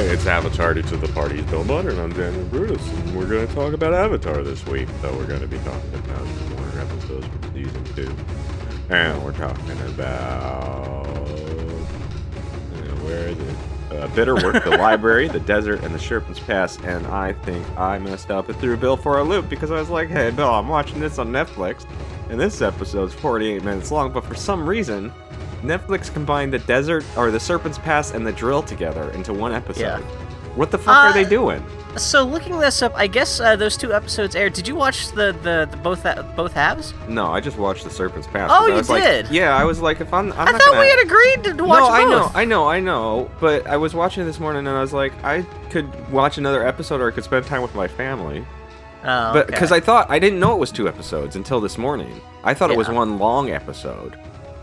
Hey, it's Avatar to the Party's Bill Butter, and I'm Daniel Brutus, and we're going to talk about Avatar this week. So we're going to be talking about more episodes from season two, and we're talking about uh, where the uh, bitter work, the library, the desert, and the Serpent's Pass. And I think I messed up and threw Bill for a loop because I was like, "Hey, Bill, I'm watching this on Netflix, and this episode's 48 minutes long." But for some reason, Netflix combined the desert or the Serpent's Pass and the drill together into one episode. Yeah. What the fuck are they Uh, doing? So looking this up, I guess uh, those two episodes aired. Did you watch the the, the both uh, both halves? No, I just watched the Serpent's Pass. Oh, you was like- did? yeah, I was like, if I'm, I'm I thought gonna... we had agreed to watch no, both. I know, I know, I know. But I was watching it this morning and I was like, I could watch another episode or I could spend time with my family. Oh, But okay. because I thought I didn't know it was two episodes until this morning. I thought it was one long episode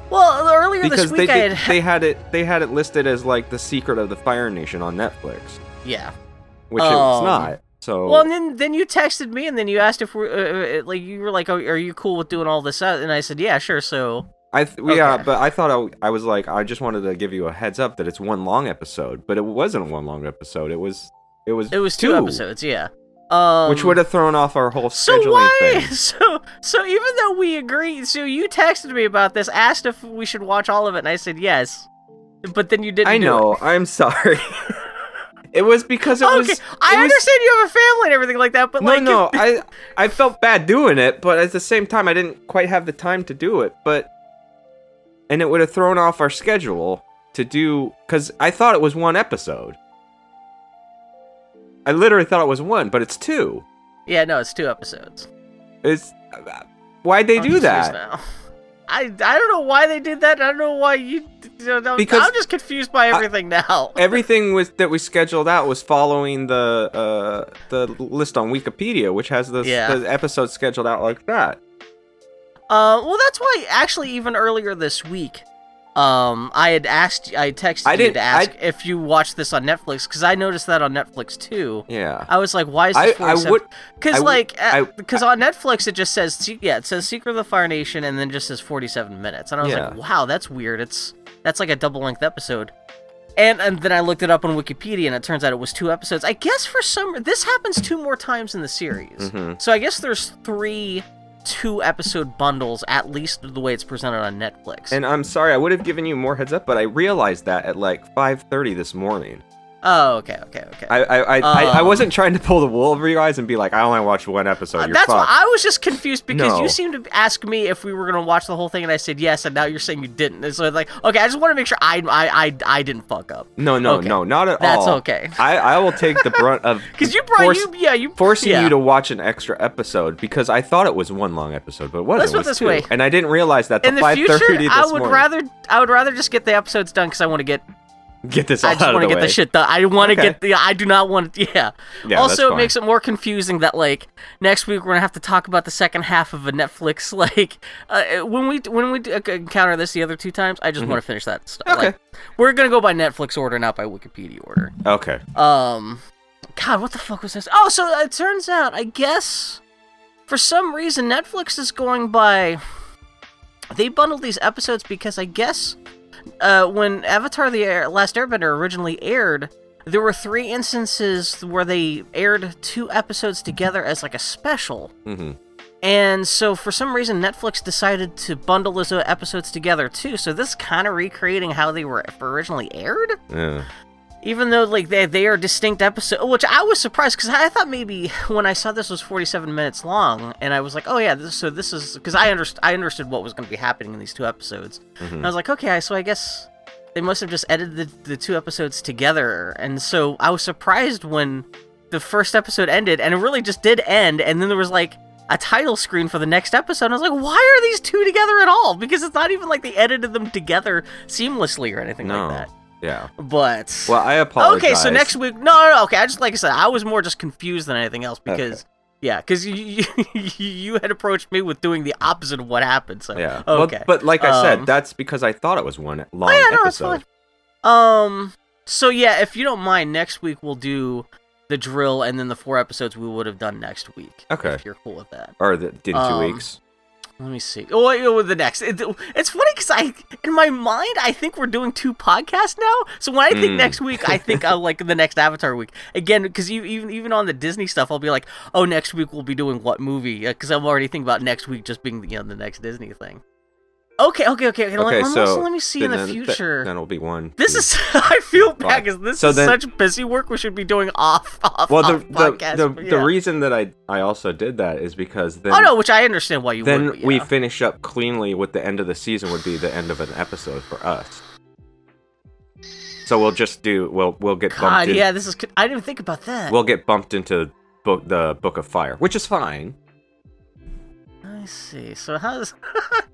well earlier because this they week I did, had they had it they had it listed as like the secret of the Fire Nation on Netflix, yeah. which it was Um, not. So Well, and then then you texted me, and then you asked if we uh, uh, like you were like, oh, "Are you cool with doing all this?" And I said, "Yeah, sure." So I th- yeah, but I thought I, I was like I just wanted to give you a heads up that it's one long episode, but it wasn't one long episode. It was it was it was two, episodes, yeah. Um, which would have thrown off our whole So why? thing. So so even though we agreed, so you texted me about this, asked if we should watch all of it, and I said yes. But then you didn't. I know. I'm sorry. it was because it okay, was. I it was- understand you have a family and everything like that, but No, like, no, I I felt bad doing it, but at the same time, I didn't quite have the time to do it. But and it would have thrown off our schedule to do because I thought it was one episode. I literally thought it was one, but it's two. yeah, no, it's two episodes. It's why'd they I'm do that? I, I don't know why they did that. I don't know why you. you know, Because I'm just confused by everything now. Everything was that we scheduled out was following the uh, the list on Wikipedia, which has the, Yeah. the episodes scheduled out like that. Uh, well, that's why actually even earlier this week, um, I had asked, I texted I you to ask I- if you watched this on Netflix because I noticed that on Netflix too. Yeah. I was like, why is I, this I 47? would Because like, because on Netflix it just says, yeah, it says Secret of the Fire Nation and then just says 47 minutes, and I was Yeah. like, wow, that's weird. It's that's like a double length episode. And, and then I looked it up on Wikipedia, and it turns out it was two episodes. I guess for some, this happens two more times in the series. Mhm. So I guess there's three two episode bundles, at least the way it's presented on Netflix. And I'm sorry, I would have given you more heads up, but I realized that at like 5:30 this morning. Oh, okay, okay, okay. I I, I, I, I Um, wasn't trying to pull the wool over you guys and be like, I only watched one episode. You're That's why. I was just confused because No. you seemed to ask me if we were gonna watch the whole thing, and I said yes, and now you're saying you didn't. And so it's like, okay, I just want to make sure I, I, I, I didn't fuck up No, no, Okay. no, not at That's all. That's okay. I, I will take the brunt of because you brought force- you, yeah, you forcing yeah. you to watch an extra episode because I thought it was one long episode, but it wasn't. Let's it put was it this two. way. And I didn't realize that the In the 5:30 future, this I would morning. rather, I would rather just get the episodes done because I want to get, get this I just want to get the way. shit done. I want to Okay. get the, I do not want, yeah. Yeah, also, it makes it more confusing that like next week we're gonna have to talk about the second half of a Netflix. Like uh, when we when we uh, encounter this the other two times, I just want to finish that stuff. Mm-hmm. Okay. Like, we're gonna go by Netflix order, not by Wikipedia order. Okay. Um, God, what the fuck was this? Oh, so it turns out, I guess, for some reason, Netflix is going by. They bundled these episodes because I guess uh, when Avatar: The Air- Last Airbender originally aired, there were three instances where they aired two episodes together as like a special. hmm And so, for some reason, Netflix decided to bundle those episodes together too. So this kind of recreating how they were originally aired Yeah. Even though like they they are distinct episodes, which I was surprised because I thought maybe when I saw this was 47 minutes long, and I was like, oh yeah, this, so this is because I underst- I understood what was going to be happening in these two episodes, mm-hmm. and I was like, okay, so I guess they must have just edited the, the two episodes together, and so I was surprised when the first episode ended, and it really just did end, and then there was like. A title screen for the next episode. And I was like, why are these two together at all? Because it's not even like they edited them together seamlessly or anything No. like that. Yeah. But Well, I apologize. Okay, so next week, no, no, no, okay. I just like I said, I was more just confused than anything else because, yeah, because you, you you had approached me with doing the opposite of what happened. So Yeah. Well, okay, but like I said, Um, that's because I thought it was one long oh, yeah, episode. Um, so yeah, if you don't mind, next week we'll do the drill and then the four episodes we would have done next week. Okay. if you're cool with that. Or the, in two Um, weeks. Let me see. Oh, wait, oh, the next. It, it's funny because I, in my mind, I think we're doing two podcasts now. So when I think Mm. next week, I think I'll like the next Avatar week again. Because even even on the Disney stuff, I'll be like, oh, next week we'll be doing what movie? Because I'm already thinking about next week just being you know the next Disney thing. Okay, okay, okay. okay. Okay, let, so let me see in the th- future. then it'll be one. this two. is I feel bad because this So is then- such busy work we should be doing off off, well, the off the, podcast. the, the yeah. reason that I I also did that is because then oh no, which I understand why you then would. but we finish up cleanly with the end of the season would be the end of an episode for us. So we'll just do we'll we'll get bumped God, in, yeah, this is. I didn't think about that. we'll get bumped into book the Book of Fire, which is fine. See. So how's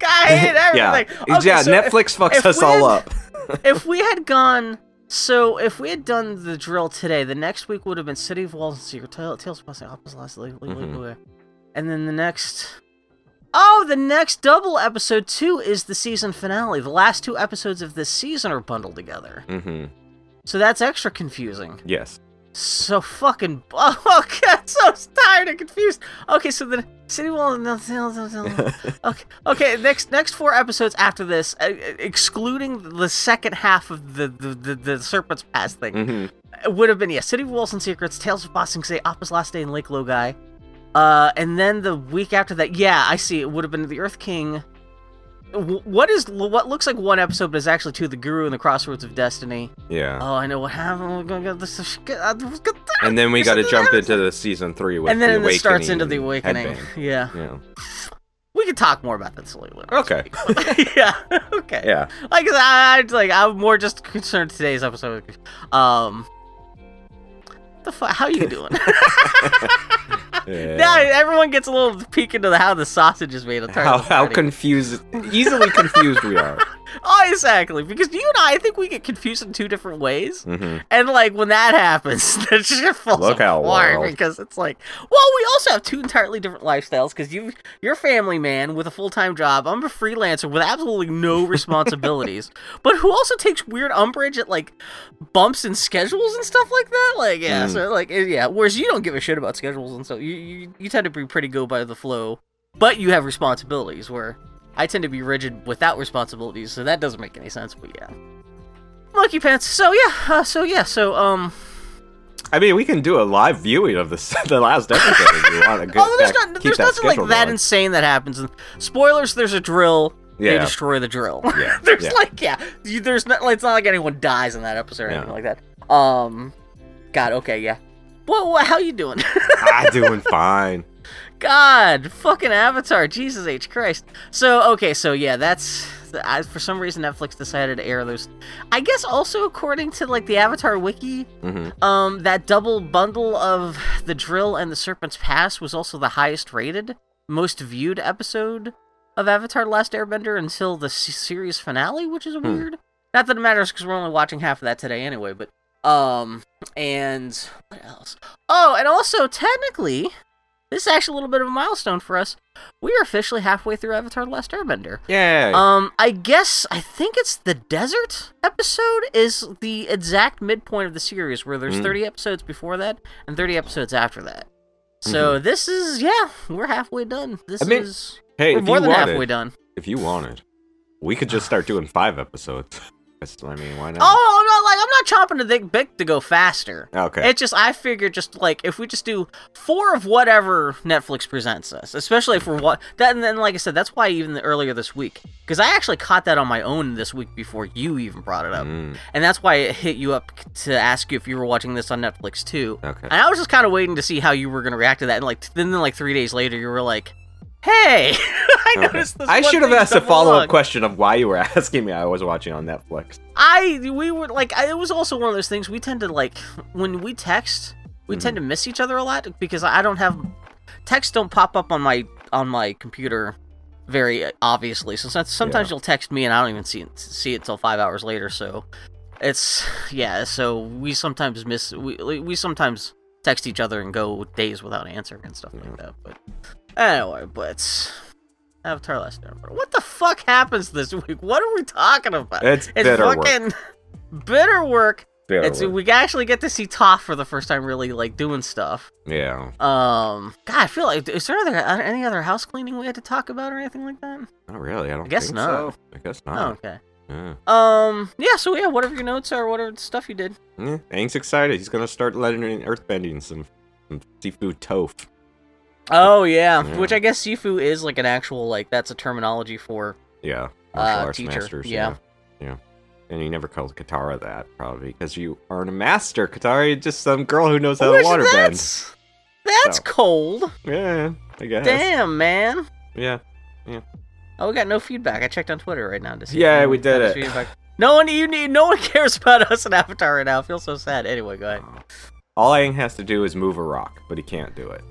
I hate yeah. Okay, yeah. so if- Netflix fucks if us we all had- up. If, we had gone, so if we had done the drill today, the next week would have been City of Walls and Secret Tale- Tales of Passing Opposite Last. And then the next. Oh, the next double episode two is the season finale. The last two episodes of this season are bundled together, hmm so that's extra confusing. Yes. So fucking. Oh, God, so tired and confused. Okay, so the City Wall. Okay, okay. Next, next four episodes after this, uh, excluding the second half of the the, the, the Serpent's Pass thing, hmm it would have been yeah, City Walls and Secrets, Tales of Ba Sing Se, Appa's Last Day in Lake Laogai, uh, and then the week after that, yeah, I see. It would have been the Earth King. Wh- What is what looks like one episode, but is actually two: the Guru and the Crossroads of Destiny. Yeah. Oh, I know what happened. We're gonna get this. and then we got to jump into the season three with and then the it starts into the awakening. Headband. Yeah, Yeah. we could talk more about that later. Okay. yeah. Okay. Yeah. Like I, like I'm more just concerned today's episode. Um. The fuck? How you doing? Yeah. now everyone gets a little peek into the, how the sausage is made. How how confused, easily confused we are. Oh, exactly. Because you and I, I think we get confused in two different ways. hmm And like when that happens, the shit falls Look apart because it's like, well, we also have two entirely different lifestyles. Because you, you're a family man with a full time job. I'm a freelancer with absolutely no responsibilities, but who also takes weird umbrage at like bumps in schedules and stuff like that. Like, yeah, Mm. so like, eh, yeah. Whereas you don't give a shit about schedules and so you, you, you tend to be pretty go by the flow, but you have responsibilities. Where I tend to be rigid without responsibilities, so that doesn't make any sense. But yeah. Monkey pants. So yeah, uh, so yeah, so um, I mean, we can do a live viewing of this, the last episode if you want. Get oh, there's not, there's nothing like that going. insane that happens. And spoilers, there's a drill. They Yeah. destroy the drill. Yeah, there's yeah. like yeah, you- there's not like it's not like anyone dies in that episode or Yeah. anything like that. Um, God, okay, yeah. What, what how you doing? I'm doing fine. God, fucking Avatar, Jesus H Christ. So okay, so yeah, that's I, for some reason Netflix decided to air those. I guess also according to like the Avatar wiki, hmm um, that double bundle of the drill and the Serpent's Pass was also the highest rated, most viewed episode of Avatar: The Last Airbender until the series finale, which is weird. Not that it matters because we're only watching half of that today anyway. But um, and what else? Oh, and also technically, this is actually a little bit of a milestone for us. We are officially halfway through Avatar: The Last Airbender. Yeah. Um, I guess I think it's the desert episode is the exact midpoint of the series, where there's Mm. 30 episodes before that and 30 episodes after that. So this is yeah, we're halfway done. This Mm-hmm. I mean, is hey, we're more than wanted, halfway done. if you wanted, we could just start doing five episodes. I mean, why not? Oh, I'm not like I'm not chopping the big to go faster. okay. It just I figured just like if we just do four of whatever Netflix presents us, especially for what that and then like I said, that's why even earlier this week because I actually caught that on my own this week before you even brought it up. Mm, And that's why it hit you up to ask you if you were watching this on Netflix too. okay. And I was just kind of waiting to see how you were going to react to that. And like, then like three days later, you were like, "Hey, I noticed this." I should have asked a follow up log." question of why you were asking me. I was watching on Netflix. I we were like, I, it was also one of those things we tend to like when we text, we tend to Mm-hmm. miss each other a lot because I don't have texts don't pop up on my on my computer very obviously. So sometimes Yeah. you'll text me and I don't even see it see it till five hours later. So it's yeah. So we sometimes miss we we sometimes text each other and go days without answering and stuff like that. But anyway, but Avatar: Last Airbender. What the fuck happens this week? What are we talking about? It's It's bitter work. fucking bitter work Yeah, It's we actually get to see Toph for the first time, really like doing stuff. yeah. Um, God, I feel like is there other, any other house cleaning we had to talk about or anything like that? Not really. I don't guess think not. so. I guess Oh, not. okay. Yeah. Um, yeah. So yeah, whatever your notes are, whatever stuff you did. Yeah, Aang's excited. He's gonna start letting in earthbending some, some Sifu Toph. Oh yeah, Yeah. which I guess Sifu is like an actual like that's a terminology for Yeah, martial Uh, arts teacher, masters. yeah. yeah, yeah. And he never called Katara that probably because you aren't a master. Katara, is just some girl who knows how to water bend. that's, That's So. cold. Yeah, I guess. Damn, man. Yeah. Yeah. Oh, we got no feedback. I checked on Twitter right now to see. Yeah, we did it. feedback. No one, you need, no one cares about us in Avatar right now. I feel so sad. Anyway, go ahead. All Aang has to do is move a rock, but he can't do it.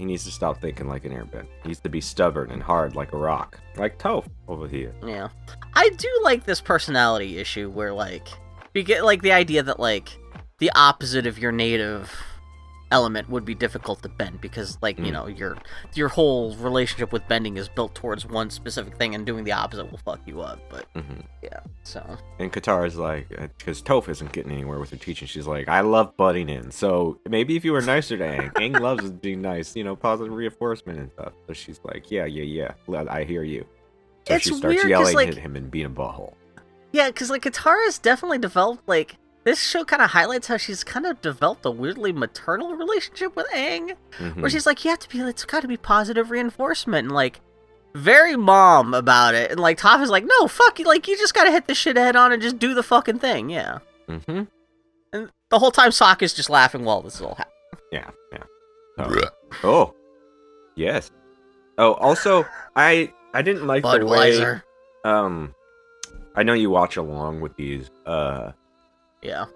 He needs to stop thinking like an airbend. He needs to be stubborn and hard like a rock, like Toph over here. Yeah, I do like this personality issue where like you get like the idea that like the opposite of your native element would be difficult to bend because like you Mm. know your your whole relationship with bending is built towards one specific thing and doing the opposite will fuck you up but hmm yeah so And Katara's like, because Toph isn't getting anywhere with her teaching. She's like, I love butting in. So maybe if you were nicer to Aang, Aang loves being nice, you know, positive reinforcement and stuff. So she's like, yeah, yeah, yeah, I hear you. So It's she starts weird yelling like- at him and being a butthole. yeah because like Katara's definitely developed like this show kind of highlights how she's kind of developed a weirdly maternal relationship with Aang Mhm. where she's like, you have to be, it's got to be positive reinforcement, and like, very mom about it. And like, Toph is like, no, fuck you, like, you just gotta hit the shit head on and just do the fucking thing, yeah. Mhm. And the whole time, Sokka's just laughing while this is all happening. Yeah, yeah. Oh. oh, yes. Oh, also, I I didn't like the way. Um, I know you watch along with these. Uh, Yeah.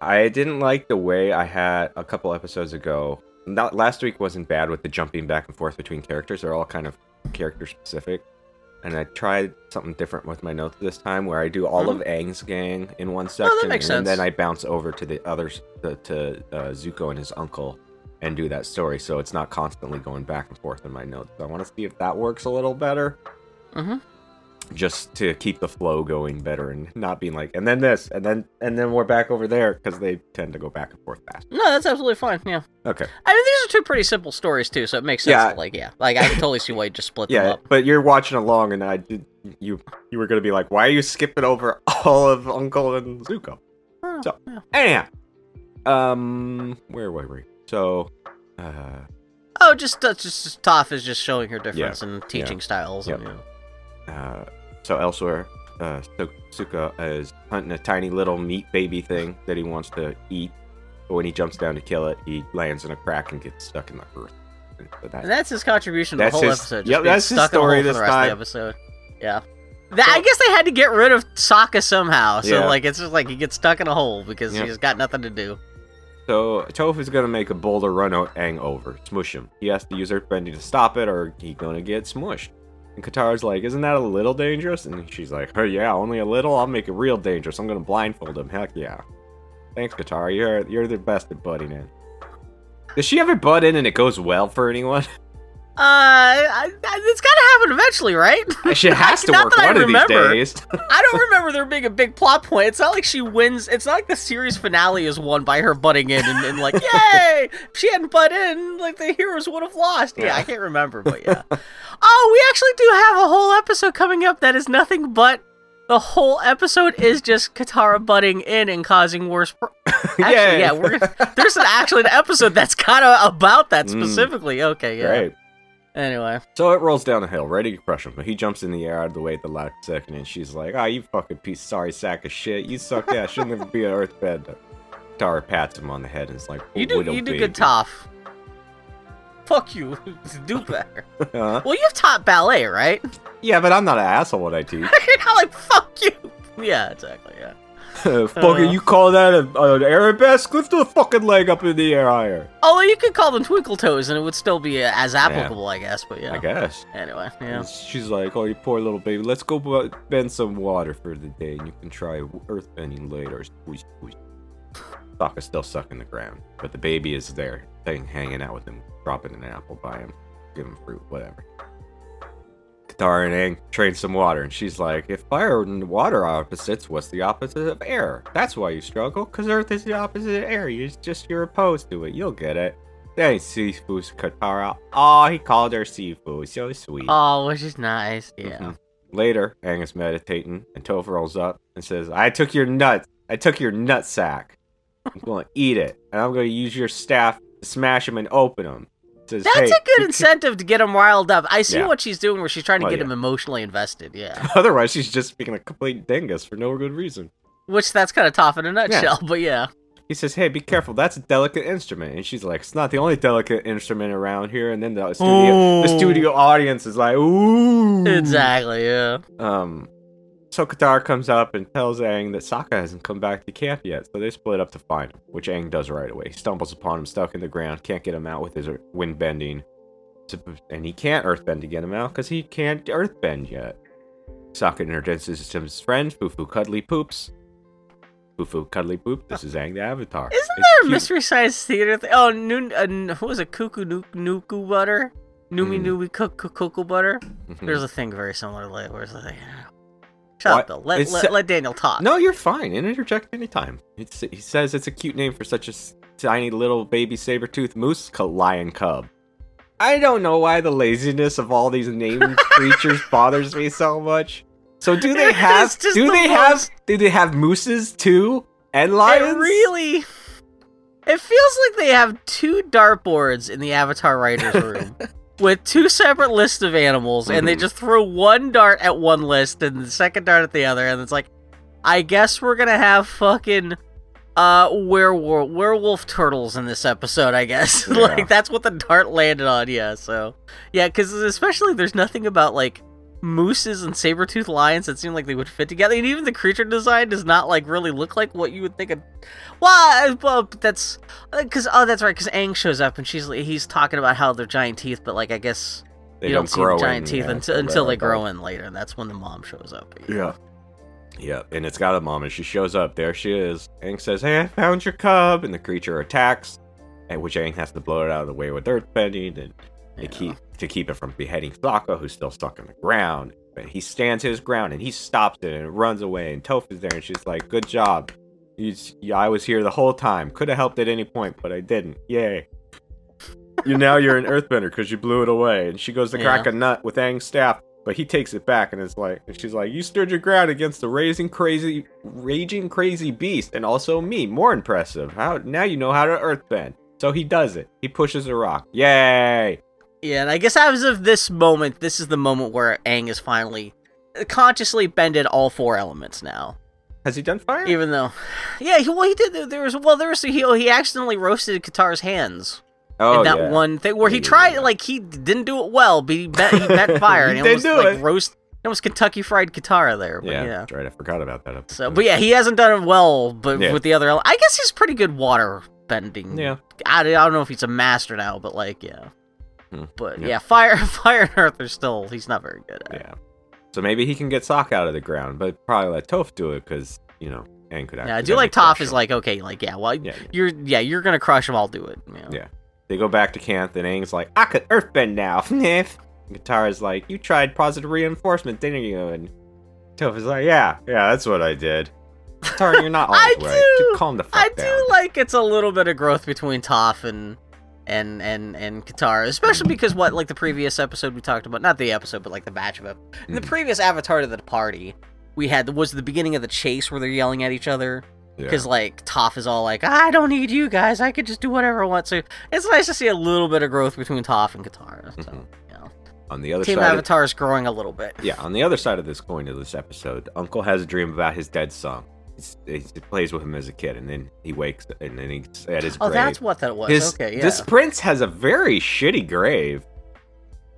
I didn't like the way I had a couple episodes ago. Not last week wasn't bad with the jumping back and forth between characters. They're all kind of character specific. And I tried something different with my notes this time, where I do all of Aang's gang in one section, makes and then. I bounce over to the others, to, to uh, Zuko and his uncle, and do that story. So it's not constantly going back and forth in my notes. So I want to see if that works a little better Mm-hmm. Just to keep the flow going better and not being like and then this and then and then we're back over there because they tend to go back and forth fast No, that's absolutely fine, yeah. okay I mean, these are two pretty simple stories, too, so it makes sense. Yeah. like, yeah. Like, I can totally see why you just split them yeah up. but you're watching along and i did you you were gonna be like why are you skipping over all of uncle and zuko Oh, So- yeah. and um where were we so uh Oh, just, uh, just, just Toph is just showing her difference in teaching styles. And, you know. uh so elsewhere uh Sokka is hunting a tiny little meat baby thing that he wants to eat but when he jumps down to kill it he lands in a crack and gets stuck in the earth And so that- And that's his contribution to the whole his- episode. Just yep, that's his stuck in a story this the rest time. of the episode. Yeah. That, I guess they had to get rid of Sokka somehow. So Yeah. like it's just like he gets stuck in a hole because Yep. he's got nothing to do. So Toph is gonna make a boulder run o- Aang over, smush him. He has to use Earthbending to stop it, or he's gonna get smushed. And Katara's like, "Isn't that a little dangerous?" And she's like, "Oh yeah, only a little. I'll make it real dangerous. I'm gonna blindfold him. Heck yeah." Thanks, Katara. You're you're the best at butting in. Does she ever butt in and it goes well for anyone? Uh, it's got to happen eventually, right? She has to Not work that I one of these remember. days. I don't remember there being a big plot point. It's not like she wins. It's not like the series finale is won by her butting in and, and like, yay! If she hadn't butt in, like the heroes would have lost. Yeah, Yeah. I can't remember, but yeah. oh, we actually do have a whole episode coming up that is nothing but the whole episode is just Katara butting in and causing worse. Pro- actually, yeah, we're gonna, there's an actually an episode that's kind of about that Mm. specifically. Okay, yeah. Great. Anyway, So it rolls down a hill, ready to crush him. But he jumps in the air out of the way at the last second, and she's like, "Ah, you fucking piece, sorry sack of shit. You suck ass. Shouldn't ever be an earthbed." Tara pats him on the head and is like, you do "Little you do baby." good, Toph. Fuck you. do better. Huh? Well, you've taught ballet, right? yeah, but I'm not an asshole when I teach. You're not like fuck you. Yeah, exactly. Yeah. fucking, you call that a, an arabesque? Lift the fucking leg up in the air higher. Although you could call them twinkle toes, and it would still be uh, as applicable, I guess. But yeah. I guess. Anyway, yeah. She's like, "Oh, you poor little baby. Let's go bend some water for the day, and you can try earthbending later." Squeeze, squeeze. Sokka's still sucking the ground, but the baby is there, thing hanging out with him, dropping an apple by him, giving fruit, whatever. Katara and train some water, and she's like, if fire and water are opposites, what's the opposite of air? That's why you struggle, because Earth is the opposite of air. It's just you're opposed to it. You'll get it. Then Sifu's Katara. Oh, he called her Sifu. So sweet. Oh, which is nice. Yeah. Mhm. Later, Aang is meditating, and Toph rolls up and says, I took your nuts. I took your nut sack. I'm going to eat it, and I'm going to use your staff to smash them and open them. Says, That's "Hey, a good incentive to get him riled up. I see Yeah. what she's doing where she's trying to Well, get yeah. him emotionally invested. Yeah. Otherwise, she's just being a complete dingus for no good reason. Which that's kind of Toph in a nutshell, but yeah. He says, "Hey, be careful. That's a delicate instrument." And she's like, "It's not the only delicate instrument around here." And then the studio, the studio audience is like, "Ooh!" Exactly, yeah. Um, so Katara comes up and tells Aang that Sokka hasn't come back to camp yet, so they split up to find him, which Aang does right away. He stumbles upon him stuck in the ground, can't get him out with his wind bending, and he can't earthbend to get him out because he can't earthbend yet. Sokka introduces his friend, Fufu Cuddly Poops. Fufu Cuddly Poop, this is Aang the Avatar. Isn't It's there a cute. Mystery Science Theater thing? Oh, noon, uh, what was it? Cuckoo nu- Nuku Butter? Numi Mm. Numi Cuckoo Butter? Mhm. There's a thing very similar. Like, where's the thing? Shut up, Bill. Let, let, let Daniel talk. No, you're fine. Interject anytime. It's, he says it's a cute name for such a tiny little baby saber-toothed moose lion cub. I don't know why the laziness of all these named creatures bothers me so much. So do they have do the they most- have do they have mooses too and lions? It really. It feels like they have two dartboards in the Avatar writers' room with two separate lists of animals, and they Mhm. just throw one dart at one list and the second dart at the other, and it's like, I guess we're gonna have fucking uh werewolf werewolf turtles in this episode. I guess Yeah. like that's what the dart landed on. Yeah, so yeah, because especially there's nothing about like mooses and saber-toothed lions that seem like they would fit together and even the creature design does not like really look like what you would think of well, uh, well but that's because oh that's right because Aang shows up and she's he's talking about how they're giant teeth but like I guess They you don't, see grow the giant in, teeth yeah, until, until they grow in later and that's when the mom shows up Yeah. Yeah, and it's got a mom, and she shows up. There she is. Aang says, Hey, I found your cub. And the creature attacks, and which Aang has to blow it out of the way with earthbending and to, Yeah. keep, to keep it from beheading Sokka, who's still stuck on the ground. But he stands his ground and he stops it and it runs away. And Toph is there, and she's like, Good job. You, I was here the whole time. Could have helped at any point, but I didn't. Yay. you now you're an earthbender because you blew it away. And she goes to crack Yeah. a nut with Aang's staff, but he takes it back and is like, and she's like, "You stood your ground against the raising crazy, raging crazy beast, and also me. More impressive. How now you know how to earthbend." So he does it. He pushes a rock. Yay! Yeah and I guess as of this moment this is the moment where Aang is finally consciously bended all four elements now Has he done fire? even though yeah he, well he did there was well there was he, he accidentally roasted Katara's hands oh in that yeah. one thing where he tried yeah. like he didn't do it well, but he bet he bet fire and He did almost do like it. roast almost Kentucky fried Katara there. But yeah, yeah. that's right. I forgot about that. Episode. So, but yeah, he hasn't done it well. But Yeah. with the other, I guess he's pretty good water bending. yeah. I, I don't know if he's a master now, but like yeah. Hmm. But Yeah. yeah. fire, fire and earth are still he's not very good at. Yeah. So maybe he can get Sokka out of the ground, but probably let Toph do it because you know Aang could. Actually. Yeah, I do like Toph is like okay, like yeah, well, Yeah, yeah. you're yeah, you're gonna crush him. I'll do it. you know. Yeah. They go back to camp, and Aang's like, I could earthbend now. and Katara's like, You tried positive reinforcement, didn't you? And Toph is like, Yeah, yeah, that's what I did. Katara, you're not I always right. do- calm the fuck I down. do like it's a little bit of growth between Toph and and and and Katara, especially because what like the previous episode we talked about, not the episode, but like the batch of it. In the previous Avatar to the Party, we had was the beginning of the chase where they're yelling at each other Yeah. because like Toph is all like, I don't need you guys, I could just do whatever I want. So it's nice to see a little bit of growth between Toph and Katara. So Mhm. you know, on the other Team side, of- Avatar is growing a little bit. yeah, on the other side of this coin of this episode, Uncle has a dream about his dead son. He plays with him as a kid, and then he wakes, and then he's at his Oh, grave. that's what that was. His, okay, yeah. This prince has a very shitty grave.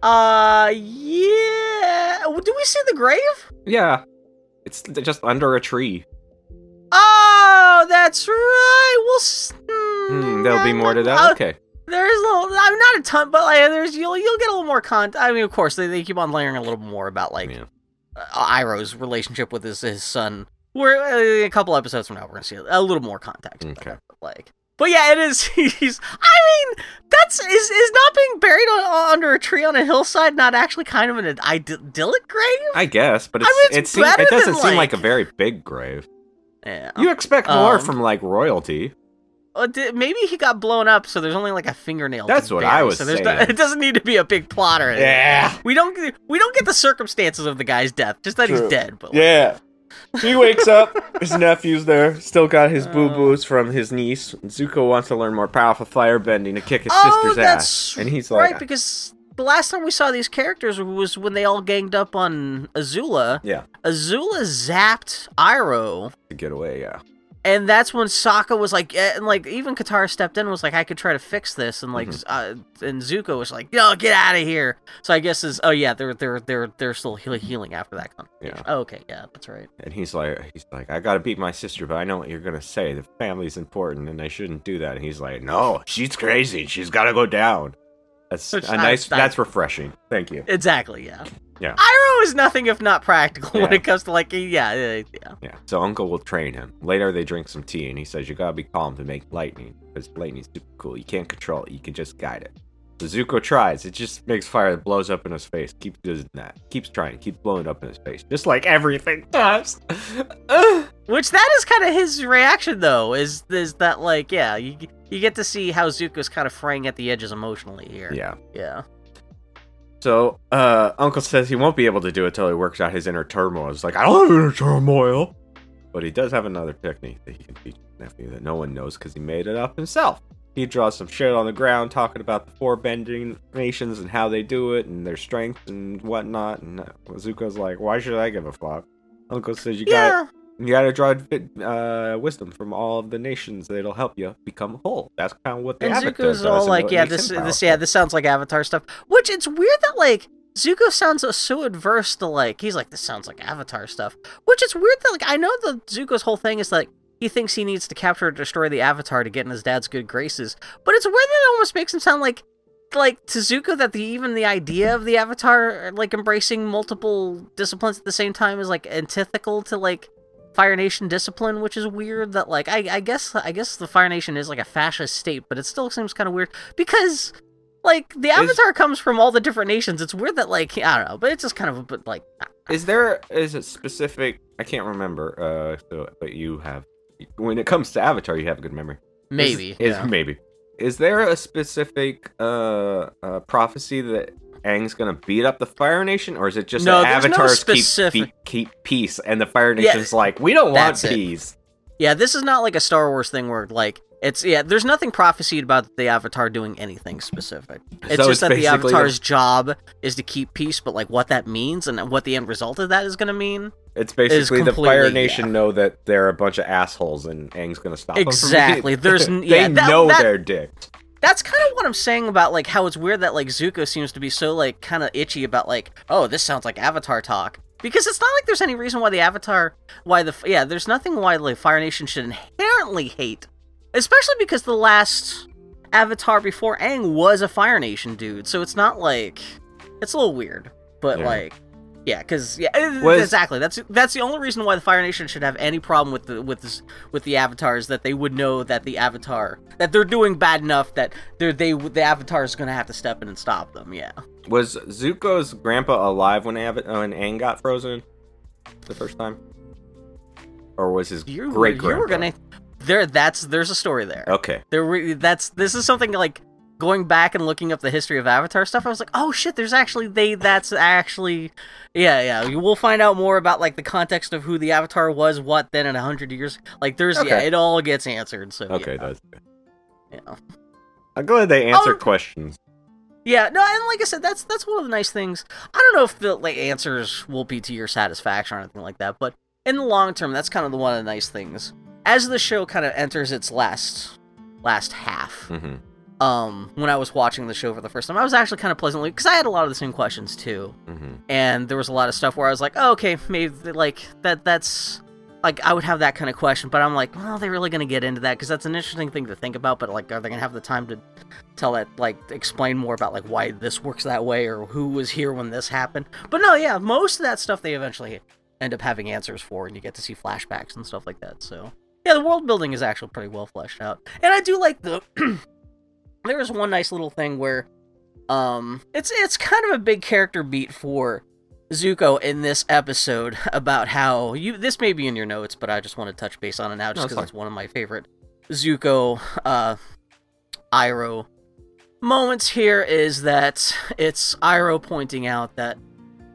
Uh, yeah. Do we see the grave? Yeah, it's just under a tree. Oh, that's right. We'll. s- mm, Hmm, there'll be more to uh, that. Okay. There's a little. I'm not a ton, but like there's you'll you'll get a little more con. I mean, of course, they, they keep on layering a little more about like Yeah. uh, Iroh's relationship with his his son. We're uh, a couple episodes from now, we're gonna see a little more context. Okay. it, but, like But yeah, it is. He's. I mean, that's is is not being buried on, under a tree on a hillside not actually kind of an idyllic grave. I guess, but it's, I it's, mean, it, it's seem, it doesn't than, seem like like- a very big grave. Yeah. You expect more Um, from like royalty. Uh, di- maybe he got blown up, so there's only like a fingernail. to That's what bury, I was so there's no- saying. it doesn't need to be a big plotter. Yeah. We don't get- we don't get the circumstances of the guy's death, just that he's dead. But like, Yeah. He wakes up. His nephew's there. Still got his Oh. boo boos from his niece. Zuko wants to learn more powerful firebending to kick his oh, sister's ass, and he's like, right because the last time we saw these characters was when they all ganged up on Azula. "Yeah, Azula zapped Iroh. to get away." Yeah. And that's when Sokka was like, eh, and like even Katara stepped in and was like, I could try to fix this, and like, Mhm. uh, and Zuko was like, no, get out of here. So I guess is, oh yeah, they're they're they're they're still heal- healing after that conversation. Yeah. Oh, okay, yeah, that's right. And he's like, he's like, I gotta beat my sister, but I know what you're gonna say. The family's important, and I shouldn't do that. And he's like, No, she's crazy. She's gotta go down. That's Which a I- nice. I- that's refreshing. Thank you. Exactly, yeah. Yeah. Iroh is nothing if not practical when it comes to like, yeah, yeah, yeah. Yeah. So Uncle will train him. Later, they drink some tea, and he says, "You gotta be calm to make lightning, because lightning's super cool. You can't control it. You can just guide it." So Zuko tries. It just makes fire that blows up in his face. Keeps doing that. Keeps trying. Keeps blowing up in his face, just like everything does. Which that is kind of his reaction though. Is is that like, yeah, you you get to see how Zuko's kind of fraying at the edges emotionally here. yeah. yeah. So uh, Uncle says he won't be able to do it till he works out his inner turmoil. He's like, I don't have inner turmoil, but he does have another technique that he can teach his nephew that no one knows because he made it up himself. He draws some shit on the ground talking about the four bending nations and how they do it and their strength and whatnot. And Zuko's like, why should I give a fuck? Uncle says you got Yeah. You got to draw uh, wisdom from all of the nations that'll help you become whole. That's kind of what the And Avatar Zuko's all like, yeah, this this yeah, this sounds like Avatar stuff. Which it's weird that like Zuko sounds so- so adverse to like he's like this sounds like Avatar stuff. Which it's weird that like I know the Zuko's whole thing is like he thinks he needs to capture or destroy the Avatar to get in his dad's good graces. But it's weird that it almost makes him sound like like to Zuko that the even the idea of the Avatar like embracing multiple disciplines at the same time is like antithetical to like Fire Nation discipline, which is weird. That like I, I guess I guess the Fire Nation is like a fascist state, but it still seems kind of weird because like the Avatar comes from all the different nations. It's weird that like I don't know, but it's just kind of a bit like Is there is a specific? I can't remember. Uh, so but you have when it comes to Avatar, you have a good memory. Is- maybe is, yeah. maybe. Is there a specific uh, uh prophecy that Aang's gonna beat up the Fire Nation, or is it just No, that there's no avatars keep, specific- keep keep peace and the Fire Yeah, Nation's like we don't want that's it. peace? yeah. This is not like a Star Wars thing where like it's yeah. There's nothing prophesied about the Avatar doing anything specific. It's So just it's that the Avatar's job is to keep peace, but like what that means and what the end result of that is to mean. It's basically the Fire Nation yeah. know that they're a bunch of assholes and Aang's gonna stop them. Exactly. There's yeah, they that- know that- they're dicks. That's kind of what I'm saying about like how it's weird that like Zuko seems to be so like kind of itchy about like oh this sounds like Avatar talk because it's not like there's any reason why the Avatar why the yeah there's nothing why the Fire Nation should inherently hate especially because the last Avatar before Aang was a Fire Nation dude so it's not like it's a little weird but Yeah. like yeah because yeah eh, Was- exactly. That's that's the only reason why the Fire Nation should have any problem with the with this with the avatars that they would know that the avatar that they're doing bad enough that they're they the avatar is gonna have to step in and stop them yeah. Was Zuko's grandpa alive when Av- uh, when Aang got frozen the first time, or was his you great you grandpa? were gonna there that's there's a story there. Okay, there that's this is something like going back and looking up the history of avatar stuff i was like oh shit there's actually they that's actually yeah yeah you will find out more about like the context of who the avatar was what then in a hundred years like there's yeah it all gets answered so okay, yeah, that's yeah. I'm glad they answer questions. Yeah, no, and like I said, that's that's one of the nice things. I don't know if the like answers will be to your satisfaction or anything like that, but in the long term, that's kind of the one of the nice things. As the show kind of enters its last last half, hmm um, when I was watching the show for the first time, I was actually kind of pleasantly because I had a lot of the same questions too, hmm and there was a lot of stuff where I was like, oh, okay, maybe like that that's like I would have that kind of question, but I'm like, well, are they're really gonna get into that because that's an interesting thing to think about. But like, are they gonna have the time to tell that, like, explain more about like why this works that way or who was here when this happened? But no, yeah, most of that stuff they eventually end up having answers for, and you get to see flashbacks and stuff like that. So Yeah, the world building is actually pretty well fleshed out, and I do like the. there was one nice little thing where, um, it's it's kind of a big character beat for Zuko in this episode about how you. This may be in your notes, but I just want to touch base on it now, just because fine. it's one of my favorite Zuko, uh, Iroh moments here. Is that it's Iroh pointing out that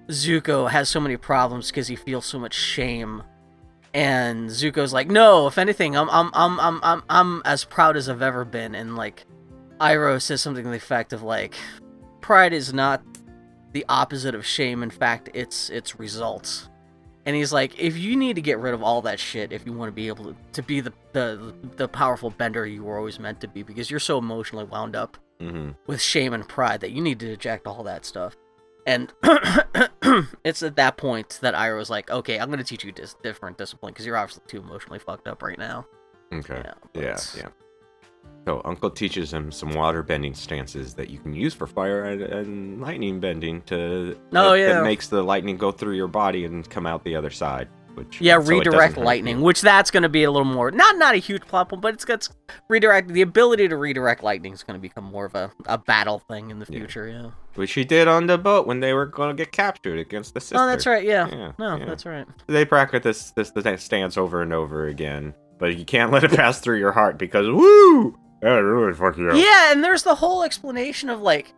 Zuko has so many problems because he feels so much shame and Zuko's like, "No, if anything, I'm I'm I'm I'm I'm I'm as proud as I've ever been." And like Iroh says something to the effect of like, "Pride is not the opposite of shame. In fact, it's it's results." And he's like, "If you need to get rid of all that shit if you want to be able to, to be the, the the powerful bender you were always meant to be because you're so emotionally wound up Mm-hmm. with shame and pride that you need to eject all that stuff. And it's at that point that Iroh was like, okay, I'm going to teach you dis- different discipline because you're obviously too emotionally fucked up right now. Okay. Yeah. Yeah, yeah. So Uncle teaches him some water bending stances that you can use for fire and, and lightning bending to Oh, that, yeah. that makes the lightning go through your body and come out the other side. Which Yeah, so redirect lightning, which that's going to be a little more not not a huge plot point, but it's got redirect the ability to redirect lightning is going to become more of a, a battle thing in the Yeah. future. Yeah. Which he did on the boat when they were going to get captured against the sister. Oh, that's right. Yeah. Yeah, no, yeah. that's right. They practice this, this the stance over and over again, but you can't let it pass through your heart because woo, that really fuck you up. Yeah, and there's the whole explanation of like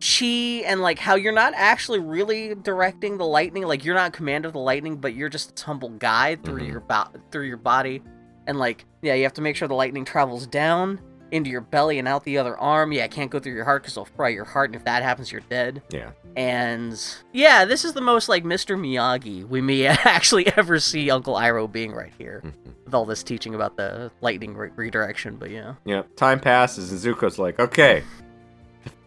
chi and like how you're not actually really directing the lightning, like you're not in command of the lightning, but you're just a humble guide through Mhm. your bo- through your body, and like yeah, you have to make sure the lightning travels down into your belly and out the other arm. Yeah, it can't go through your heart because it'll fry your heart, and if that happens, you're dead. Yeah. And yeah, this is the most like Mr. Miyagi we may actually ever see Uncle Iroh being right here with all this teaching about the lightning re- redirection. But yeah. Yeah. Time passes and Zuko's like, okay,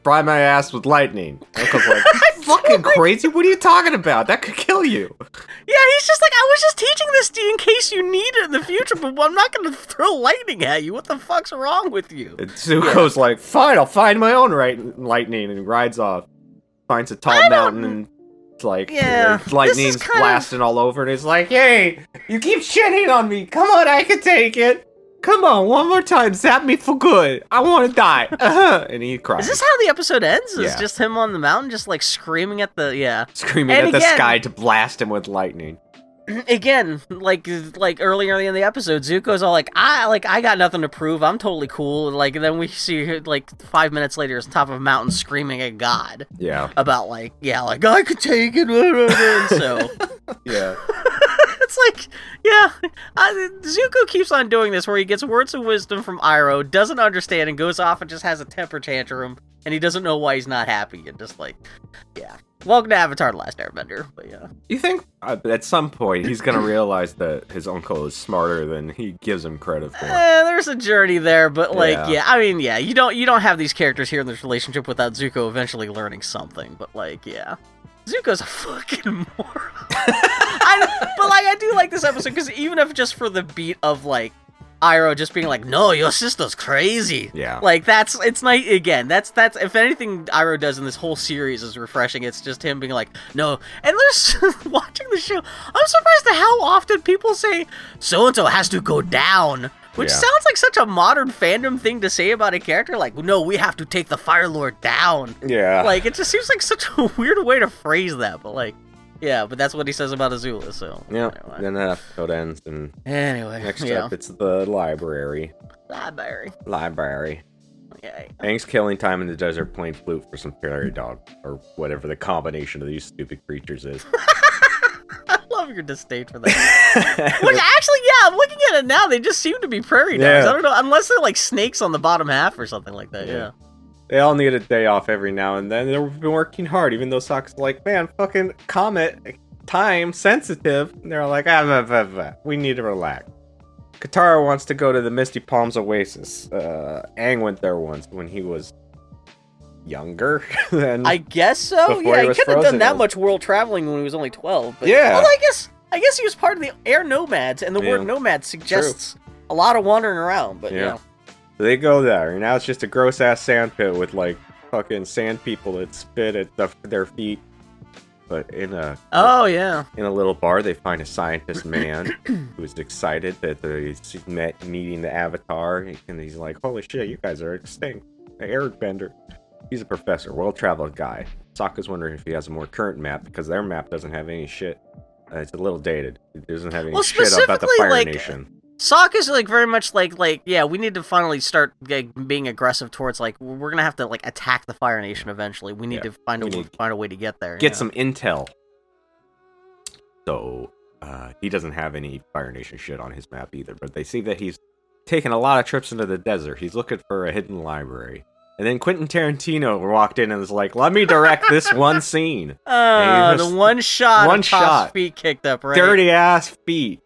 fry my ass with lightning. Uncle's like, fucking crazy. What are you talking about? That could kill you. Yeah, he's just like, I was just teaching this to you in case you need it in the future, but I'm not going to throw lightning at you. What the fuck's wrong with you? And Zuko's like, fine, I'll find my own right lightning, and rides off. Finds a tall mountain and it's like Yeah, lightning's kind of- blasting all over, and he's like, "Hey, you keep shitting on me. Come on, I can take it. Come on, one more time, zap me for good. I want to die." Uh-huh. And he cries, Is this how the episode ends? Is Yeah. just him on the mountain, just like screaming at the yeah. screaming and at the sky to blast him with lightning. Again, like like earlier in the episode, Zuko's all like, I like I got nothing to prove. I'm totally cool. Like then we see like five minutes later, he's on top of a mountain screaming at God Yeah, about like yeah, like I could take it. and so yeah, it's like, yeah, I, Zuko keeps on doing this where he gets words of wisdom from Iroh, doesn't understand, and goes off and just has a temper tantrum, and he doesn't know why he's not happy, and just like, yeah. Welcome to Avatar: The Last Airbender, but yeah, You think uh, at some point he's gonna realize that his uncle is smarter than he gives him credit for? eh, there's a journey there, but like, Yeah. yeah. I mean, yeah, you don't you don't have these characters here in this relationship without Zuko eventually learning something, but like, yeah. Zuko's a fucking moron. I, but like, I do like this episode because even if just for the beat of like Iroh just being like, "No, your sister's crazy," Yeah, like that's it's nice again. That's that's if anything Iroh does in this whole series is refreshing. It's just him being like, "No," and there's watching the show. I'm surprised at how often people say so and so has to go down. Which Yeah. sounds like such a modern fandom thing to say about a character. Like, no, we have to take the Fire Lord down yeah. like it just seems like such a weird way to phrase that but like yeah but that's what he says about azula so yeah. anyway, Then that episode ends, and anyway next yeah up it's the library. library Library. yeah Aang's killing time in the desert playing flute for some prairie dog, or whatever the combination of these stupid creatures is. i love your disdain for that which actually yeah i'm looking at it now they just seem to be prairie dogs Yeah. i don't know unless they're like snakes on the bottom half or something like that Yeah. yeah, they all need a day off every now and then. They've been working hard, even though Sokka's like, man, fucking comet, time sensitive. And they're like, ah, blah, blah, blah. we need to relax. Katara wants to go to the Misty Palms Oasis. Uh, Aang went there once when he was younger. than i guess so yeah he he couldn't have done that much world traveling when he was only 12 but Yeah. well i guess i guess he was part of the air nomads and the word Yeah. nomad suggests a lot of wandering around but Yeah. yeah. They go there, and now it's just a gross ass sand pit with like fucking sand people that spit at the, their feet. but in a Oh yeah. in a little bar, they find a scientist man who is excited that he's met meeting the Avatar, and he's like, "Holy shit, you guys are extinct!" Airbender. He's a professor, well-traveled guy. Sokka's wondering if he has a more current map because their map doesn't have any shit. Uh, it's a little dated. It doesn't have any Well, shit about the Fire like, Nation. Sokka's like very much like like yeah, we need to finally start like, being aggressive towards like we're gonna have to like attack the Fire Nation eventually. We need Yeah, to find a we need- find a way to get there. Get yeah. some intel. So uh, he doesn't have any Fire Nation shit on his map either. But they see that he's taken a lot of trips into the desert. He's looking for a hidden library. And then Quentin Tarantino walked in and was like, "Let me direct this one scene." Uh, Hey, the one shot, one shot. feet kicked up, right? Dirty ass feet.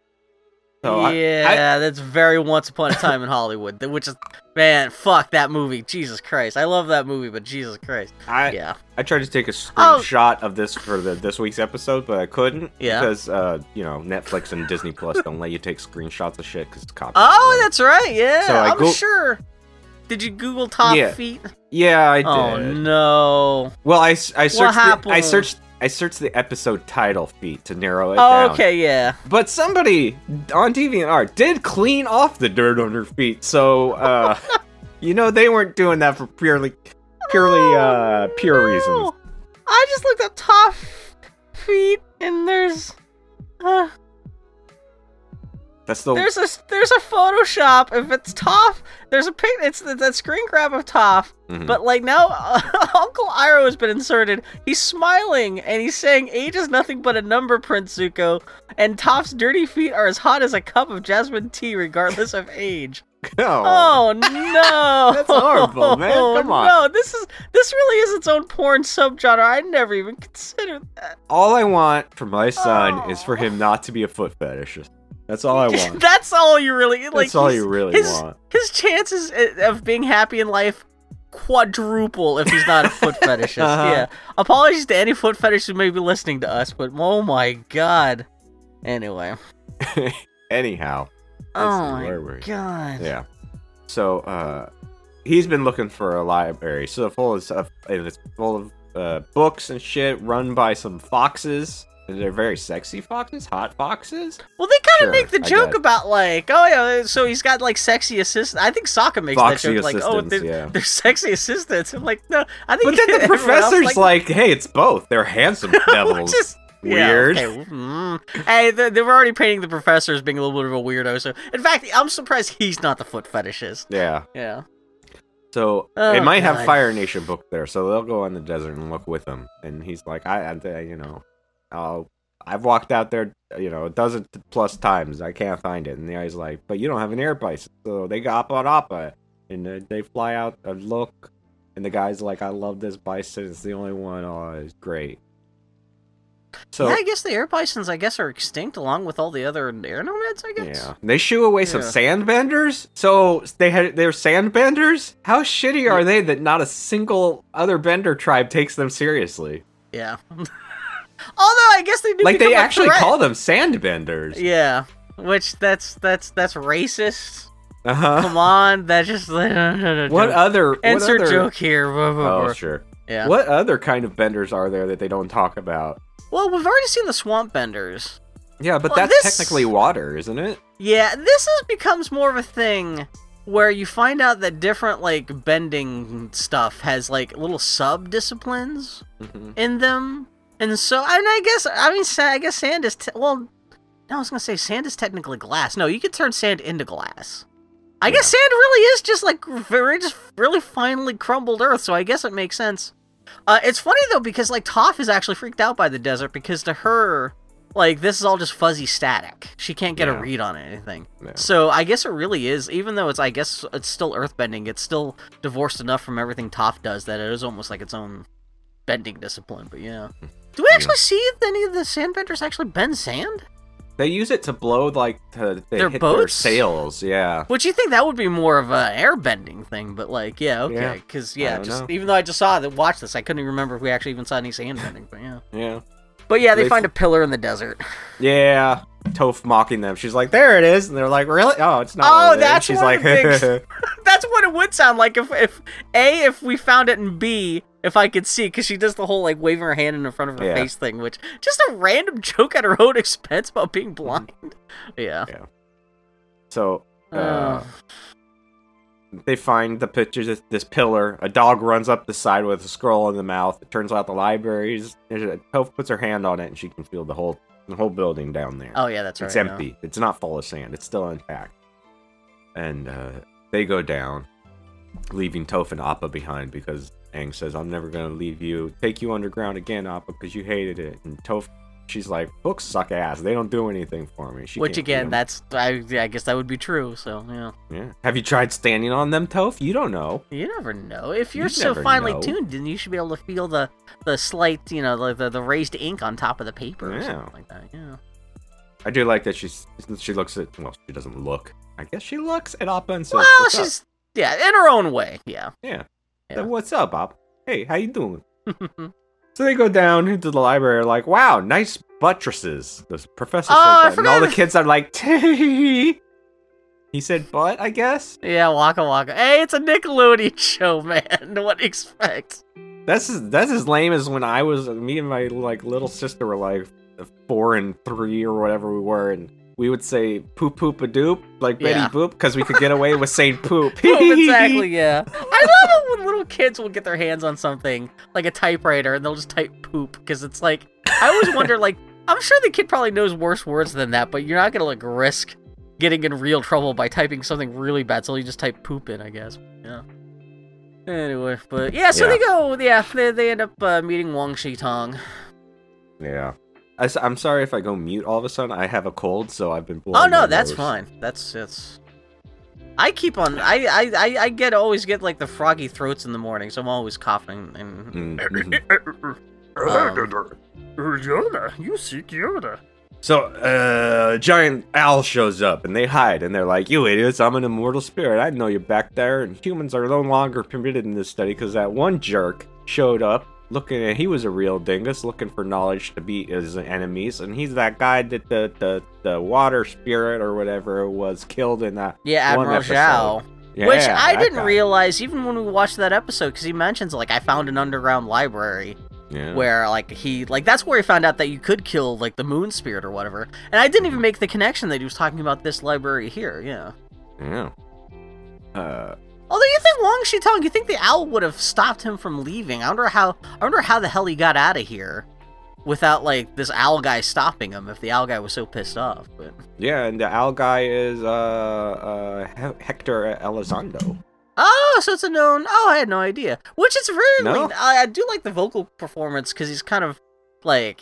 So I- yeah, that's very Once Upon a Time in Hollywood. Which is, man, fuck that movie. Jesus Christ, I love that movie, but Jesus Christ, I, I, yeah. I tried to take a Oh. screenshot of this for the this week's episode, but I couldn't Yeah. because uh, you know Netflix and Disney Plus don't let you take screenshots of shit because it's copyright. Oh, that's right. Yeah, So I I'm go- sure. Did you Google Toph Yeah, feet? yeah, I did. Oh no. Well, I searched the, I searched I searched the episode title feet to narrow it Oh, down. okay, yeah. But somebody on DeviantArt did clean off the dirt on her feet, so uh, you know they weren't doing that for purely purely uh pure No. reasons. I just looked up Toph feet, and there's, uh, That's the there's a there's a Photoshop. If it's Toph, there's a pic. It's that screen grab of Toph. Mhm. But like now, Uncle Iroh has been inserted. He's smiling and he's saying, "Age is nothing but a number, Prince Zuko." And Toph's dirty feet are as hot as a cup of jasmine tea, regardless of age. no. Oh no! That's horrible, man. Come on. No, this is this really is its own porn subgenre. I never even considered that. All I want for my son is Oh. for him not to be a foot fetishist. That's all I want. That's all you really like. That's all you really his, want. His chances of being happy in life quadruple if he's not a foot fetishist. Uh-huh. Yeah. Apologies to any foot fetishists who may be listening to us, but oh my god. Anyway. Anyhow, Oh my god. yeah. So uh, he's been looking for a library, so full of stuff, and it's full of uh, books and shit, run by some foxes. They're very sexy foxes, hot foxes. Well, they kind of Sure, make the joke about like, oh yeah, so he's got like sexy assistants. I think Sokka makes Foxy that joke, like, oh, they're, yeah. they're sexy assistants. I'm like, no, I think. But then the else, professor's like, "Hey, it's both. They're handsome devils." Which is yeah, Weird. okay, mm. Hey, they, they were already painting the professor as being a little bit of a weirdo. So, in fact, I'm surprised he's not the foot fetishist. yeah. Yeah. So Oh, it might have Fire Nation book there, so they'll go in the desert and look with him. And he's like, I, I you know, I'll, I've walked out there, you know, a dozen plus times. I can't find it. And the guy's like, but you don't have an air bison, so they got on Appa, and they fly out and look. And the guy's like, I love this bison. It's the only one. Oh, it's great. So yeah, I guess the air bisons, I guess, are extinct along with all the other air nomads. I guess. Yeah, they shoo away some Yeah. sandbenders. So they had they're sandbenders. How shitty are they that not a single other bender tribe takes them seriously? Yeah. Although I guess they do. like they actually call them sandbenders. Yeah. Which that's that's that's racist. Uh huh. Come on, that's just no, no, no, What other what insert other- joke here. Oh sure. Yeah. What other kind of benders are there that they don't talk about? Well, we've already seen the swamp benders. Yeah, but Well, that's this- technically water, isn't it? Yeah, this is becomes more of a thing where you find out that different like bending stuff has like little sub disciplines Mhm. in them, and so I mean, I guess I mean sa- I guess sand is te- well. No, I was gonna say sand is technically glass. No, you could turn sand into glass. I guess sand really is just like very just really finely crumbled earth. So I guess it makes sense. Uh, it's funny though because like Toph is actually freaked out by the desert because to her, like this is all just fuzzy static. She can't get Yeah. a read on anything. Yeah. So I guess it really is, even though it's I guess it's still earthbending, it's still divorced enough from everything Toph does that it is almost like its own bending discipline. But yeah. Do we actually see if any of the sand sandbenders actually bend sand? They use it to blow like to they Their hit their boats? sails. Yeah. Which you think that would be more of a airbending thing, but like, yeah, okay, Yeah. because I yeah, don't just know. even though I just saw that, watch this, I couldn't even remember if we actually even saw any sandbending, but yeah, Yeah. But yeah, they, They- find a pillar in the desert. Yeah. Toph mocking them. She's like, "There it is," and they're like, "Really? Oh, it's not." Oh, over there." And that's she's like, of the big- That's that's what it would sound like if, if A, if we found it, and B, if I could see, because she does the whole like waving her hand in front of her Yeah. face thing, which just a random joke at her own expense about being blind. Yeah. Yeah. So uh, Uh, they find the pictures of this pillar. A dog runs up the side with a scroll in the mouth. It turns out the library's. Toph puts her hand on it and she can feel the whole the whole building down there. oh yeah, that's right. it's empty. It's not full of sand. It's still intact. And uh, they go down, leaving Toph and Appa behind because Aang says, "I'm never gonna leave you. Take you underground again, Appa, because you hated it." And Toph, she's like, "Books suck ass. They don't do anything for me." She Which again, 'em." that's I, I guess that would be true. So yeah, yeah. Have you tried standing on them, Toph? You don't know. you never know. If you're You so finely know. tuned, then you should be able to feel the the slight, you know, the the, the raised ink on top of the paper or Yeah. something like that. Yeah. I do like that she's she looks at well, she doesn't look. I guess she looks at Appa and says, Well, "What's up?" she's yeah, in her own way. Yeah. yeah. Yeah. What's up, Appa? Hey, how you doing? So they go down into the library, like, wow, nice buttresses. The professor Oh, says that, and all the kids are like, Tee. He said, "Butt, I guess." yeah, Waka Waka. Hey, it's a Nickelodeon show, man. What do you expect? That's as, that's as lame as when I was. Me and my like little sister were like four and three or whatever we were, and we would say "poop poop a doop" like Betty Yeah. Boop because we could get away with saying poop. Poop, exactly, yeah. I love it when little kids will get their hands on something like a typewriter and they'll just type poop because it's like I always wonder like I'm sure the kid probably knows worse words than that, but you're not gonna like risk getting in real trouble by typing something really bad, so you just type poop in, I guess. Yeah. Anyway, but yeah, so Yeah. they go. Yeah, they, they end up uh, meeting Wang Shitong. Yeah. I, am sorry if I go mute all of a sudden. I have a cold, so I've been. Oh no, that's nose. fine. That's that's. I keep on. I, I I I get always get like the froggy throats in the morning, so I'm always coughing and. Mm, mhm. Yoda, you seek Yoda. So, uh, a giant owl shows up and they hide and they're like, You idiots, I'm an immortal spirit. I know you're back there. And humans are no longer permitted in this study because that one jerk showed up looking at, he was a real dingus looking for knowledge to beat his enemies. And he's that guy that the, the, the water spirit or whatever was killed in that. Yeah, Admiral. Zhao. Yeah, Which I didn't guy. realize even when we watched that episode, because he mentions like I found an underground library Yeah. where like he like that's where he found out that you could kill like the moon spirit or whatever. And I didn't even make the connection that he was talking about this library here. Yeah. Yeah. Uh, Although you think Wan Shi Tong, you think the owl would have stopped him from leaving? I wonder how. I wonder how the hell he got out of here without like this owl guy stopping him. If the owl guy was so pissed off, but yeah, and the owl guy is uh, uh, Hector Elizondo. oh, so it's a known. Oh, I had no idea. Which is really. No? I, I do like the vocal performance because he's kind of like.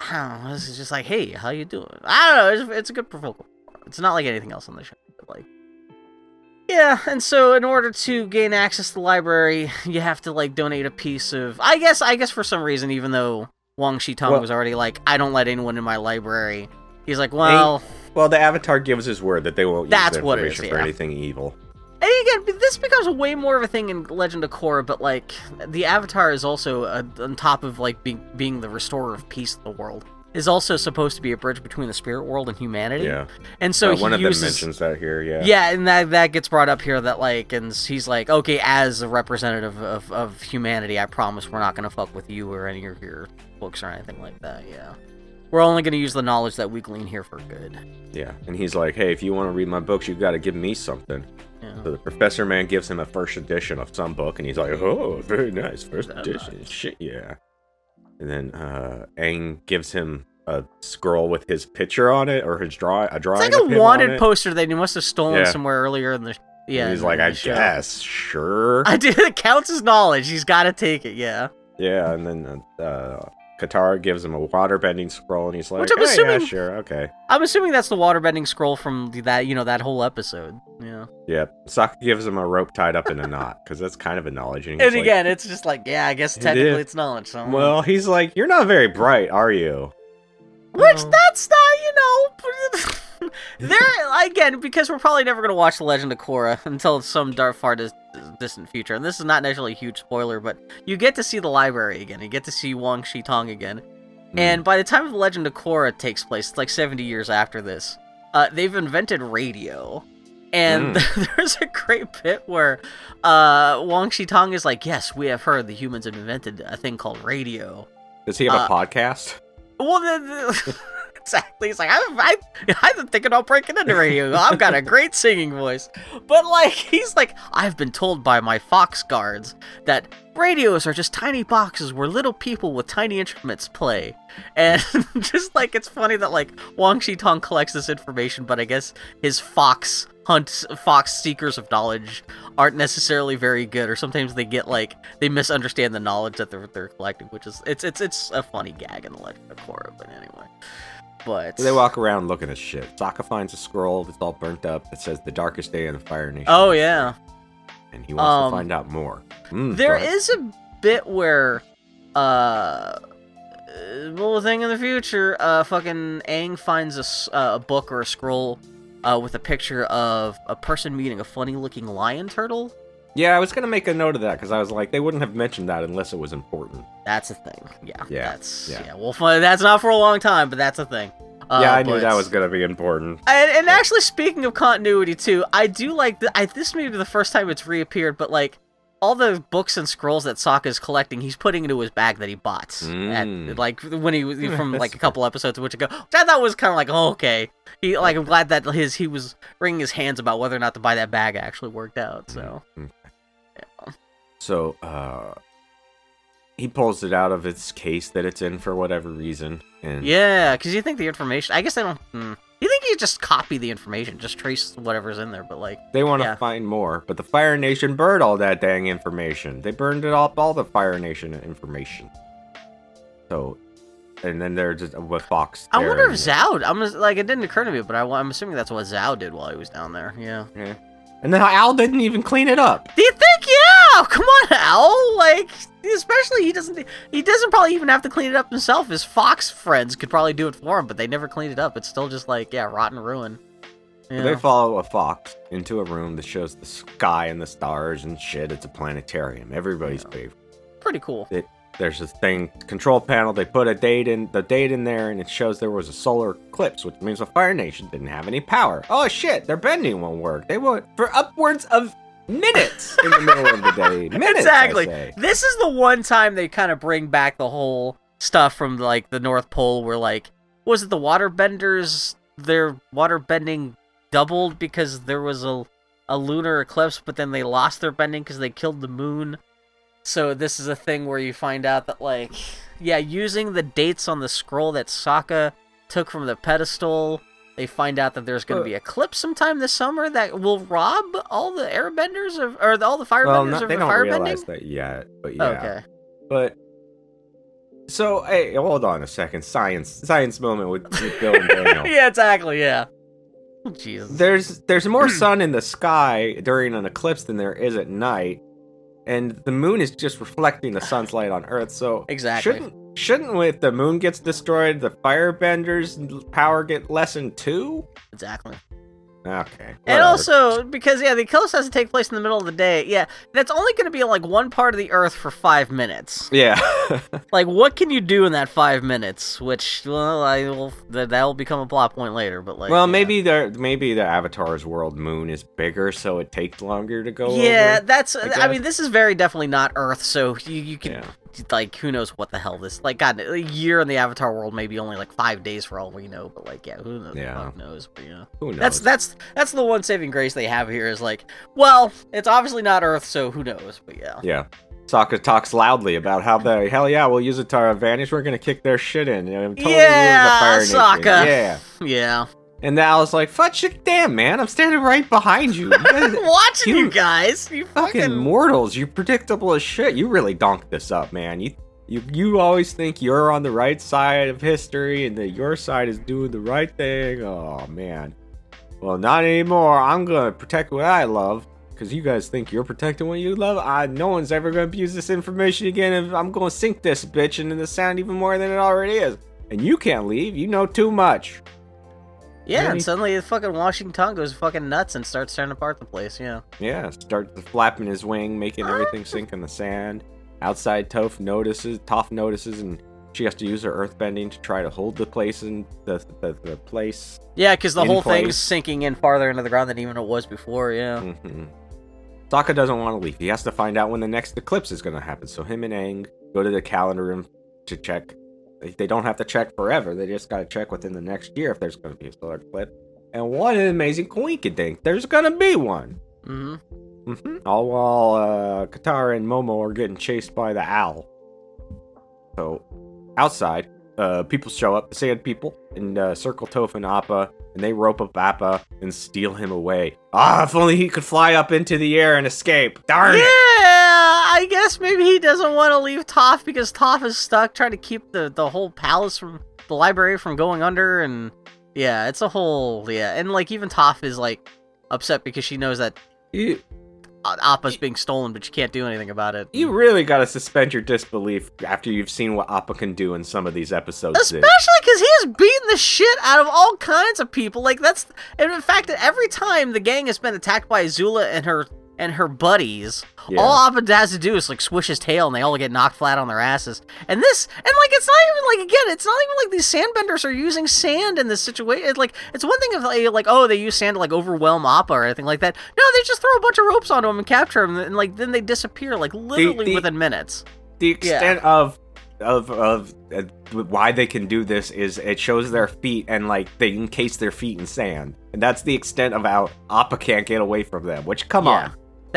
I don't know. This is just like, hey, how you doing? I don't know. It's, it's a good vocal. performance. It's not like anything else on the show, but like. Yeah, and so in order to gain access to the library, you have to like donate a piece of. I guess, I guess for some reason, even though Wan Shi Tong Well- was already like, I don't let anyone in my library. He's like, well, Well, the Avatar gives his word that they won't That's use the what it is, information for yeah. anything evil. And again, this becomes way more of a thing in Legend of Korra, but like the Avatar is also uh, on top of like being being the restorer of peace in the world, is also supposed to be a bridge between the spirit world and humanity. Yeah. And so Uh, he one of uses, them mentions that here. Yeah. Yeah, and that that gets brought up here that like, and he's like, okay, as a representative of, of humanity, I promise we're not gonna fuck with you or any of your books or anything like that. Yeah, we're only gonna use the knowledge that we glean here for good. Yeah. And he's like, hey, if you want to read my books, you got to give me something. Yeah. So the Professor Man gives him a first edition of some book, and he's like, oh, very nice, first edition. nice. Shit, yeah. And then uh, Aang gives him a scroll with his picture on it, or his draw a drawing. It's like a wanted poster that he must have stolen Yeah. somewhere earlier in the. Yeah, And he's like, I guess, sure. I did. It counts as knowledge. He's got to take it. Yeah. Yeah, and then uh, Katara gives him a waterbending scroll, and he's like, Which I'm eh, "Hey, assuming- yeah, sure, okay. I'm assuming that's the waterbending scroll from that you know that whole episode. Yeah. Yeah, Sokka gives him a rope tied up in a knot, because that's kind of a knowledge. And, he's And like, again, it's just like, yeah, I guess technically is. it's knowledge. So. well, he's like, you're not very bright, are you? which that's not, you know. there again, because we're probably never gonna watch the Legend of Korra until some dark far dis- distant future, and this is not necessarily a huge spoiler, but you get to see the library again. You get to see Wan Shi Tong again. Hmm. And by the time the Legend of Korra takes place, it's like 70 years after this, uh, they've invented radio. And there's a great bit where uh, Wan Shi Tong is like, "Yes, we have heard the humans have invented a thing called radio." Does he have Uh, a podcast? Well, the, the, exactly. He's like, I'm, I, I've been thinking about breaking into radio. I've got a great singing voice. But, like, he's like, I've been told by my Fox guards that radios are just tiny boxes where little people with tiny instruments play. And just like, it's funny that, like, Wan Shi Tong collects this information, but I guess his Fox hunts, Fox seekers of knowledge aren't necessarily very good, or sometimes they get, like, they misunderstand the knowledge that they're, they're collecting, which is, it's, it's, it's a funny gag in the Legend of Korra, but anyway. But They walk around looking at shit. Sokka finds a scroll that's all burnt up that says the darkest day in the Fire Nation. Oh yeah, And he wants Um, to find out more. Mm, there is a bit where, uh, little thing in the future, uh, fucking Aang finds a, uh, a book or a scroll, uh, with a picture of a person meeting a funny-looking lion turtle. Yeah, I was gonna make a note of that because I was like, they wouldn't have mentioned that unless it was important. That's a thing. Yeah. Yeah, That's yeah. yeah. Well, fun, that's not for a long time, but that's a thing. Uh, yeah, I knew that was gonna be important. And, and actually, speaking of continuity too, I do like the, I, this may be the first time it's reappeared, but like all the books and scrolls that Sokka is collecting, he's putting into his bag that he bought, Mm. at, like when he was from like a couple episodes which ago, which I thought was kind of like oh, okay. He like I'm glad that his he was wringing his hands about whether or not to buy that bag actually worked out. So Mm. So, uh, he pulls it out of its case that it's in for whatever reason, and yeah, because you think the information, I guess I don't. Hmm, you think you just copy the information, just trace whatever's in there, but like they want to Yeah. find more. But the Fire Nation burned all that dang information. They burned it up, all the Fire Nation information. So, and then they're just with Fox. I wonder if Zhao. I'm just- like it didn't occur to me, but I, am assuming that's what Zhao did while he was down there. Yeah. Yeah. And then Al didn't even clean it up. Do you think? Yeah. Come on, Al. Like, especially he doesn't. He doesn't probably even have to clean it up himself. His Fox friends could probably do it for him, but they never cleaned it up. It's still just like yeah, rotten ruin. Yeah. They follow a fox into a room that shows the sky and the stars and shit. It's a planetarium. Everybody's Yeah. favorite. Pretty cool. There's this thing, control panel. They put a date in the date in there, and it shows there was a solar eclipse, which means the Fire Nation didn't have any power. Oh shit! Their bending won't work. They won't for upwards of minutes in the middle of the day. Minutes, exactly. This is the one time they kind of bring back the whole stuff from like the North Pole, where like was it the waterbenders? Their water bending doubled because there was a a lunar eclipse, but then they lost their bending because they killed the moon. So this is a thing where you find out that like yeah, using the dates on the scroll that Sokka took from the pedestal. They find out that there's going to be a eclipse sometime this summer that will rob all the airbenders of, or all the firebenders Well, not, of they the don't firebending. realize that yet, but yeah. Okay. But so, hey, hold on a second. Science, science moment with, with Bill and Daniel. yeah, exactly. Yeah. Oh, Jesus. There's there's more sun in the sky during an eclipse than there is at night, and the moon is just reflecting the sun's light on Earth. So Exactly. shouldn't shouldn't if the moon gets destroyed, the firebenders' power get lessened too? Exactly. Okay. And also because yeah, the eclipse has to take place in the middle of the day. Yeah, that's only going to be like one part of the Earth for five minutes. yeah. Like, what can you do in that five minutes? Which, well, I will that that'll become a plot point later. But like, well, yeah. maybe the maybe the Avatar's world moon is bigger, so it takes longer to go. Yeah, over. that's. I I, mean, this is very definitely not Earth, so you you can Yeah. Like who knows what the hell this like. God, a year in the Avatar world, maybe only like five days for all we know. But like, yeah, who knows? Yeah. Fuck knows? But yeah. Who knows? That's that's that's the one saving grace they have here is like, well, it's obviously not Earth, so who knows? But yeah, Yeah. Sokka talks loudly about how the hell yeah we'll use it to our advantage. We're gonna kick their shit in. Know, totally Yeah, the Fire Sokka. Yeah. yeah. And now I was like, "Fuck shit, damn man! I'm standing right behind you. You guys, Watching you you guys, you fucking fucking. mortals, you predictable as shit. You really donked this up, man. You you you always think you're on the right side of history and that your side is doing the right thing. Oh man. Well, not anymore. I'm gonna protect what I love. Cause you guys think you're protecting what you love. I no one's ever gonna abuse this information again. If I'm gonna sink this bitch into the sand even more than it already is. And you can't leave. You know too much. Yeah, Really? and suddenly the fucking Wan Shi Tong goes fucking nuts and starts tearing apart the place. Yeah. Yeah, starts flapping his wing, making everything sink in the sand. Outside, Toph notices. Toph notices and She has to use her earthbending to try to hold the place in the the, the place. Yeah, because the whole place. thing's sinking in farther into the ground than even it was before. Yeah. hmm Sokka doesn't want to leave. He has to find out when the next eclipse is going to happen. So him and Aang go to the calendar room to check. They- don't have to check forever. They just got to check within the next year if there's going to be a solar eclipse. And what an amazing coinkydink. There's going to be one. hmm hmm All while uh, Katara and Momo are getting chased by the owl. So, outside, uh, people show up, the Sand people, and uh, circle Toph and Appa, and they rope up Appa and steal him away. Ah, if only he could fly up into the air and escape. Darn it! Yeah! I guess maybe he doesn't want to leave Toph because Toph is stuck trying to keep the, the whole palace from the library from going under, and yeah, it's a whole yeah, and like even Toph is like upset because she knows that You, Appa's being stolen, but you can't do anything about it. you really gotta suspend your disbelief after you've seen what Appa can do in some of these episodes. Especially because he has beaten the shit out of all kinds of people. Like that's, and in fact, every time the gang has been attacked by Azula and her and her buddies, Yeah. all Appa has to do is like swish his tail, and they all get knocked flat on their asses. And this, and like, it's not even like again, it's not even like these sandbenders are using sand in this situation. It's like it's one thing if like, like oh they use sand to like overwhelm Appa or anything like that. No, they just throw a bunch of ropes onto him and capture him, and like then they disappear like literally the- within minutes. the extent of of of uh, why they can do this is it shows their feet and like they encase their feet in sand, and that's the extent of how Appa can't get away from them. Which come Yeah. on,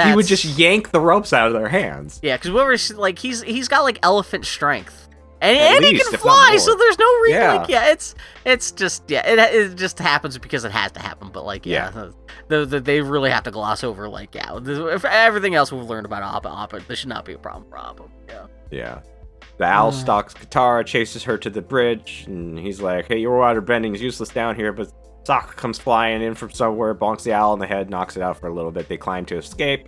he would just yank the ropes out of their hands. Yeah, because whoever like he's he's got like elephant strength, and, At and he can fly. So there's no reason. Yeah. Like, yeah, it's it's just yeah, it it just happens because it has to happen. But like yeah, The, the, they really have to gloss over like yeah, everything else we've learned about Appa Appa, this should not be a problem for Appa. Yeah. Yeah. The owl stalks Katara, chases her to the bridge, and he's like, "Hey, your water bending is useless down here." But Sokka comes flying in from somewhere, bonks the owl in the head, knocks it out for a little bit. They climb to escape,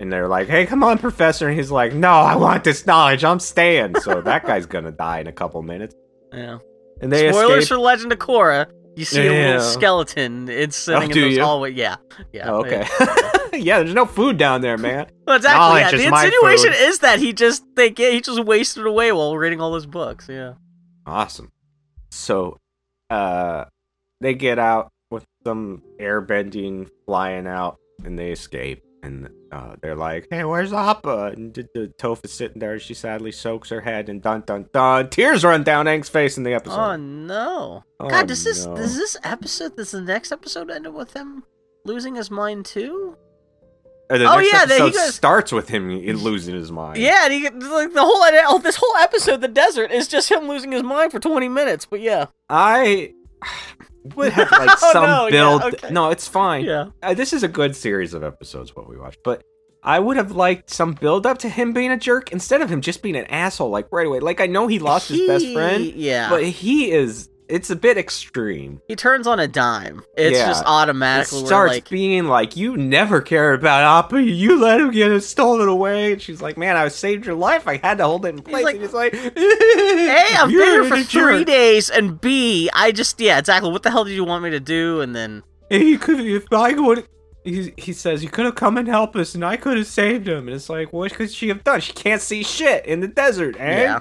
and they're like, "Hey, come on, Professor!" And he's like, "No, I want this knowledge. I'm staying." So that guy's gonna die in a couple minutes, Yeah. and they Spoilers escape. for Legend of Korra. You see a little skeleton. It's sitting do in those you? hallway. Yeah. Yeah. Oh, okay. yeah, there's no food down there, man. Well, exactly. Yeah. The is insinuation is that he just they get he just wasted away while reading all those books. Yeah. Awesome. So, uh, they get out with some airbending flying out, and they escape. And uh, they're like, "Hey, where's Appa?" And the, the Toph is sitting there. She sadly soaks her head, and dun dun dun, tears run down Aang's face in the episode. Oh no! Oh, God, does this no. does this episode does the next episode end up with him losing his mind too? Oh, yeah, then he episode goes- starts with him in losing his mind. Yeah, and he like the whole oh, this whole episode, the desert, is just him losing his mind for twenty minutes. But yeah, I would have like Oh, some no, yeah, build. okay. No, it's fine. yeah, uh, this is a good series of episodes what we watched but i would have liked some build up to him being a jerk instead of him just being an asshole like right away like i know he lost his best friend Yeah, but he is it's a bit extreme he turns on a dime. It's Yeah. just automatically where, starts like being like you never cared about appa you let him get it stolen away and she's like man i saved your life i had to hold it in place like, and he's like A, I've been here for three jerk." days, and B, I just yeah, exactly. What the hell did you want me to do? And then he could if I would he, he says you could have come and helped us and I could have saved him and it's like what could she have done? She can't see shit in the desert, eh? Yeah.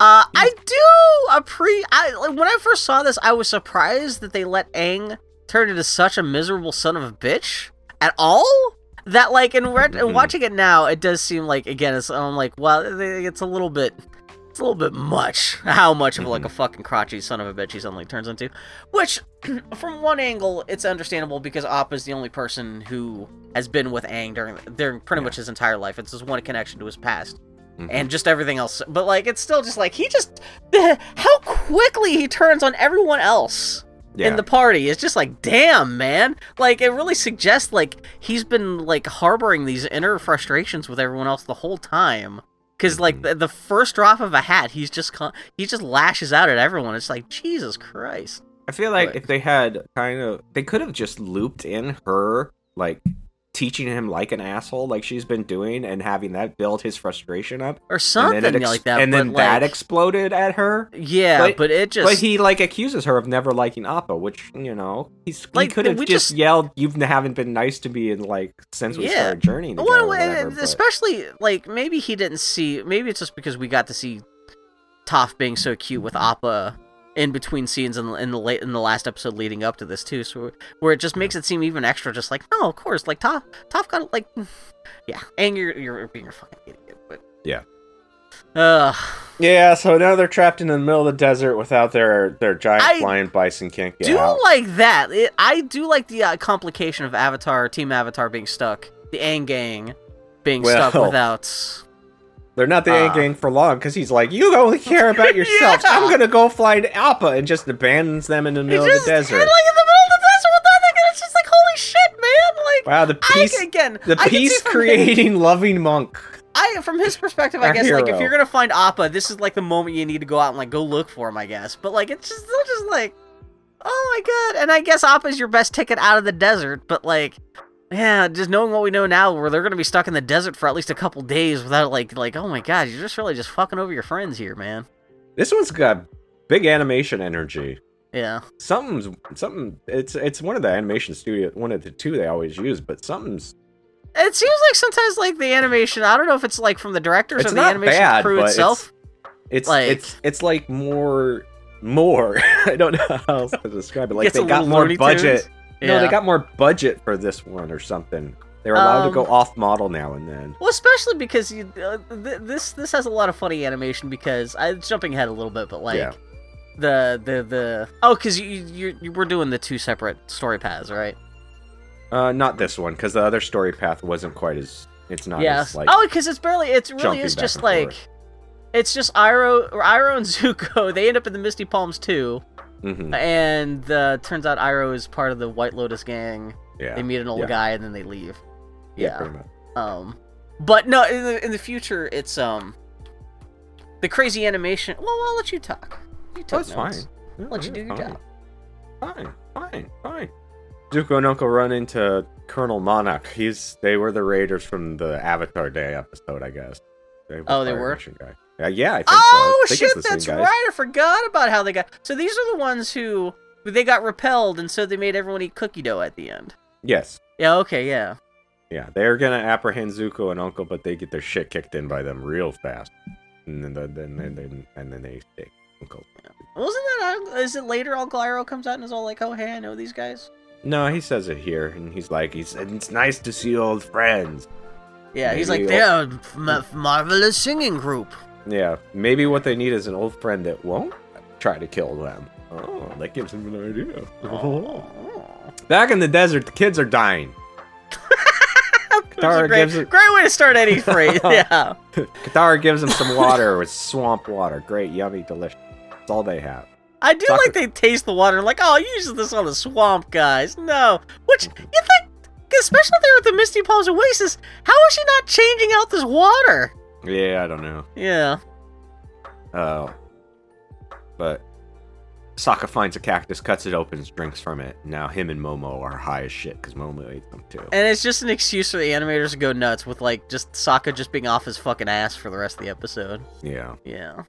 Uh, I do appre. I like, when I first saw this, I was surprised that they let Aang turn into such a miserable son of a bitch at all. That like in, re- Mhm. watching it now, it does seem like again, it's I'm like, well, it's a little bit, it's a little bit much. How much of like a fucking crotchety son of a bitch he suddenly turns into? Which, from one angle, it's understandable because Appa's the only person who has been with Aang during during pretty Yeah. much his entire life. It's his one connection to his past Mhm. and just everything else. But like, it's still just like he just how quickly he turns on everyone else yeah. in the party. It's just like, damn, man. Like, it really suggests like he's been like harboring these inner frustrations with everyone else the whole time. Cause like Mhm. the, the first drop of a hat, he's just con- he just lashes out at everyone. It's like Jesus Christ. I feel like But- if they had kind of, they could have just looped in her, like, teaching him like an asshole, like she's been doing, and having that build his frustration up. Or something and ex- like that. And then but, that exploded at her. yeah, but- but, it just But he, like, accuses her of never liking Appa, which, you know, he's, Like, he could have just, just- yelled, You haven't been nice to me in, like, since we Yeah. started journeying. Well, and whatever, but- especially like maybe he didn't see. Maybe it's just because we got to see Toph being so cute with Appa in between scenes in, the- in the late in the last episode leading up to this too. So where it just makes it seem even extra, just like no, of course, like Toph, Toph got like, yeah, and you're you're being a fucking idiot, but Yeah. Uh, Yeah, so now they're trapped in the middle of the desert without their their giant I flying bison can't get do out. Do like that. It, I do like the uh, complication of Avatar, Team Avatar being stuck, the Aang gang being stuck without. They're not the Uh, uh, gang for long because he's like, you only care about yourself. Yeah. I'm gonna go find Appa and just abandons them in the middle of the desert. And, like in the middle of the desert with nothing, and it's just like holy shit, man! Like wow, the I peace, again, the I peace creating loving monk. I from his perspective, I Our guess like if you're gonna find Appa, this is like the moment you need to go out and like go look for him, I guess. But like it's just just like, oh my god! And I guess Appa's your best ticket out of the desert, but like. Yeah, just knowing what we know now, where they're gonna be stuck in the desert for at least a couple days without like, like, oh my god, you're just really just fucking over your friends here, man. This one's got big animation energy. Yeah, Something's something. It's it's one of the animation studio, one of the two they always use, but something's. it seems like sometimes like the animation. I don't know if it's like from the directors It's or the animation bad, crew itself. It's Like- it's it's like more more. I don't know how else to describe it. Like they got more budget. Tunes. No, they got more budget for this one or something. They're allowed to Um, go off model now and then. Well, especially because you, uh, th- this this has a lot of funny animation because I'm jumping ahead a little bit, but like Yeah. the the the oh, because you, you you were doing the two separate story paths, right? Uh, not this one because the other story path wasn't quite as. It's not yeah. as like. oh, because it's barely. It really is just like. forth. It's just Iro or Iroh and Zuko. They end up in the Misty Palms too, mhm, and uh, turns out Iroh is part of the White Lotus gang. yeah. They meet an old Yeah. guy and then they leave. Yeah. much. Um, but no, in the in the future, it's um, the crazy animation. Well, I'll let you talk. You talk. That's fine. Yeah, Let you do your fine. job. Fine, fine, fine. Zuko and Uncle run into Colonel Mongke. He's they were the raiders from the Avatar Day episode, I guess. They Oh, they were? Guy. Uh, yeah, I think Oh so. I think shit, it's the same that's guys. right. I forgot about how they got. So these are the ones who they got repelled, and so they made everyone eat cookie dough at the end. Yes. Yeah. Okay. Yeah. Yeah, they're gonna apprehend Zuko and Uncle, but they get their shit kicked in by them real fast, and then then then then, and then they take Uncle. Wasn't that? Is it later? Uncle Iroh comes out and is all like, "Oh, hey, I know these guys." No, he says it here, and he's like, he said, "It's nice to see old friends." Yeah. he's like, they're a marvelous singing group. Yeah, maybe what they need is an old friend that won't try to kill them. Oh, that gives him an idea. Oh. Back in the desert, the kids are dying. Katara great, gives it- great way to start any phrase. Yeah. Katara gives them some water with swamp water. Great, yummy, delicious. That's all they have. I do like they taste the water like, oh, you use this on the swamp, guys. No, which mm-hmm. you think, especially there at the Misty Palms Oasis, how is she not changing out this water? Yeah, I don't know. Yeah. Uh, but Sokka finds a cactus, cuts it open, drinks from it. Now him and Momo are high as shit because Momo ate them too. And it's just an excuse for the animators to go nuts with like just Sokka just being off his fucking ass for the rest of the episode. Yeah. Yeah.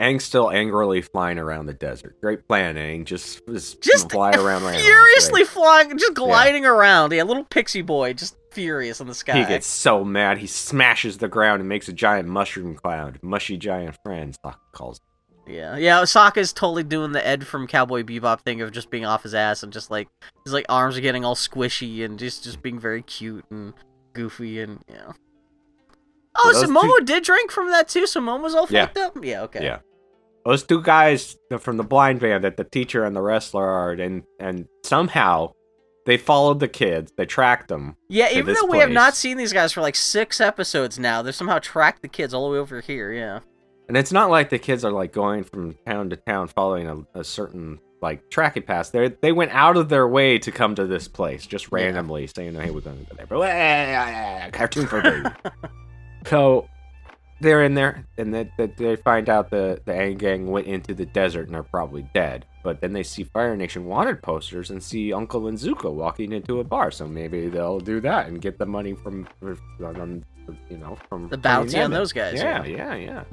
Aang's still angrily flying around the desert. Great plan, Aang. Just, just, Just fly around, around. furiously Great. flying, just gliding around. Yeah, little pixie boy, just furious in the sky. He gets so mad, he smashes the ground and makes a giant mushroom cloud. Mushy giant friend, Sokka calls. it. Yeah, yeah. Sokka's totally doing the Ed from Cowboy Bebop thing of just being off his ass and just like his like arms are getting all squishy and just just being very cute and goofy and yeah. Oh, So Momo did drink from that too. So Momo's all Yeah. fucked up. Yeah. Okay. Yeah. Those two guys from the blind band that the teacher and the wrestler are, and and somehow they followed the kids. They tracked them. Yeah. Even though we have not seen these guys for like six episodes now, they somehow tracked the kids all the way over here. Yeah. And it's not like the kids are like going from town to town following a, a certain like tracking pass. They they went out of their way to come to this place just randomly, saying, "Hey, we're going to go there." But "Eh, cartoon for baby. so they're in there, and they, they, they find out the the Aang gang went into the desert and are probably dead. But then they see Fire Nation wanted posters and see Uncle and Zuko walking into a bar. So maybe they'll do that and get the money from, from you know, from The bounty on those guys, Yeah, yeah, yeah.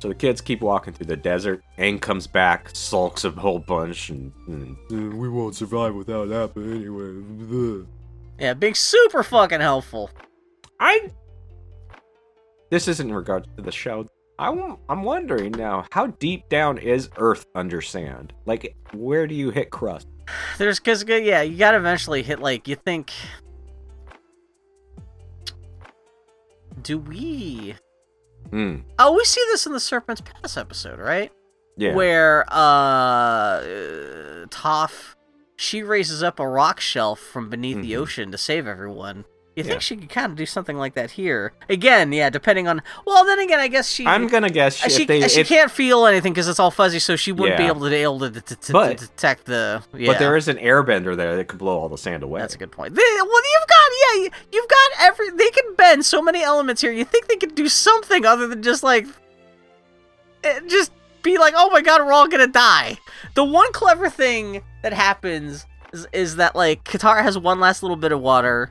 So the kids keep walking through the desert. Aang comes back, sulks a whole bunch, and, and, "Uh, we won't survive without that. But anyway. Yeah. Being super fucking helpful. I. This isn't in regards to the show. I'm, I'm wondering now, how deep down is Earth under sand? Like, where do you hit crust? There's because yeah, you gotta eventually hit like you think. Do we? Hmm. Oh, we see this in the Serpent's Pass episode, right? Yeah. Where uh, Toph she raises up a rock shelf from beneath the Mhm. ocean to save everyone. You Yeah. think she could kind of do something like that here? Again, yeah, depending on. Well, then again, I guess she. I'm gonna guess uh, if she, they, she if- can't feel anything because it's all fuzzy, so she wouldn't be able to, be able to, to, to, But- to detect the. Yeah. But there is an airbender there that could blow all the sand away. That's a good point. They, well, you've got yeah, you- you've got every. They can bend so many elements here. You think they could do something other than just like, eh, just be like, oh my god, we're all gonna die. The one clever thing that happens is, is that like Katara has one last little bit of water.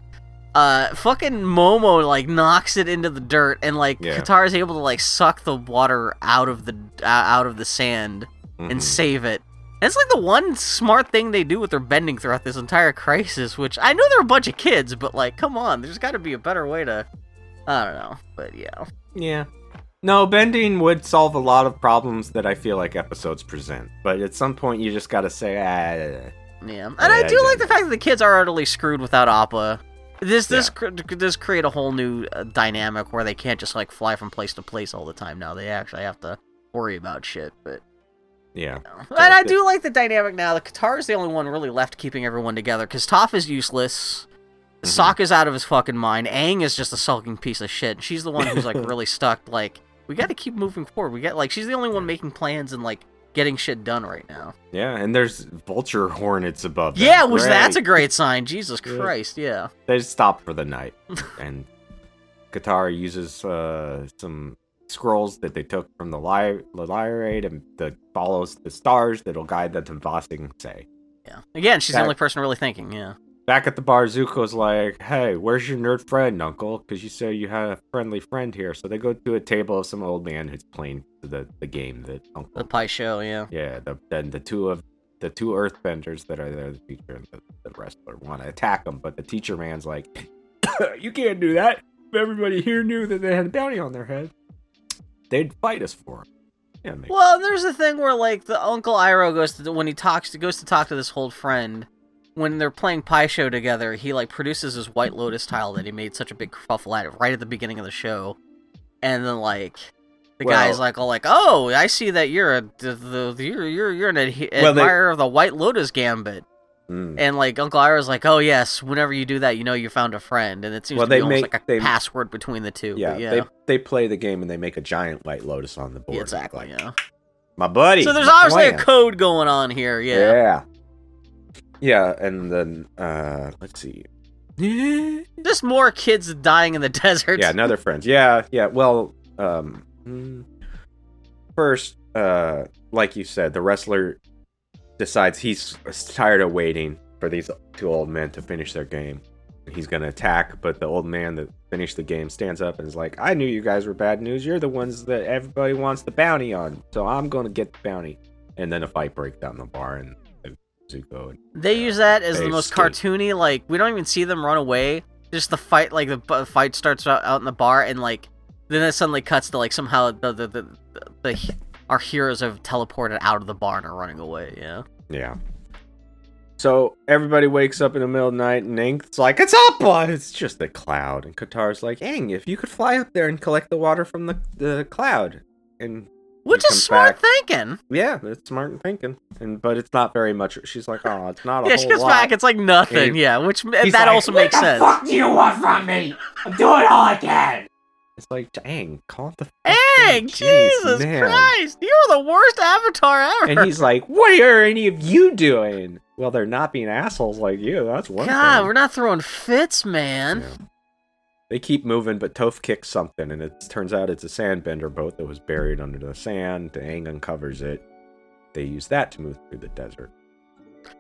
Uh, fucking Momo like knocks it into the dirt, and like Yeah. Katara is able to like suck the water out of the uh, out of the sand Mhm. and save it. And it's like the one smart thing they do with their bending throughout this entire crisis, which I know they're a bunch of kids, but like, come on, there's got to be a better way to. I don't know, but yeah. Yeah. No, bending would solve a lot of problems that I feel like episodes present. But at some point, you just gotta say, ah. Yeah, and I do I like the fact that the kids are utterly screwed without Appa. This this Yeah. cr- this create a whole new uh, dynamic where they can't just like fly from place to place all the time. Now they actually have to worry about shit. But Yeah. you know. and I do like the dynamic now. The Katara is the only one really left keeping everyone together because Toph is useless. Mhm. Sokka is out of his fucking mind. Aang is just a sulking piece of shit. She's the one who's like really stuck. Like we got to keep moving forward. We got like she's the only one making plans and like getting shit done right now. Yeah, and there's vulture hornets above. them. Yeah, which that's a Great. great sign. Jesus Christ, yeah. They stop for the night, and Katara uses uh, some scrolls that they took from the li- the and that follows the stars that'll guide them to Vossing Say. Yeah. Again, she's the only person really thinking. Yeah. Back at the bar, Zuko's like, "Hey, where's your nerd friend, Uncle? Because you said you had a friendly friend here." So they go to a table of some old man who's playing the the game that Uncle. The Pai Sho. Yeah. Yeah, the, then the two of the two Earthbenders that are there, the teacher and the, the wrestler, want to attack them, but the teacher man's like, "You can't do that. If everybody here knew that they had a bounty on their head, they'd fight us for it." Yeah, Well, there's a thing where like the Uncle Iroh goes to when he talks to goes to talk to this old friend. When they're playing Pai Sho together, he like produces his White Lotus tile that he made such a big kerfuffle at right at the beginning of the show, and then like the guy's like, "Oh, like, oh, I see that you're a the, the you're you're you're an Well, they- admirer of the White Lotus Gambit." Mm. And like Uncle Iroh's like, "Oh yes, whenever you do that, you know you found a friend," and it seems Well, to be almost make- like a they- password between the two. yeah, yeah, they they play the game and they make a giant white lotus on the board. Yeah, exactly. Like, Yeah. My buddy. So there's obviously a code going on here. Yeah. Yeah. Yeah, and then uh let's see. Just more kids dying in the desert. Yeah, another friends. Yeah, yeah. Well, um first, uh like you said, the wrestler decides he's tired of waiting for these two old men to finish their game. He's gonna attack, but the old man that finished the game stands up and is like, "I knew you guys were bad news. You're the ones that everybody wants the bounty on, so I'm gonna get the bounty." And then a fight breaks down the bar, and Zuko and They use that as the most escape. cartoony. Like we don't even see them run away. Just the fight, like the bu- fight starts out, out in the bar, and like then it suddenly cuts to like somehow the the, the, the, the our heroes have teleported out of the bar and are running away. Yeah. Yeah. So everybody wakes up in the middle of the night, and Aang's like, "It's up!" but It's just a cloud, and Katara's like, "Aang, if you could fly up there and collect the water from the the cloud," and Which is smart back. thinking. yeah, it's smart thinking, and but it's not very much. She's like, "Oh, it's not a Yeah, whole she gets lot." back. It's like nothing. And yeah, which that like, also "What makes the sense. fuck do you want from me? I'm doing all I can. It's like, Aang, calm the fuck Dang. Jesus man." Christ! You're the worst avatar ever. And he's like, "What are any of you doing?" Well, they're not being assholes like you. That's one God, thing. we're not throwing fits, man. Yeah. They keep moving, but Toph kicks something, and it turns out it's a sandbender boat that was buried under the sand. Aang uncovers it. They use that to move through the desert.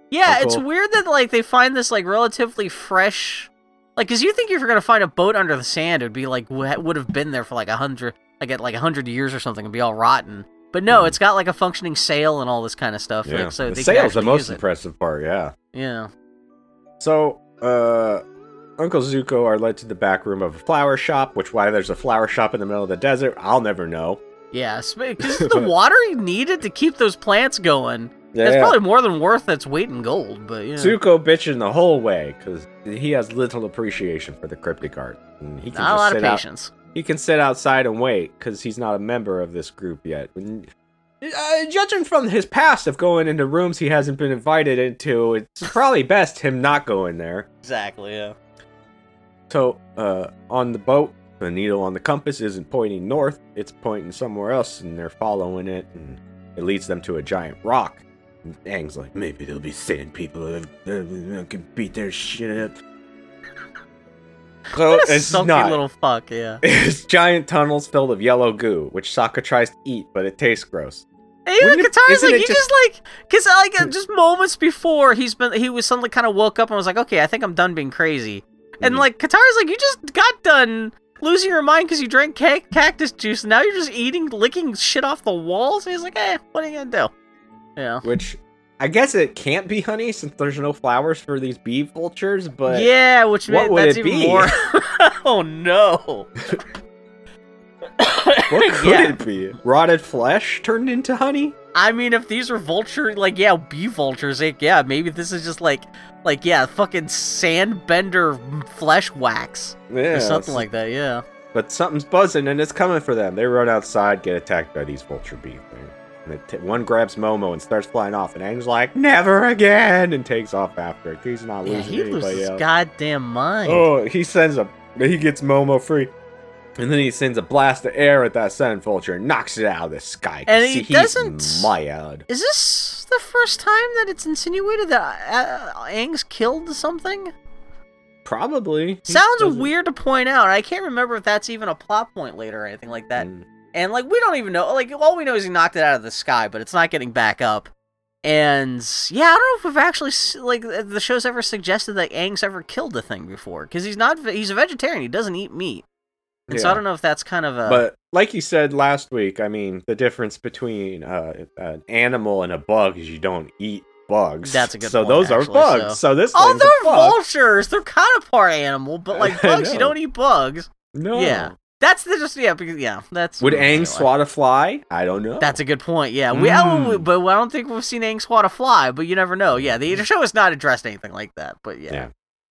Yeah, it's weird that like they find this like relatively fresh, like, cause you think if you're gonna find a boat under the sand, it'd be like w- would have been there for like a hundred, like at like a hundred years or something, and be all rotten. But no, Mhm. it's got like a functioning sail and all this kind of stuff. like, so the they sail's the most impressive part. Yeah. Yeah. So, uh, Uncle Zuko are led to the back room of a flower shop. Which why there's a flower shop in the middle of the desert, I'll never know. Yeah, because the water he needed to keep those plants going. It's Yeah. probably more than worth its weight in gold, but yeah. Zuko bitching the whole way because he has little appreciation for the cryptic art. And he can Not a just lot of sit out- patience. he can sit outside and wait because he's not a member of this group yet. And, uh, judging from his past of going into rooms he hasn't been invited into, it's probably best him not going there. Exactly, yeah. So, uh, on the boat, the needle on the compass isn't pointing north, it's pointing somewhere else, and they're following it, and it leads them to a giant rock. And Aang's like, maybe there'll be sand people that uh, can beat their shit up. A it's sulky not. little fuck, yeah. It's giant tunnels filled with yellow goo, which Sokka tries to eat, but it tastes gross. And even Wouldn't it- Katara's like, you just- just like, because like uh, just moments before he's been, he was suddenly kind of woke up and was like, okay, I think I'm done being crazy. And Mhm. like Katara's like, you just got done losing your mind because you drank ca- cactus juice. And now you're just eating, licking shit off the walls. And he's like, eh, what are you gonna do? Yeah. Which I guess it can't be honey since there's no flowers for these bee vultures, but yeah, which what meant would that's it even be? more. oh no. what could Yeah. it be? Rotted flesh turned into honey? I mean, if these are vulture, like yeah, bee vultures, like yeah, maybe this is just like, like yeah, fucking sandbender flesh wax Yeah, or something like that. Yeah. But something's buzzing and it's coming for them. They run outside, get attacked by these vulture bee things. And t- one grabs Momo and starts flying off, and Aang's like, "Never again!" and takes off after it. He's not Yeah, losing he anybody loses else. goddamn mind. Oh, he sends a he gets Momo free. And then he sends a blast of air at that sun vulture and knocks it out of the sky. And he see, doesn't-. Is this the first time that it's insinuated that uh, Aang's killed something? Probably. He Sounds doesn't- weird to point out. I can't remember if that's even a plot point later or anything like that. Mm. And like we don't even know. Like all we know is he knocked it out of the sky, but it's not getting back up. And yeah, I don't know if we've actually like the show's ever suggested that Aang's ever killed a thing before because he's not. He's a vegetarian. He doesn't eat meat. And so I don't know if that's kind of a. But like you said last week, I mean, the difference between uh, an animal and a bug is you don't eat bugs. That's a good So point, those are bugs. so- So, this oh, they're vultures. They're kind of part animal, but like bugs, you don't eat bugs. No. Yeah. That's the just yeah because yeah that's Would. Aang swat a fly? I don't know. That's a good point. Yeah, we, I don't- Mm. but I don't think we've seen Aang swat a fly. But you never know. Yeah, the, the show has not addressed anything like that. But yeah, Yeah.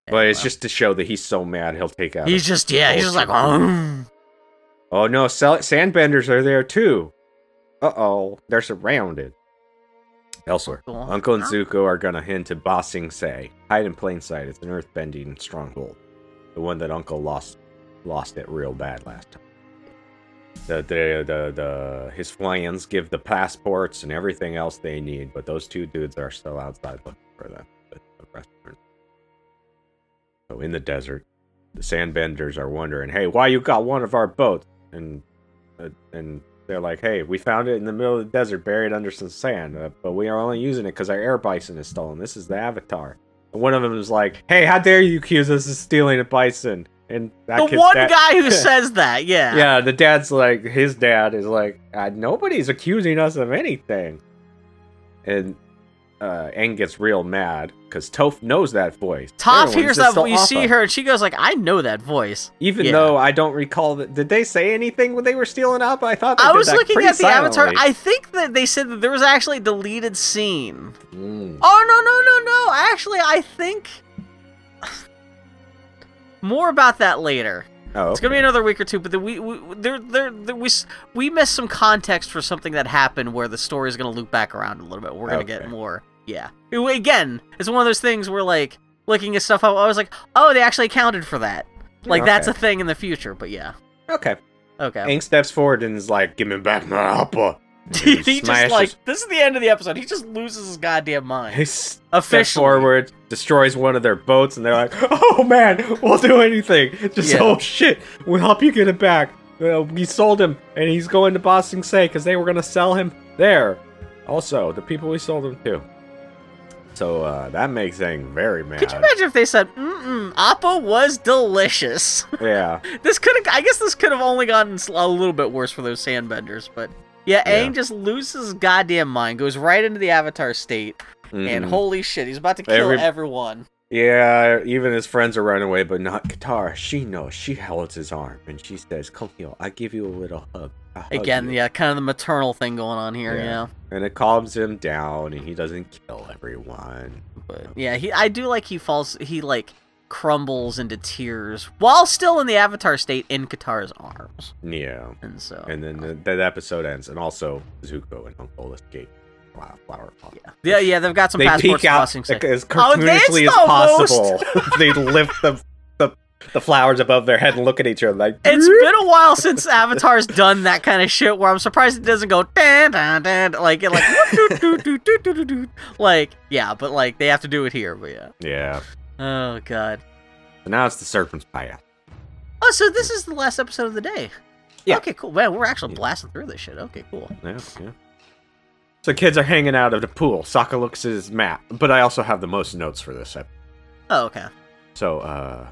But it's Anyway. just to show that he's so mad he'll take out. he's just yeah he's just like. "Mm." Oh no, sandbenders are there too. Uh oh, they're surrounded. Elsewhere, Cool. Uncle and Zuko are gonna head to Ba Sing Se. Hide in plain sight. It's an earthbending stronghold. The one that Uncle lost lost it real bad last time. The the the, the his flyans give the passports and everything else they need, but those two dudes are still outside looking for them. The, the rest aren't. So in the desert, the sandbenders are wondering, "Hey, why you got one of our boats?" And uh, and they're like, "Hey, we found it in the middle of the desert, buried under some sand, uh, but we are only using it because our air bison is stolen. This is the Avatar." And one of them is like, "Hey, how dare you accuse us of stealing a bison?" And that the kid's one dad- guy who says that. Yeah, yeah, the dad's like, his dad is like, uh, nobody's accusing us of anything. And uh, Aang gets real mad because Toph knows that voice. Toph hears that stole You see her, and she goes like, "I know that voice." Even Yeah. though I don't recall that. Did they say anything when they were stealing up? I thought I was looking at the avatar. I think that they said that there was actually a deleted scene. Mm. Oh no no no no! Actually, I think more about that later. Oh, It's gonna be another week or two, but the, we we there there there- we we missed some context for something that happened where the story is gonna loop back around a little bit. We're gonna get more. Yeah. Again, it's one of those things where like looking at stuff, I I was like, oh, they actually accounted for that. Like that's a thing in the future. But yeah. Okay. Okay. Aang steps forward and is like, "Give me back my Appa." He just like this is the end of the episode. He just loses his goddamn mind. He steps Officially. forward, destroys one of their boats, and they're like, "Oh man, we'll do anything. Just Yeah. oh shit, we'll help you get it back." Well, we sold him, and he's going to Ba Sing Se because they were gonna sell him there. Also, the people we sold him to. So uh, that makes Aang very mad. Could you imagine if they said, "Mm-mm, Appa was delicious"? Yeah, this could have. I guess this could have only gotten a little bit worse for those sandbenders, but yeah, Yeah. Aang just loses his goddamn mind, goes right into the Avatar state, and Mhm. holy shit, he's about to kill Every- everyone. yeah. Even his friends are running away, but not Katara. She knows. She holds his arm, and she says, "Come here. I give you a little hug. hug Again, you." yeah, kind of the maternal thing going on here. Yeah. Yeah. And it calms him down, and he doesn't kill everyone. But yeah, he I do like he falls he like crumbles into tears while still in the avatar state in Katara's arms. Yeah. And so And then the, that episode ends, and also Zuko and Uncle escape Flower, flower Pot. yeah. Yeah, yeah, they've got some They passports peek out crossing like, say- as Oh, cartoonishly as the possible. they lift the, the the flowers above their head and look at each other like. It's been a while since Avatar's done that kind of shit where I'm surprised it doesn't go dan dan dan like it like like yeah, but like they have to do it here, but yeah. Yeah. Oh god. So now it's the serpent's path. Oh, so this is the last episode of the day. Yeah. Okay, cool. Man, we're actually blasting through this shit. Okay, cool. Yeah, yeah. So kids are hanging out at the pool. Sokka looks at his map, but I also have the most notes for this episode. Oh, okay. So uh,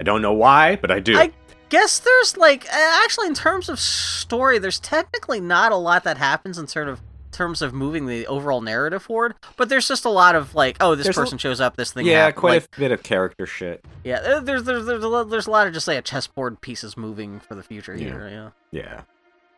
I don't know why, but I do. I guess there's like actually in terms of story, there's technically not a lot that happens in sort of terms of moving the overall narrative forward, but there's just a lot of like, oh, this There's a- person shows up, this thing. yeah, hap- quite like, a bit of character shit. Yeah, there's there's there's a lot, there's a lot of just like a chessboard pieces moving for the future Yeah. here. Yeah. Yeah.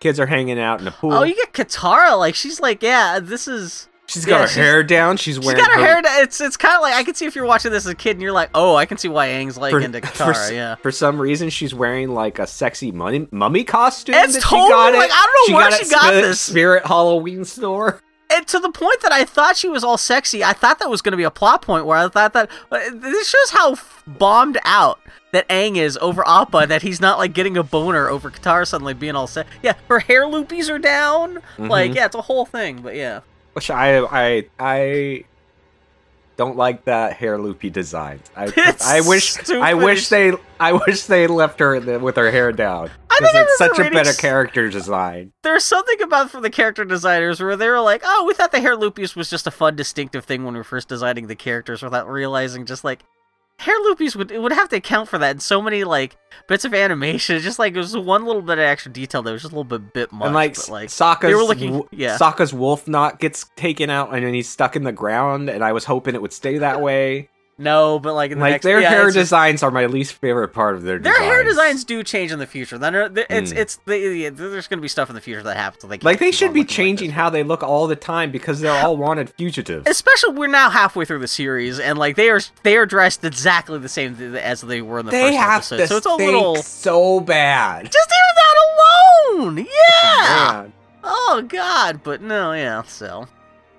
Kids are hanging out in the oh, pool. Oh, you get Katara. Like she's like, yeah, this is. She's got yeah, her she's- hair down. She's She's wearing got her hair. down. It's it's kind of like I can see if you're watching this as a kid and you're like, oh, I can see why Aang's like for, into for Katara. s- yeah. for some reason, she's wearing like a sexy mummy, mummy costume. It's totally she got like- I don't know where got she got this. Spirit Halloween store. And to the point that I thought she was all sexy, I thought that was going to be a plot point where I thought that this shows how f- bombed out that Aang is over Appa that he's not like getting a boner over Katara suddenly being all set. Yeah, her hair loopies are down. Like, Mhm. yeah, it's a whole thing. But yeah, Which I I I don't like that hair loopy design. I I wish stupid I wish they I wish they left her the- with her hair down. I Because think it's such a better s- character design. there's something about from the character designers where they were like, oh, we thought the hair loopies was just a fun, distinctive thing when we were first designing the characters, without realizing just like hair loopies would it would have to account for that in so many like bits of animation. It's just like it was one little bit of extra detail that was just a little bit bit much. and like, but, like Sokka's they were looking- yeah. Sokka's wolf knot gets taken out and then he's stuck in the ground and I was hoping it would stay that way. No, but like in the like next, their yeah, hair it's just- designs are my least favorite part of their Their designs. hair designs do change in the future. Then it's Mm. it's there's going to be stuff in the future that happens. They Like they should be looking like changing how they look all the time because they're all wanted fugitives. Especially we're now halfway through the series, and like they are they are dressed exactly the same as they were in the they first have episode. to so it's a little so bad. just even that alone. Yeah. Oh God, but no, yeah. So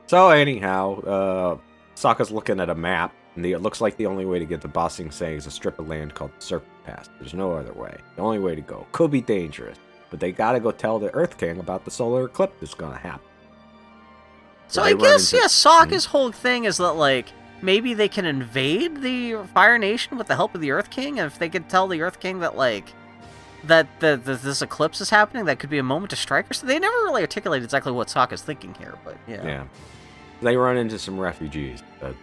So anyhow, uh, Sokka's looking at a map, and the, it looks like the only way to get to Ba Sing Se is a strip of land called the Serpent Pass. There's no other way. The only way to go could be dangerous, but they gotta go tell the Earth King about the solar eclipse that's gonna happen. so they I guess into- yeah. Sokka's hmm? whole thing is that like. Maybe they can invade the Fire Nation with the help of the Earth King, and if they could tell the Earth King that like that the, the this eclipse is happening, that could be a moment to strike. Or so they never really articulate exactly what Sokka's thinking here, but yeah. Yeah. They run into some refugees. A, a,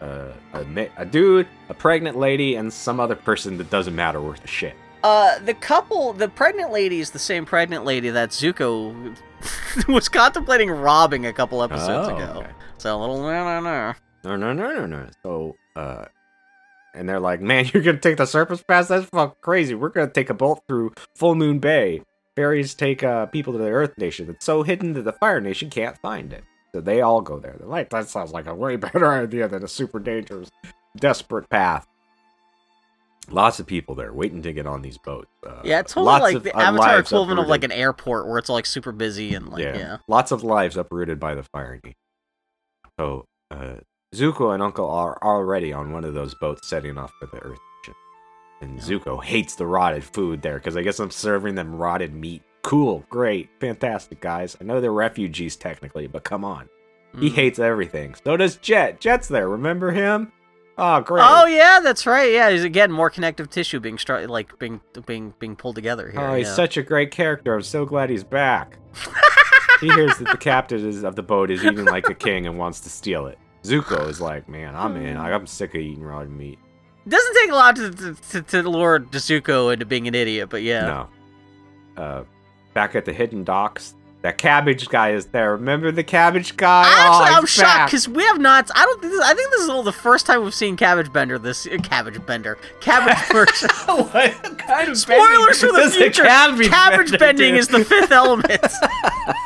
a, a, a dude, a pregnant lady, and some other person that doesn't matter worth a shit. Uh, the couple, the pregnant lady is the same pregnant lady that Zuko was contemplating robbing a couple episodes Oh, ago. okay. So a little no, no, no. No, no, no, no, no. So, uh, and they're like, man, you're gonna take the Serpent's Pass? That's fucking crazy. We're gonna take a boat through Full Moon Bay. Ferries take uh, people to the Earth Nation. It's so hidden that the Fire Nation can't find it. So they all go there. They're like, that sounds like a way better idea than a super dangerous, desperate path. Lots of people there waiting to get on these boats. Uh, Yeah, it's totally like the uh, Avatar equivalent of like an airport where it's like super busy and like yeah. Lots of lives uprooted by the fire. So, uh, Zuko and Uncle are already on one of those boats setting off for the Earth. And Yeah. Zuko hates the rotted food there because I guess I'm serving them rotted meat. Cool, great, fantastic, guys. I know they're refugees technically, but come on. He Mm. hates everything. So does Jet. Jet's there. Remember him? Oh, great. Oh yeah, that's right. Yeah, he's again more connective tissue being str- like being being being pulled together here. Oh, he's yeah. such a great character. I'm so glad he's back. he hears that the captain is, of the boat is eating like a king and wants to steal it. Zuko is like, man, I'm in. I'm sick of eating raw meat. Doesn't take a lot to to, to, to lure Zuko into being an idiot, but yeah. No. Uh, back at the hidden docks, That cabbage guy is there. Remember the cabbage guy? Actually, oh, I'm he's shocked because we have not. I don't think. This, I think this is all the first time we've seen Cabbage Bender. This uh, Cabbage Bender, Cabbage Merchant. what kind of Spoilers for the bending future. cabbage, Cabbage bender bending do? is the fifth element.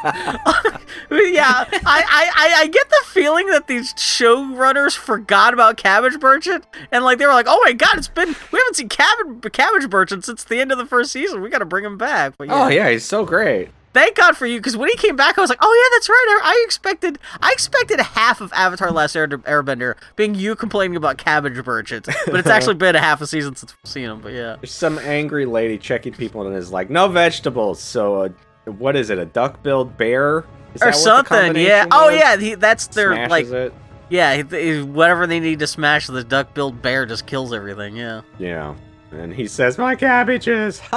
yeah, I, I, I, get the feeling that these showrunners forgot about Cabbage Merchant, and like they were like, "Oh my god, it's been we haven't seen Cabbage Cabbage Merchant since the end of the first season. We got to bring him back." But Oh yeah, he's so great. thank God for you because when he came back, I was like, "Oh yeah, that's right." I, I expected I expected half of Avatar: Last Air, Airbender being you complaining about Cabbage Merchant, but it's actually been a half a season since we've seen him. But yeah. There's some angry lady checking people and is like, no vegetables. So, uh, what is it? A duck-billed bear? Is or something, yeah. combination Oh yeah, he, that's their Smashes like, it. yeah. he- he- Whatever they need to smash, the duck-billed bear just kills everything. Yeah. Yeah. And he says, my cabbages.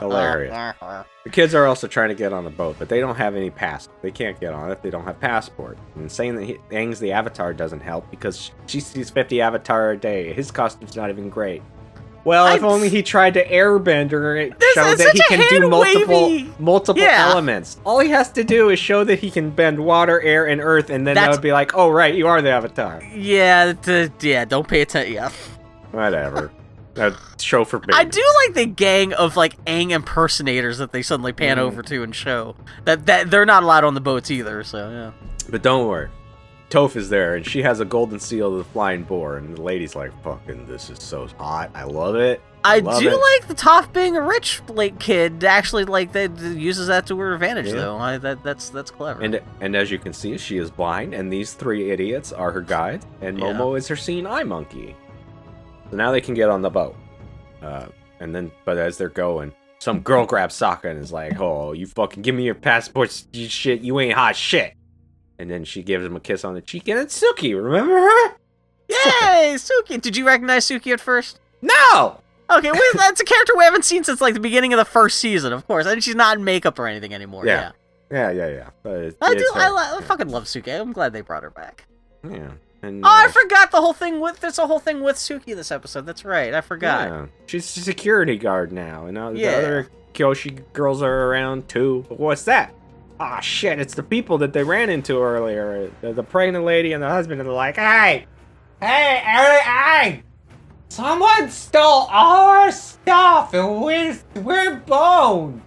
Hilarious. The kids are also trying to get on the boat, but they don't have any pass. They can't get on it. They don't have passport. And saying that he, Aang's the Avatar doesn't help because she sees 50 Avatar a day. His costume's not even great. Well, if I'd- only he tried to airbender it, This show is that he can do multiple hand-wavy- multiple Yeah. elements. All he has to do is show that he can bend water, air, and earth, and then that would be like, oh right, you are the Avatar. Yeah, the, yeah. Don't pay attention. Yeah. Whatever. a show for babies. I do like the gang of like Aang impersonators that they suddenly pan Mm. over to and show that that they're not allowed on the boats either. So yeah. But don't worry. Toph is there, and she has a golden seal of the flying boar, and the lady's like, fucking, this is so hot. I love it. I Love do it. like the Toph being a rich like kid. Actually, like that uses that to her advantage Yeah. though. I, that that's that's clever. And and as you can see, she is blind, and these three idiots are her guides, and Yeah. Momo is her seeing eye monkey. So now they can get on the boat. Uh, and then, but as they're going, some girl grabs Sokka and is like, "Oh, you fucking give me your passports, you shit. You ain't hot shit." And then she gives him a kiss on the cheek, and it's Suki. Remember her? Yay, Suki! Did you recognize Suki at first? No. Okay, well, that's a character we haven't seen since like the beginning of the first season, of course, and she's not in makeup or anything anymore. Yeah. Yeah, Yeah, yeah, yeah. I it's do. I, her. I Yeah. fucking love Suki. I'm glad they brought her back. Yeah. And, Oh, I uh, forgot the whole thing with. There's a whole thing with Suki this episode. That's right. I forgot. Yeah. She's a security guard now, and uh, Yeah. the other Kyoshi girls are around too. What's that? Ah, shit! It's the people that they ran into earlier. The, the pregnant lady and the husband, and they're like, "Hey, hey, hey, hey! Someone stole our stuff, and we're we're boned."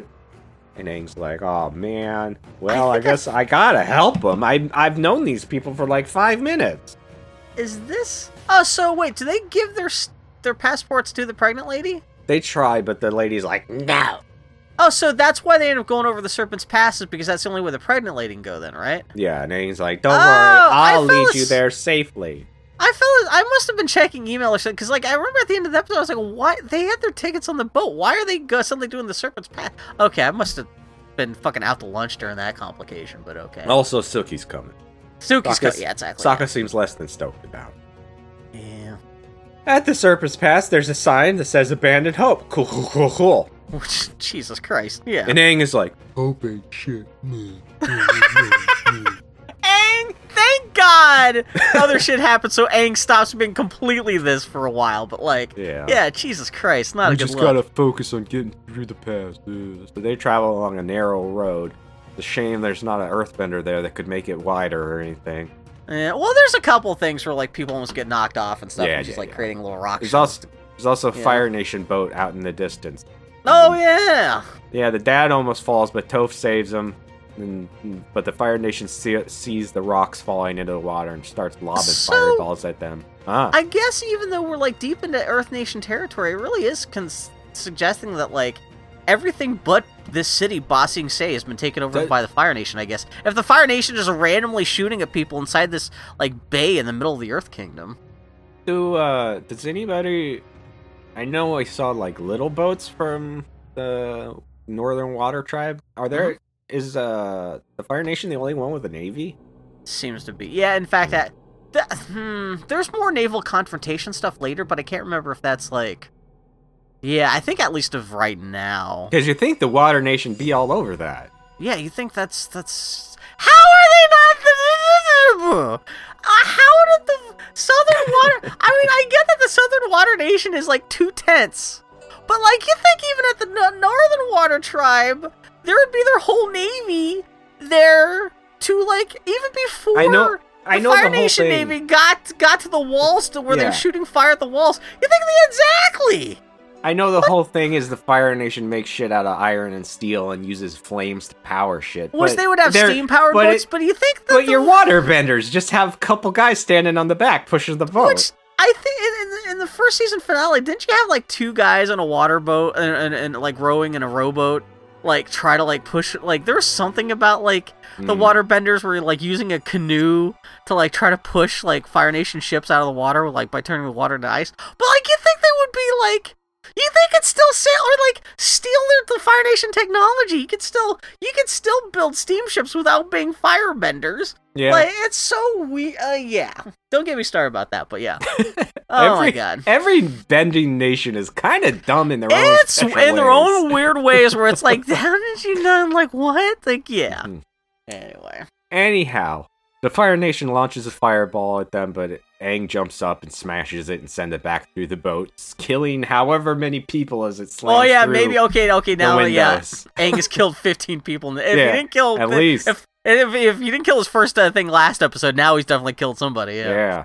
And Aang's like, "Oh man, well, I, I- guess I gotta help them. I I've known these people for like five minutes." Is this? Oh, so wait. Do they give their their passports to the pregnant lady? They try, but the lady's like, "No." Oh, so that's why they end up going over the Serpent's Pass is because that's the only way the pregnant lady can go. Then, right? Yeah, and he's like, "Don't Oh, worry, I'll lead you there safely." I felt I must have been checking email or something because, like, I remember at the end of the episode, I was like, "Why they had their tickets on the boat? Why are they go- suddenly doing the Serpent's Pass?" Okay, I must have been fucking out to lunch during that complication, but okay. Also, Suki's coming. Suki's Sokka's- yeah, exactly. Sokka seems less than stoked about. it. Yeah. At the Serpent's Pass, there's a sign that says "Abandoned Hope." Cool, cool, cool, cool. Which, Jesus Christ. Yeah. And Aang is like, Hope ain't shit. Me. Aang, thank God other shit happened so Aang stops being completely this for a while, but like, "Yeah." yeah, Jesus Christ, not we a good just look. gotta focus on getting through the past. Ugh. So they travel along a narrow road. It's a shame there's not an Earthbender there that could make it wider or anything. Yeah, well, there's a couple things where like people almost get knocked off and stuff, Yeah, and just yeah, like yeah. creating little rocks. There's also there's also a Yeah. Fire Nation boat out in the distance. Oh yeah, Yeah, the dad almost falls, but Toph saves him. And, but the Fire Nation see, sees the rocks falling into the water and starts lobbing So- fireballs at them. Ah, I guess even though we're like deep into Earth Nation territory, it really is cons- suggesting that like everything but this city, Bossing Sing Se, has been taken over That- by the Fire Nation. I guess if the Fire Nation is randomly shooting at people inside this like bay in the middle of the Earth Kingdom. do uh, does anybody? I know I saw like little boats from the Northern Water Tribe. Are there? Is uh the Fire Nation the only one with a navy? Seems to be. Yeah, in fact, that, that hmm, there's more naval confrontation stuff later, but I can't remember if that's like. Yeah, I think at least of right now. Because you think the Water Nation be all over that? Yeah, you think that's that's. How are they not Uh, how did the Southern Water? I mean, I get that the Southern Water Nation is like two tenths, but like you think even at the no- Northern Water Tribe, there would be their whole navy there to like even before I know- I the know Fire the whole Nation thing. Navy got got to the walls to where Yeah. they're shooting fire at the walls. You think they exactly? I know the whole thing is the Fire Nation makes shit out of iron and steel and uses flames to power shit. But they would have steam powered but boats, it- but you think that But the- your water benders just have a couple guys standing on the back pushing the boat. which I think in, in, the, in the first season finale, didn't you have like two guys on a water boat and, and, and like rowing in a rowboat, like try to like push like there was something about like the Mm. water benders were like using a canoe to like try to push like Fire Nation ships out of the water like by turning the water to ice. But like you think they would be like you think it's still sail or like steal the Fire Nation technology? You could still you could still build steamships without being firebenders. yeah. Like it's so we. Uh, yeah. Don't get me started about that, but yeah. Oh my Every- god. Every bending nation is kind of dumb in their own It's special in their own weird ways where it's like, how did you know? I'm like, what? Like, yeah. Mhm. Anyway. Anyhow, the Fire Nation launches a fireball at them, but Aang jumps up and smashes it and sends it back through the boat, killing however many people as it slams Oh yeah, maybe okay, okay. Now, yeah, windows. Aang's killed 15 people. If Yeah, he didn't kill, at the- least. if, if if he didn't kill his first uh, thing last episode, now he's definitely killed somebody. Yeah. Yeah.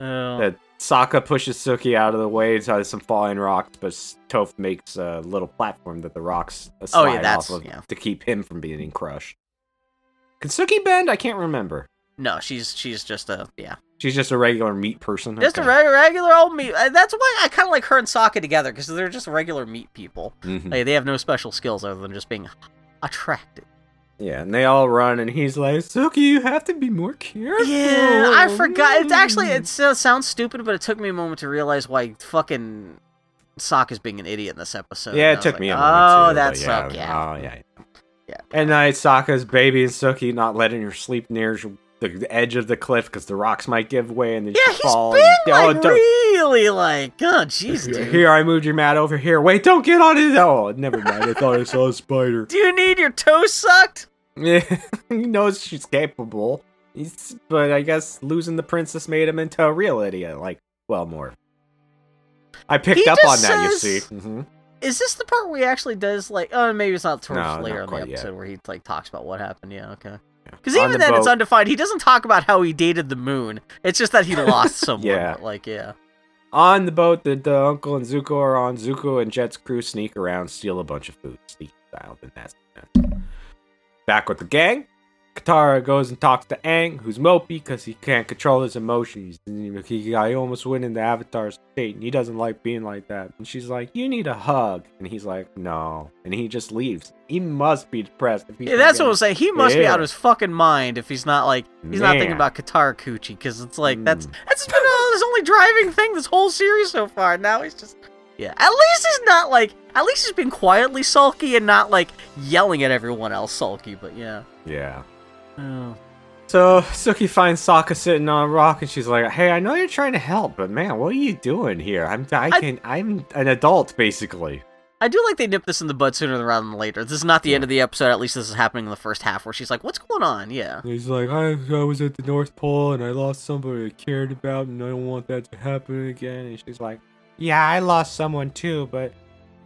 Oh. That Sokka pushes Suki out of the way to some falling rocks, but Toph makes a little platform that the rocks uh, Oh, slide yeah, that's- off of yeah. to keep him from being crushed. Can Suki bend? I can't remember. no, she's she's just a yeah, She's just a regular meat person. just Okay. a reg- regular old meat. Uh, That's why I kind of like her and Sokka together because they're just regular meat people. Mhm. Like, they have no special skills other than just being attractive. Yeah, and they all run, and he's like, "Suki, you have to be more careful." Yeah, I forgot. It's actually it uh, sounds stupid, but it took me a moment to realize why fucking Sokka's being an idiot in this episode. Yeah, it took like, me a Oh, moment too. that's yeah. Yeah. Oh yeah. Yeah. And night, Sokka's baby and Suki not letting her sleep near the edge of the cliff because the rocks might give way and then Yeah, he's fall. been and, oh, like don't- really like, oh jeez, dude. Here, I moved your mat over here. Wait, don't get on it. Oh, never mind. I thought I saw a spider. Do you need your toe sucked? Yeah, he knows she's capable. He's, but I guess losing the princess made him into a real idiot. Like, well, more. I picked He up on just that. You says- see. hmm Is this the part where he actually does like? Oh, maybe it's not towards No, later not in the quite yet. episode where he like talks about what happened. Yeah, okay. Because even the then, it's undefined. He doesn't talk about how he dated the moon. It's just that he lost someone. Yeah. like yeah. On the boat, the, the uncle and Zuko are on. Zuko and Jet's crew sneak around, steal a bunch of food, sneak style. Then that's back with the gang. Katara goes and talks to Aang, who's mopey because he can't control his emotions. He, he, almost went into Avatar's state, and he doesn't like being like that. And she's like, "You need a hug," and he's like, "No," and he just leaves. He must be depressed. If he's Yeah, that's what I'm saying. He must be out of his fucking mind if he's not like he's not thinking about Katara coochie because it's like that's Mm. that's been uh, his only driving thing this whole series so far. Now he's just yeah. At least he's not like at least he's been quietly sulky and not like yelling at everyone else sulky. But yeah. Yeah. Oh. So Suki finds Sokka sitting on a rock, and she's like, "Hey, I know you're trying to help, but man, what are you doing here? I'm I I- can I'm an adult basically." I do like they nip this in the bud sooner rather than later. This is not the end of the episode. At least this is happening in the first half, where she's like, "What's going on?" Yeah. He's like, I, I was at the North Pole and I lost somebody I cared about and I don't want that to happen again. And She's like, "Yeah, I lost someone too, but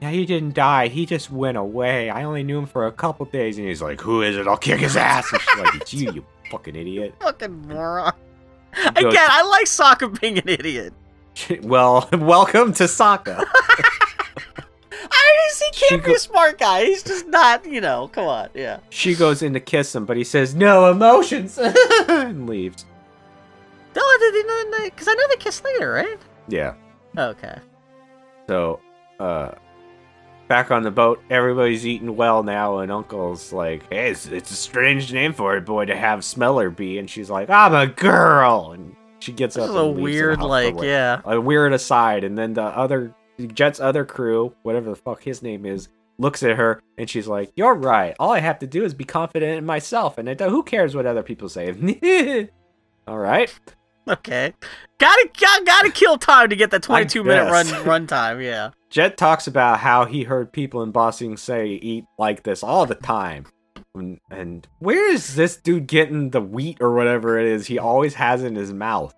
yeah, he didn't die. He just went away. I only knew him for a couple days." And he's like, "Who is it? I'll kick his ass." And she's like, "It's you, you fucking idiot." Fucking moron. goes- Again, I like Sokka being an idiot. well, welcome to Sokka. I mean, he can't She be a smart guy. He's just not, you know. Come on, yeah. she goes in to kiss him, but he says, "No emotions," and leaves. No, because I know they kiss later, right? Yeah. Okay. So, uh, back on the boat, everybody's eating well now, and Uncle's like, "Hey, it's, it's a strange name for a boy to have Smellerbee," and she's like, "I'm a girl," and she gets This up. is a and leaves the weird, like, yeah. a weird aside, and then the other Jet's other crew, whatever the fuck his name is, looks at her, and she's like, "You're right. All I have to do is be confident in myself, and who cares what other people say." All right. Okay. Gotta, gotta, gotta kill time to get that 22 minute run run time, yeah. Jet talks about how he heard people in Ba Sing Se eat like this all the time. And, and where is this dude getting the wheat or whatever it is he always has in his mouth?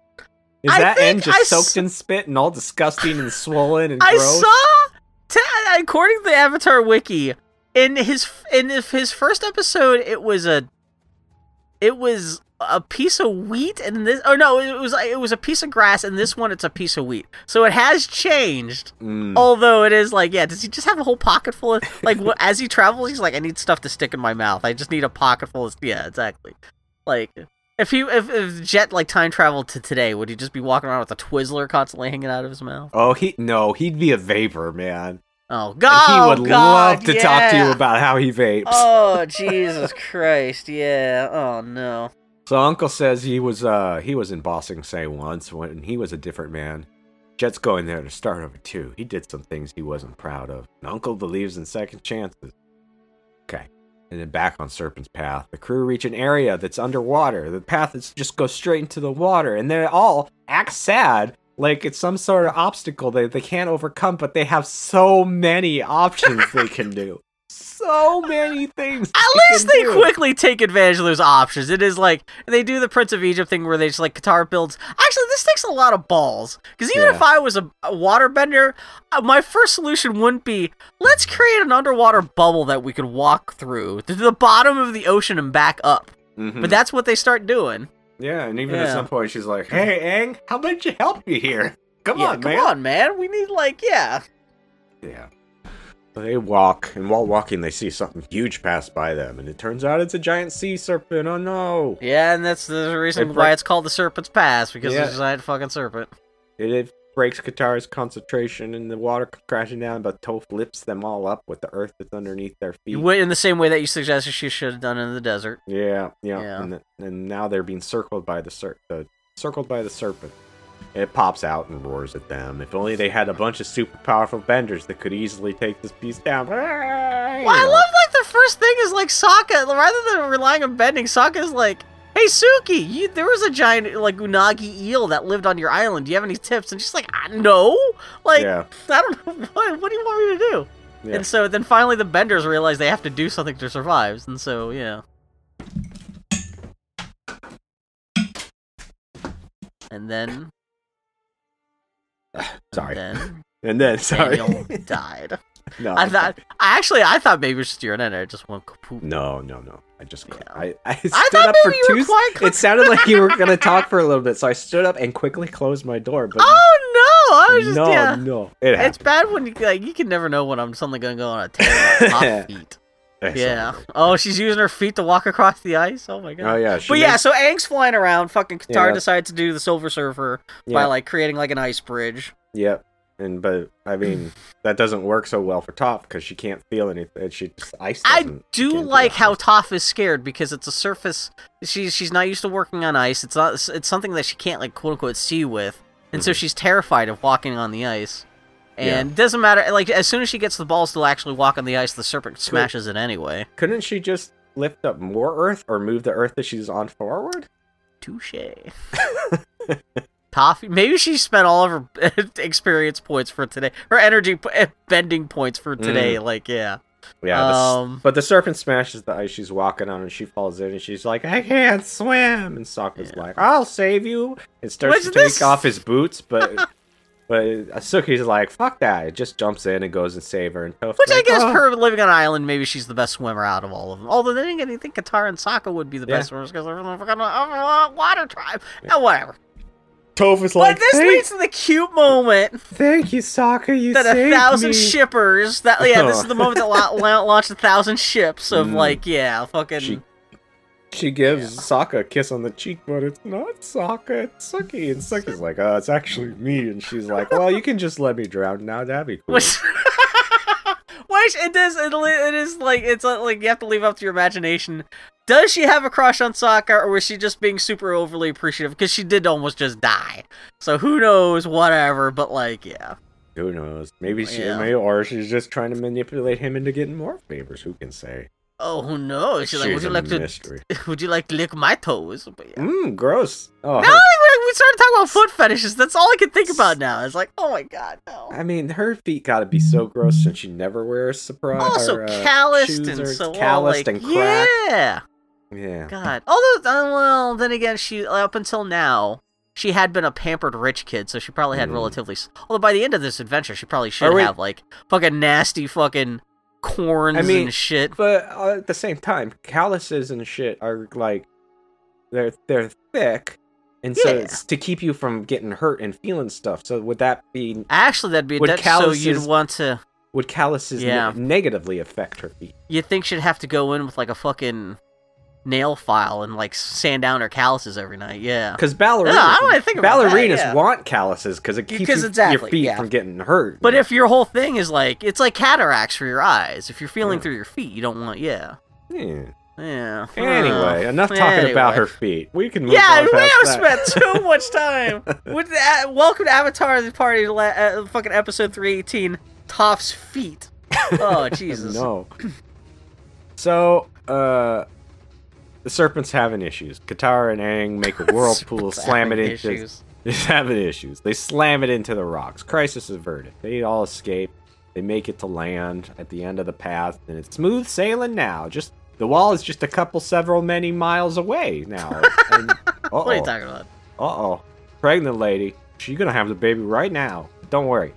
Is I that end just I s- soaked in spit and all disgusting and swollen and I gross? saw, t- according to the Avatar wiki, in his in his first episode, it was a it was a piece of wheat, and this oh no, it was it was a piece of grass, and this one it's a piece of wheat. So it has changed. Mm. Although it is like, yeah, does he just have a whole pocket full of like as he travels? He's like, I need stuff to stick in my mouth. I just need a pocket full of yeah, exactly. Like if he if, if Jet like time traveled to today, would he just be walking around with a Twizzler constantly hanging out of his mouth? Oh, he no, he'd be a vapor man. Oh God, he would God, love to talk to you about how he vapes. Oh Jesus Christ! Yeah. Oh no. So Uncle says he was uh he was in Ba Sing Se once when he was a different man. Jet's going there to start over too. He did some things he wasn't proud of. And Uncle believes in second chances. Okay. And then back on Serpent's Path, the crew reach an area that's underwater. The path is just goes straight into the water, and they all act sad, like it's some sort of obstacle that they can't overcome, but they have so many options they can do. So many things. At least they do. quickly take advantage of those options. It is like they do the Prince of Egypt thing where they just like Katara builds. Actually, this takes a lot of balls because even Yeah. if I was a, a waterbender, uh, my first solution wouldn't be let's create an underwater bubble that we could walk through to the bottom of the ocean and back up. Mhm. But that's what they start doing. Yeah, and even at Yeah. some point she's like, "Hey, Aang, how about you help me here? Come yeah, on, come man." on, man. We need like yeah. Yeah. So they walk, and while walking, they see something huge pass by them, and it turns out it's a giant sea serpent. Oh no! Yeah, and that's the reason why break- it's called the Serpent's Pass because Yeah. there's a giant fucking serpent. It, it breaks Katara's concentration, and the water comes crashing down. But Toph lifts them all up with the earth that's underneath their feet. You went in the same way that you suggested she should have done in the desert. Yeah, yeah, Yeah. And, the, and now they're being circled by the ser- the circled by the serpent. It pops out and roars at them. If only they had a bunch of super powerful benders that could easily take this beast down. Well, I love like the first thing is like Sokka, rather than relying on bending, Sokka's like, "Hey Suki, you, there was a giant like unagi eel that lived on your island. Do you have any tips?" And she's like, "Ah, "No, like Yeah, I don't know what. What do you want me to do?" yeah. And so then finally the benders realize they have to do something to survive, and so yeah. And then, sorry. then And then, sorry. Daniel died. no, I thought, I actually, I thought maybe it was just your internet just went kaput. No, no, no. I just Yeah. I, I stood thought up for maybe you were two. quite It sounded like you were gonna talk for a little bit, so I stood up and quickly closed my door. But Oh no! I was just no, yeah. no, it It's bad when you like you can never know when I'm suddenly gonna go on a tear Toph feet. Yeah. Oh, she's using her feet to walk across the ice. Oh my god. Oh yeah. But yeah, so Aang's flying around. Fucking Katara Yeah. decides to do the Silver Surfer by like creating like an ice bridge. Yep. And but I mean that doesn't work so well for Toph because she can't feel anything. She just ice. I do like how. Toph is scared because it's a surface. She's she's not used to working on ice. It's not. It's something that she can't like quote unquote see with, and so Mhm. she's terrified of walking on the ice. Yeah. And it doesn't matter. Like as soon as she gets the balls to actually walk on the ice, the serpent smashes it anyway. Couldn't she just lift up more Earth or move the Earth that she's on forward? Touche. Toffee. Maybe she spent all of her experience points for today. Her energy p- eh, bending points for today. Like yeah. Yeah. the Um, but the serpent smashes the ice she's walking on, and she falls in, and she's like, "I can't swim." And Sokka's Yeah. like, "I'll save you." And starts Which to take this- off his boots, but but Asuki's like, "Fuck that!" It just jumps in and goes and save her. And Which I guess, "Oh." her living on an island, maybe she's the best swimmer out of all of them. Although they didn't I think Katara and Sokka would be the Yeah. best swimmers because they're from the uh, water tribe. Yeah, whatever. Toph is But this leads to the cute moment thank you, Sokka, you that a thousand me." shippers. That yeah, this is the moment that la- la- launched a thousand ships of Mm. like yeah, fucking. She- She gives Sokka a kiss on the cheek, but it's not Sokka, it's Suki. And Suki's like, oh, it's actually me. And she's like, well, you can just let me drown now. That'd be cool. Which, it is, it, it is like it's uh, like you have to leave up to your imagination. Does she have a crush on Sokka, or was she just being super overly appreciative? Because she did almost just die. So who knows? Whatever. But like, yeah. Who knows? Maybe she, Yeah. may, or she's just trying to manipulate him into getting more favors. Who can say? Oh, who knows? She's like, would you like to? Would you like to lick my toes? But yeah. Mmm, gross. Oh, Now her- we started talking about foot fetishes. That's all I can think about now. It's like, oh my god, no. I mean, her feet gotta be so gross since she never wears surprise. Also or, uh, calloused and so all, calloused like, and cracked. yeah. Yeah. God. Although, uh, well, then again, she up until now, she had been a pampered rich kid, so she probably had Mm. relatively. Although by the end of this adventure, she probably should have like fucking nasty fucking corns I mean, and shit. But uh, at the same time, calluses and shit are like they're they're thick, and so Yeah. it's to keep you from getting hurt and feeling stuff. So would that be Actually, that'd be Would that's so you'd want to. would calluses ne- Yeah. negatively affect her feet? You think she'd have to go in with like a fucking nail file and like sand down her calluses every night? Yeah. Because ballerinas, Yeah, I don't think about that, yeah. want calluses because it keeps you- exactly, your feet yeah. from getting hurt. But if your whole thing is like it's like cataracts for your eyes. If you're feeling through your feet, you don't want. Yeah. Yeah. Yeah. Anyway, Uh, enough talking about her feet. We can move Yeah, on Yeah, we have that. spent too much time. With that, welcome to Avatar: The Party, la- uh, fucking episode three eighteen. Toph's feet. Oh Jesus! No. So, uh, the serpents having issues. Katara and Aang make a whirlpool, slam it into. issues. They're having issues. They slam it into the rocks. Crisis averted. They all escape. They make it to land at the end of the path, and it's smooth sailing now. Just the wall is just a couple, several, many miles away now. And, What are you talking about? Uh oh. Pregnant lady. She's gonna have the baby right now. Don't worry.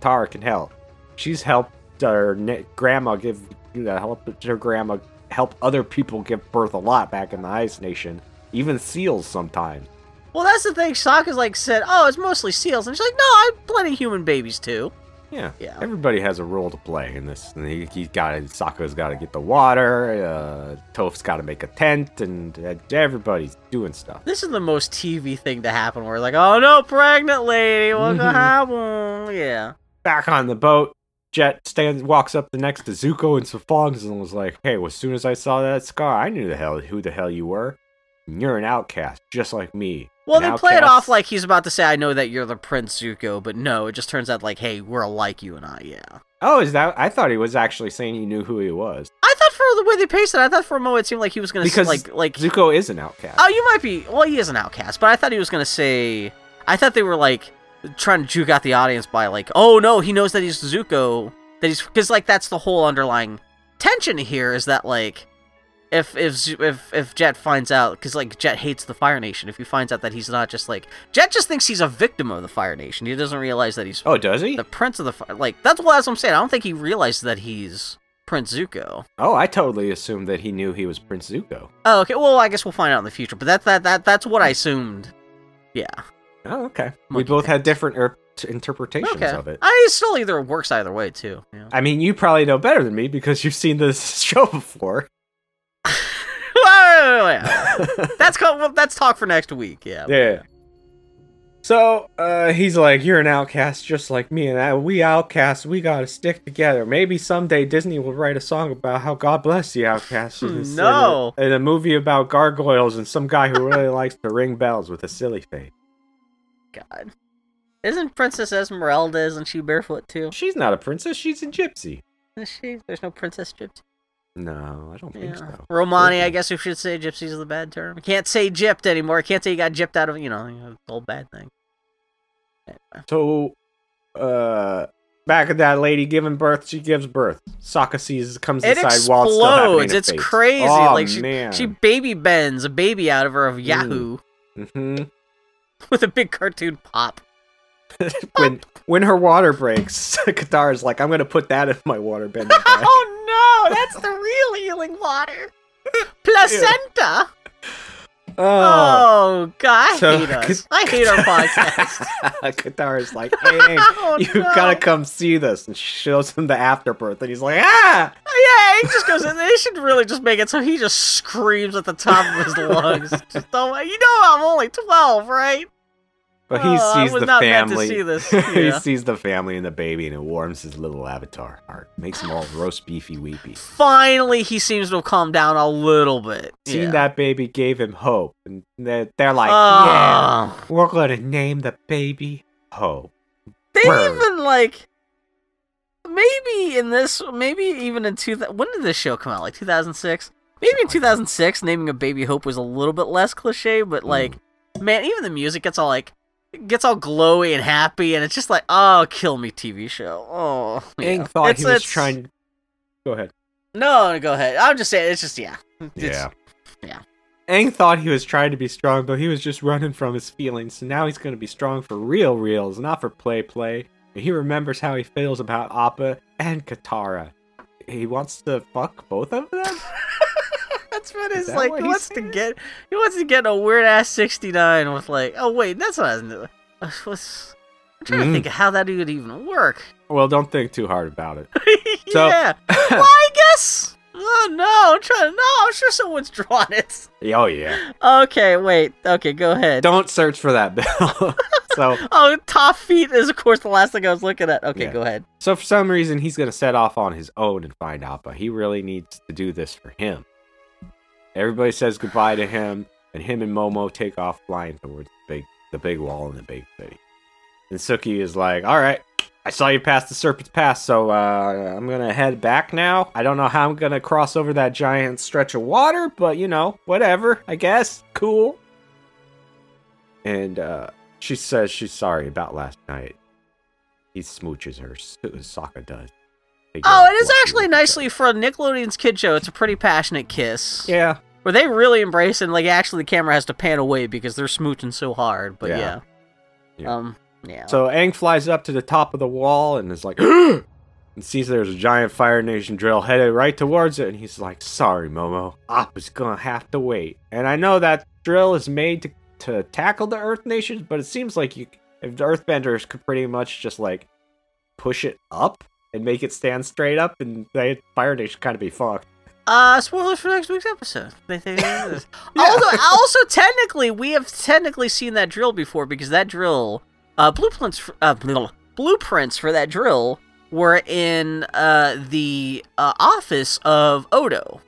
Katara can help. She's helped her grandma give you know, help her grandma help other people give birth a lot back in the Ice Nation. Even seals sometimes. Well, that's the thing. Sokka's like said, "Oh, it's mostly seals," and she's like, "No, I have plenty of human babies too." Yeah. Yeah. Everybody has a role to play in this. And he, he's got Sokka's got to get the water. Uh, Toph's got to make a tent, and uh, everybody's doing stuff. This is the most TV thing to happen. Where like, "Oh no, pregnant lady, what's gonna happen?" Yeah. back on the boat. Jet stands, walks up the next to Zuko and Safongs and was like, "Hey, well, as soon as I saw that scar, I knew the hell who the hell you were. And you're an outcast, just like me." Well, An they play it off like he's about to say, "I know that you're the Prince Zuko," but no, it just turns out like, "Hey, we're alike, you and I." Yeah. "Oh, is that?" I thought he was actually saying he knew who he was I thought for the way they paced it, I thought for a moment it seemed like he was gonna because like like. Zuko is an outcast. Oh, you might be. Well, he is an outcast, but I thought he was gonna say. I thought they were like trying to juke out the audience by like, "Oh no, he knows that he's Zuko." That he's because like that's the whole underlying tension here is that like. If if if if Jet finds out, because like Jet hates the Fire Nation. If he finds out that he's not just like Jet, just thinks he's a victim of the Fire Nation. He doesn't realize that he's oh, does he? the prince of the Fire. Like that's what that's what I'm saying. I don't think he realized that he's Prince Zuko. Oh, I totally assumed that he knew he was Prince Zuko. Oh, okay. Well, I guess we'll find out in the future. But that that that that's what I assumed. Yeah. Oh, okay. we Monkey both had different er- interpretations Okay. of it. I still either works either way too. Yeah. I mean, you probably know better than me because you've seen this show before. That's called, well, that's talk for next week. Yeah. Yeah. So uh, he's like, "You're an outcast, just like me, and I, we outcasts, we gotta stick together. Maybe someday Disney will write a song about how God bless the outcasts. No. a, in a movie about gargoyles and some guy who really likes to ring bells with a silly face. God. Isn't Princess Esmeralda? Isn't she barefoot too? She's not a princess; she's a gypsy. Is she? There's no Princess Gypsy. No, I don't think Yeah. so. Romani, I guess we should say gypsy is the bad term. We Can't say gypped anymore. Can't say you got gypped out of you know you know, the old bad thing. Anyway. So, uh, back at that lady giving birth, she gives birth. Sokka sees comes It inside while it's still happening. It's face. crazy. Oh, like she, man. she baby bends a baby out of her of Yahoo hmm with a big cartoon pop. when when her water breaks, Katara's like, "I'm gonna put that in my water bag." oh no, that's the real healing water. Placenta. Oh. Oh, God, I hate us. I hate our podcast. Katara's like, "Hey, Oh, you no. gotta come see this," and she shows him the afterbirth, and he's like, "Ah!" Yeah, he just goes. They should really just make it so he just screams at the top of his lungs. Just don't, you know I'm only 12, right? But he Oh, sees the not meant to family. this, he sees the family and the baby, and it warms his little avatar heart. Makes him all roast beefy weepy. Finally, he seems to have calmed down a little bit. Seeing yeah. that baby gave him hope, and they're, they're like, ah. "Yeah, Oh. we're gonna name the baby Hope." They Word. even like maybe in this maybe even in two when did this show come out like 2006 maybe in 2006 naming a baby hope was a little bit less cliche but hmm. like man even the music gets all like gets all glowy and happy and it's just like oh kill me tv show oh Aang yeah. thought It's- he was it's- trying. Go ahead. no go ahead i'm just saying it's just yeah It's- yeah. Aang thought he was trying to be strong, but he was just running from his feelings. So now he's going to be strong for real reals, not for play play. And he remembers how he feels about Appa and Katara. he wants to fuck both of them. What Is it's like. He wants to get. He wants to get a weird ass sixty nine with like. Oh wait, that's not. uh, What's, I'm trying Mhm. to think of how that would even work. well, don't think too hard about it. So- yeah. well, I guess. Oh no! I'm trying. No, I'm sure someone's drawn it. oh yeah. Okay, wait. Okay, go ahead. Don't search for that, Bill. so, Oh, Toph feet is of course the last thing I was looking at. Okay, Yeah. go ahead. so for some reason, he's gonna set off on his own and find out, but he really needs to do this for him. Everybody says goodbye to him, and him and Momo take off flying towards the big, the big wall in the big city. And Suki is like, "All right, I saw you pass the Serpent's Pass, so uh, I'm gonna head back now. I don't know how I'm gonna cross over that giant stretch of water, but you know, whatever. I guess, cool." And uh, she says she's sorry about last night. He smooches her. Sokka does. They go Oh, it is actually nicely for a Nickelodeon's kid show. It's a pretty passionate kiss. Yeah. Where they really embrace and like actually the camera has to pan away because they're smooching so hard. But Yeah. yeah. Yeah. Um. Yeah. So Aang flies up to the top of the wall and is like, and sees there's a giant Fire Nation drill headed right towards it, and he's like, "Sorry, Momo, Appa's gonna have to wait." And I know that drill is made to to tackle the Earth Nations, but it seems like you, if the Earthbenders could pretty much just like push it up and make it stand straight up, and the Fire Nation kind of be fucked. Uh, spoilers for next week's episode. They think this. also, also, technically, we have technically seen that drill before because that drill, uh, blueprints, for, uh, blueprints for that drill were in uh the uh, office of Odo.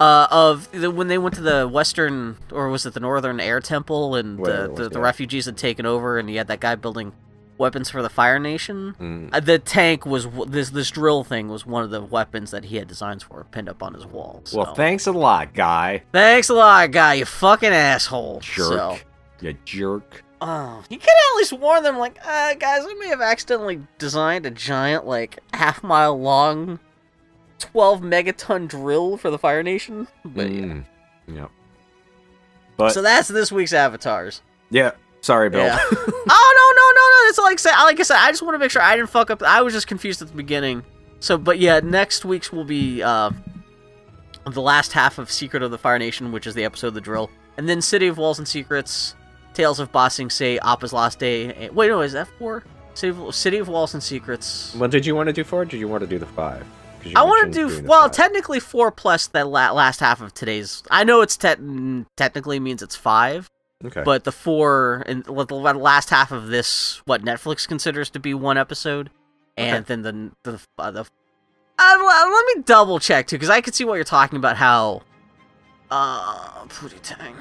Uh, of the, when they went to the western or was it the northern air temple and the, was, the, the yeah. refugees had taken over and he had that guy building weapons for the Fire Nation. Mm. Uh, the tank was this this drill thing was one of the weapons that he had designs for pinned up on his wall. So. Well, thanks a lot, guy. Thanks a lot, guy. You fucking asshole. Jerk. So, You jerk. oh, you could at least warn them, like, uh, guys, we may have accidentally designed a giant, like, half mile long, twelve megaton drill for the Fire Nation. But yeah. Mm. Yep. But So that's this week's avatars. yeah, sorry, Bill. Yeah. oh no no no no! It's like I like I said, I just want to make sure I didn't fuck up. I was just confused at the beginning. So, but yeah, next week's will be uh, the last half of Secret of the Fire Nation, which is the episode of the drill, and then City of Walls and Secrets, Tales of Ba Sing Se, Appa's Last Day. eh, Wait, no, is that four? City of, City of Walls and Secrets. What did you want to do four? it? Did you want to do the five? I want to do well, five. technically four plus that la- last half of today's. I know it's te- technically means it's five, okay. but the four and the the last half of this what Netflix considers to be one episode, and then the the uh, the. Uh, let me double check too, because I could see what you're talking about. How, uh, Pootie Tang.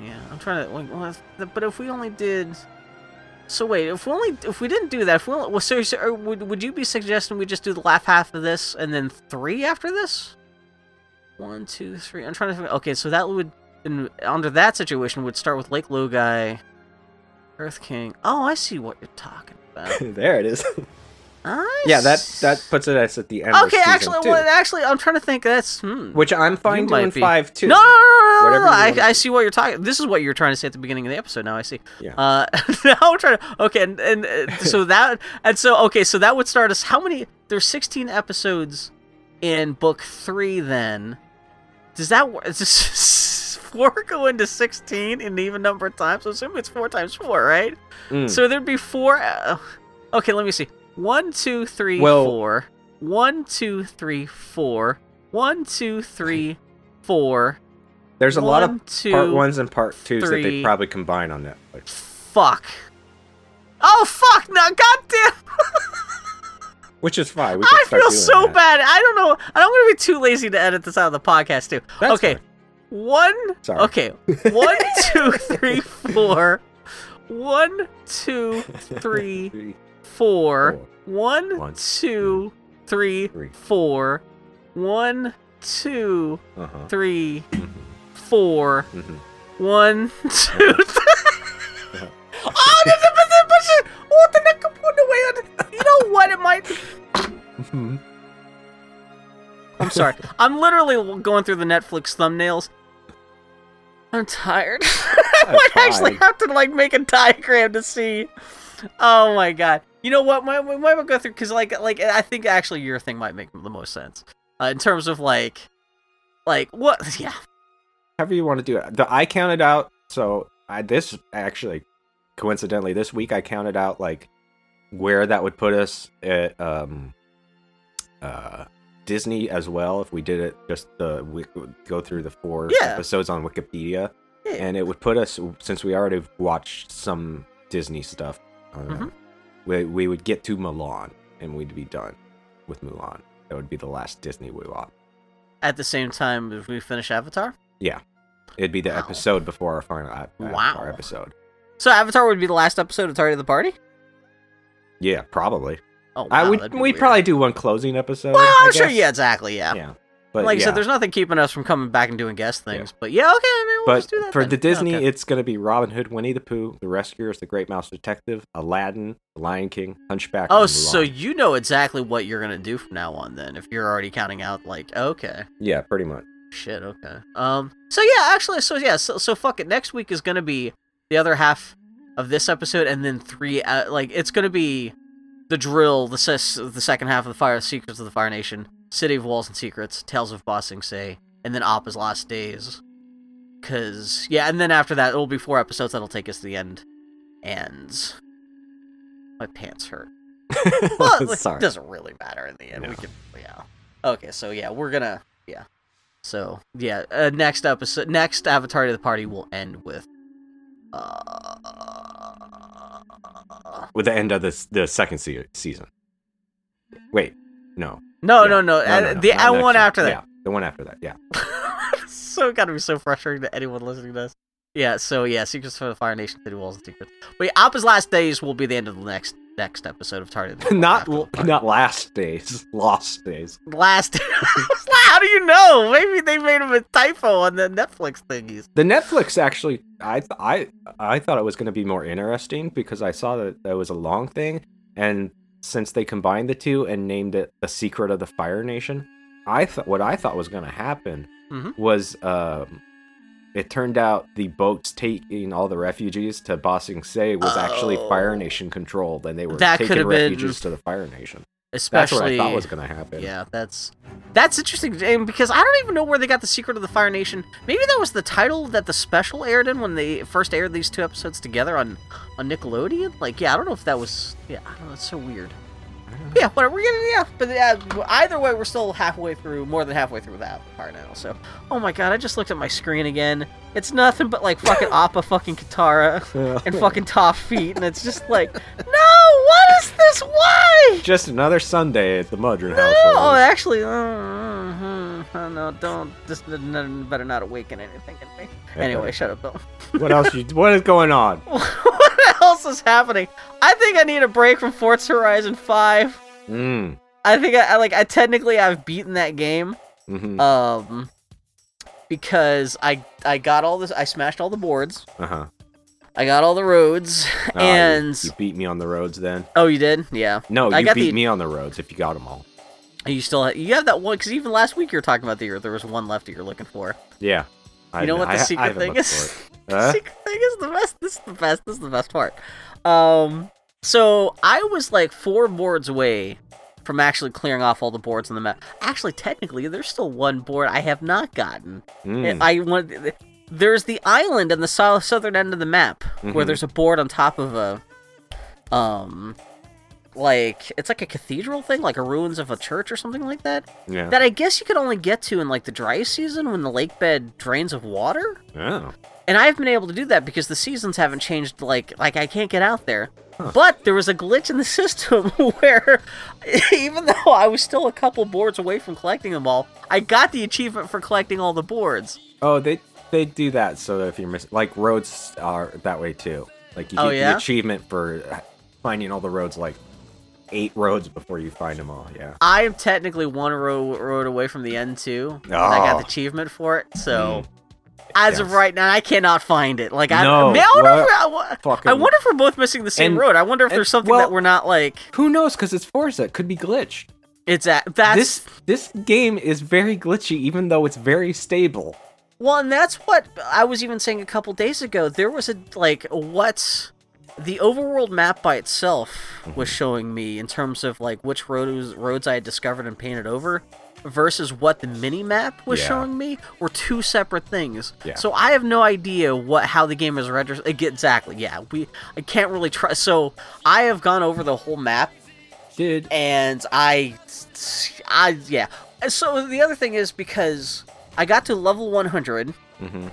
Yeah, I'm trying to. Like, well, but if we only did. So wait, if we only if we didn't do that, if we only, well, so, so or would would you be suggesting we just do the last half of this and then three after this? One, two, three. I'm trying to. Think, okay, so that would and under that situation would start with Lake Laogai, Earth King. Oh, I see what you're talking about. there it is. I yeah, that that puts it as at the end. Okay, actually, two, well, actually, I'm trying to think. That's hmm. which I'm fine doing be. five too. No, no, no, no, no, no, I, I see what you're talking. This is what you're trying to say at the beginning of the episode. Now I see. Yeah. Uh, now I'm trying to. Okay, and, and uh, so that and so okay, so that would start us. How many? There's 16 episodes in book three. Then does that work? Is this four go into 16 in even number of times? So assume it's four times four, right? Mm. So there'd be four. Uh, okay, let me see. One, two, three, Well- four. One, two, three, four. One, two, three, four. There's a lot of two, part ones and part twos that they probably combine on Netflix. Fuck. Oh fuck! No, goddamn! Which is fine. We I feel so that. bad. I don't know. I'm gonna be too lazy to edit this out of the podcast too. That's okay, one. Sorry. Okay, one, two, three, four. One, two, three, Three, four. four. One, One, two, three, three. four. One, two, Uh-huh. three, Mhm. four. Mhm. One, two, three. Oh, there's a bit of What the neck on the way on. You know what? It might. Mhm. I'm sorry. I'm literally going through the Netflix thumbnails. I'm tired. I might actually have to like make a diagram to see. Oh my god. You know what? We, we might go through because like like I think actually your thing might make the most sense uh, in terms of like like what? Yeah. However you want to do it. The I counted out. So I this actually coincidentally this week I counted out like where that would put us at um uh Disney as well if we did it just the we go through the four Yeah. episodes on Wikipedia Yeah. and it would put us since we already watched some Disney stuff uh, Mhm. we, we would get to Mulan and we'd be done with Mulan that would be the last Disney we watched At the same time, if we finish Avatar, Yeah, it'd be the Wow. episode before our final ep- Wow. our episode so Avatar would be the last episode of Tardy of the Party. yeah probably Oh, I wow, would that'd we'd probably do one closing episode Well, I I'm sure. Yeah, exactly. Yeah. yeah but like I yeah. said, there's nothing keeping us from coming back and doing guest things. But yeah, okay. I mean, we'll But just do that for then. the Disney, Okay. it's going to be Robin Hood, Winnie the Pooh, The Rescuers, The Great Mouse Detective, Aladdin, The Lion King, Hunchback. Oh, so you know exactly what you're gonna do from now on, then? If you're already counting out, like, okay, yeah, pretty much. shit, okay. Um. So yeah, actually, so yeah, so so fuck it. Next week is gonna be the other half of this episode, and then three. Uh, like, it's gonna be the drill, the ses- the second half of the Fire Secrets of the Fire Nation, City of Walls and Secrets, Tales of Ba Sing Se, and then Appa's Last Days. Cause yeah, and then after that, it'll be four episodes that'll take us to the end, and my pants hurt. Well, like, Sorry. doesn't really matter in the end. We can, yeah. Okay, so yeah, we're gonna, yeah. So yeah, uh, next episode, next Avatar to the party will end with, With the end of this, the second se- season. Wait, no. no, Yeah. no, no, uh, no, no, the uh, one after that. Yeah, the one after that. Yeah. so gotta be so frustrating to anyone listening to this. Yeah, so yeah, Secrets for the Fire Nation, City Walls and Secrets. Wait, Appa's Last Days will be the end of the next next episode of Tardy. not not last days, lost days. last. How do you know? Maybe they made him a typo on the Netflix thingies. The Netflix actually, I th- I I thought it was going to be more interesting because I saw that that was a long thing, and since they combined the two and named it "The Secret of the Fire Nation," I thought what I thought was going to happen Mhm. was um, it turned out the boats taking all the refugees to Ba Sing Se was actually oh. Fire Oh. Nation controlled, and they were That taking been- refugees to the Fire Nation. Especially, That's what I thought was going to happen. yeah, that's that's interesting because I don't even know where they got the secret of the Fire Nation. Maybe that was the title that the special aired in when they first aired these two episodes together on on Nickelodeon. Like, yeah, I don't know if that was. Yeah, I don't know. It's so weird. Yeah, whatever. We're gonna yeah, but yeah, either way, we're still halfway through, more than halfway through that part now. So, oh my god, I just looked at my screen again. It's nothing but like fucking Appa, fucking Katara, and fucking Toph Feet, and it's just like, no, what is this? Why? Just another Sunday at the Mudron No, household. oh, actually, uh, uh, uh, no, don't. This better not awaken anything in me. Anyway, shut up, Bill. what else? You, what is going on? what else is happening? I think I need a break from Forza Horizon Five. Mm. I think I, I like. I technically I've beaten that game. hmm Um, because I I got all this. I smashed all the boards. Uh huh. I got all the roads, and you, beat me on the roads then. oh, you did? Yeah. No, I you beat the- me on the roads if you got them all. You still have, you have that one because even last week you were talking about the year there was one left that you're looking for. Yeah. I You know what the I- I secret haven't thing is? it. The secret thing is the best. This is the best. This is the best part. Um, so I was like four boards away from actually clearing off all the boards on the map. Actually, technically, there's still one board I have not gotten. Mm. I want. There's the island in the sou- southern end of the map where Mhm. there's a board on top of a, um, like it's like a cathedral thing, like a ruins of a church or something like that. yeah. That I guess you could only get to in like the dry season when the lake bed drains of water. oh. And I've been able to do that because the seasons haven't changed. Like, like I can't get out there. Huh. But there was a glitch in the system where, even though I was still a couple boards away from collecting them all, I got the achievement for collecting all the boards. Oh, they they do that so if you're missing, like roads are that way too. Like you Oh, get yeah? the achievement for finding all the roads, like eight roads before you find them all. Yeah. I am technically one road road away from the end too. and I got the Oh. achievement for it. So. Hmm. As of right now, I cannot find it. Like I, No, Man, I, wonder if. I, I wonder if we're both missing the same And- road. I wonder if and- there's something well- that we're not like. Who knows? Because it's Forza. It could be glitched. It's at that's This this game is very glitchy, even though it's very stable. Well, and that's what I was even saying a couple days ago. There was a like what the overworld map by itself was mm-hmm. showing me in terms of like which roads roads I had discovered and painted over versus what the mini map was Yeah. showing me were two separate things. Yeah. So I have no idea what how the game is registered. Exactly. Yeah. We I can't really try. So I have gone over the whole map Did and I, I yeah. So the other thing is because I got to level 100. Mm-hmm.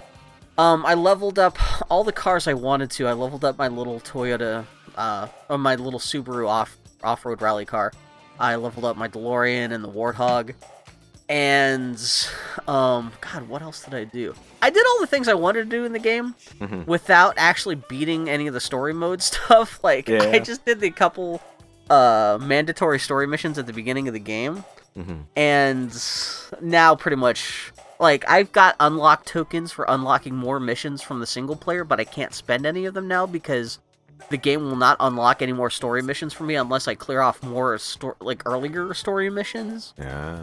Um, I leveled up all the cars I wanted to. I leveled up my little Toyota, uh, or my little Subaru off off road rally car. I leveled up my DeLorean and the Warthog. And, um, God, what else did I do? I did all the things I wanted to do in the game Mhm. without actually beating any of the story mode stuff. Like, I just did the couple uh, mandatory story missions at the beginning of the game, Mhm. and now pretty much like I've got unlock tokens for unlocking more missions from the single player, but I can't spend any of them now because the game will not unlock any more story missions for me unless I clear off more sto- like earlier story missions. yeah.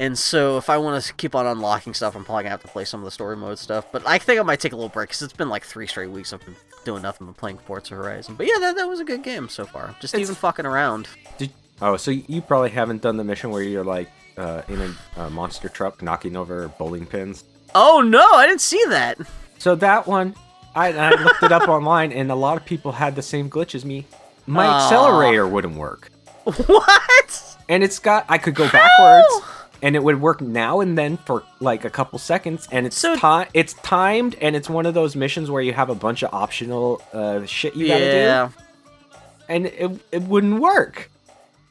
And so if I want to keep on unlocking stuff, I'm probably gonna have to play some of the story mode stuff. But I think I might take a little break because it's been like three straight weeks I've been doing nothing but playing Forza Horizon. But yeah, that, that was a good game so far. Just It's- even fucking around. Did, oh, so you probably haven't done the mission where you're like uh, in a, a monster truck knocking over bowling pins. Oh no, I didn't see that. So that one, I, I looked it up online, and a lot of people had the same glitch as me. My accelerator wouldn't work, what? and it's got I could go backwards, and it would work now and then for like a couple seconds, and it's So- ti- it's timed, and it's one of those missions where you have a bunch of optional uh, shit you gotta yeah. do, and it it wouldn't work.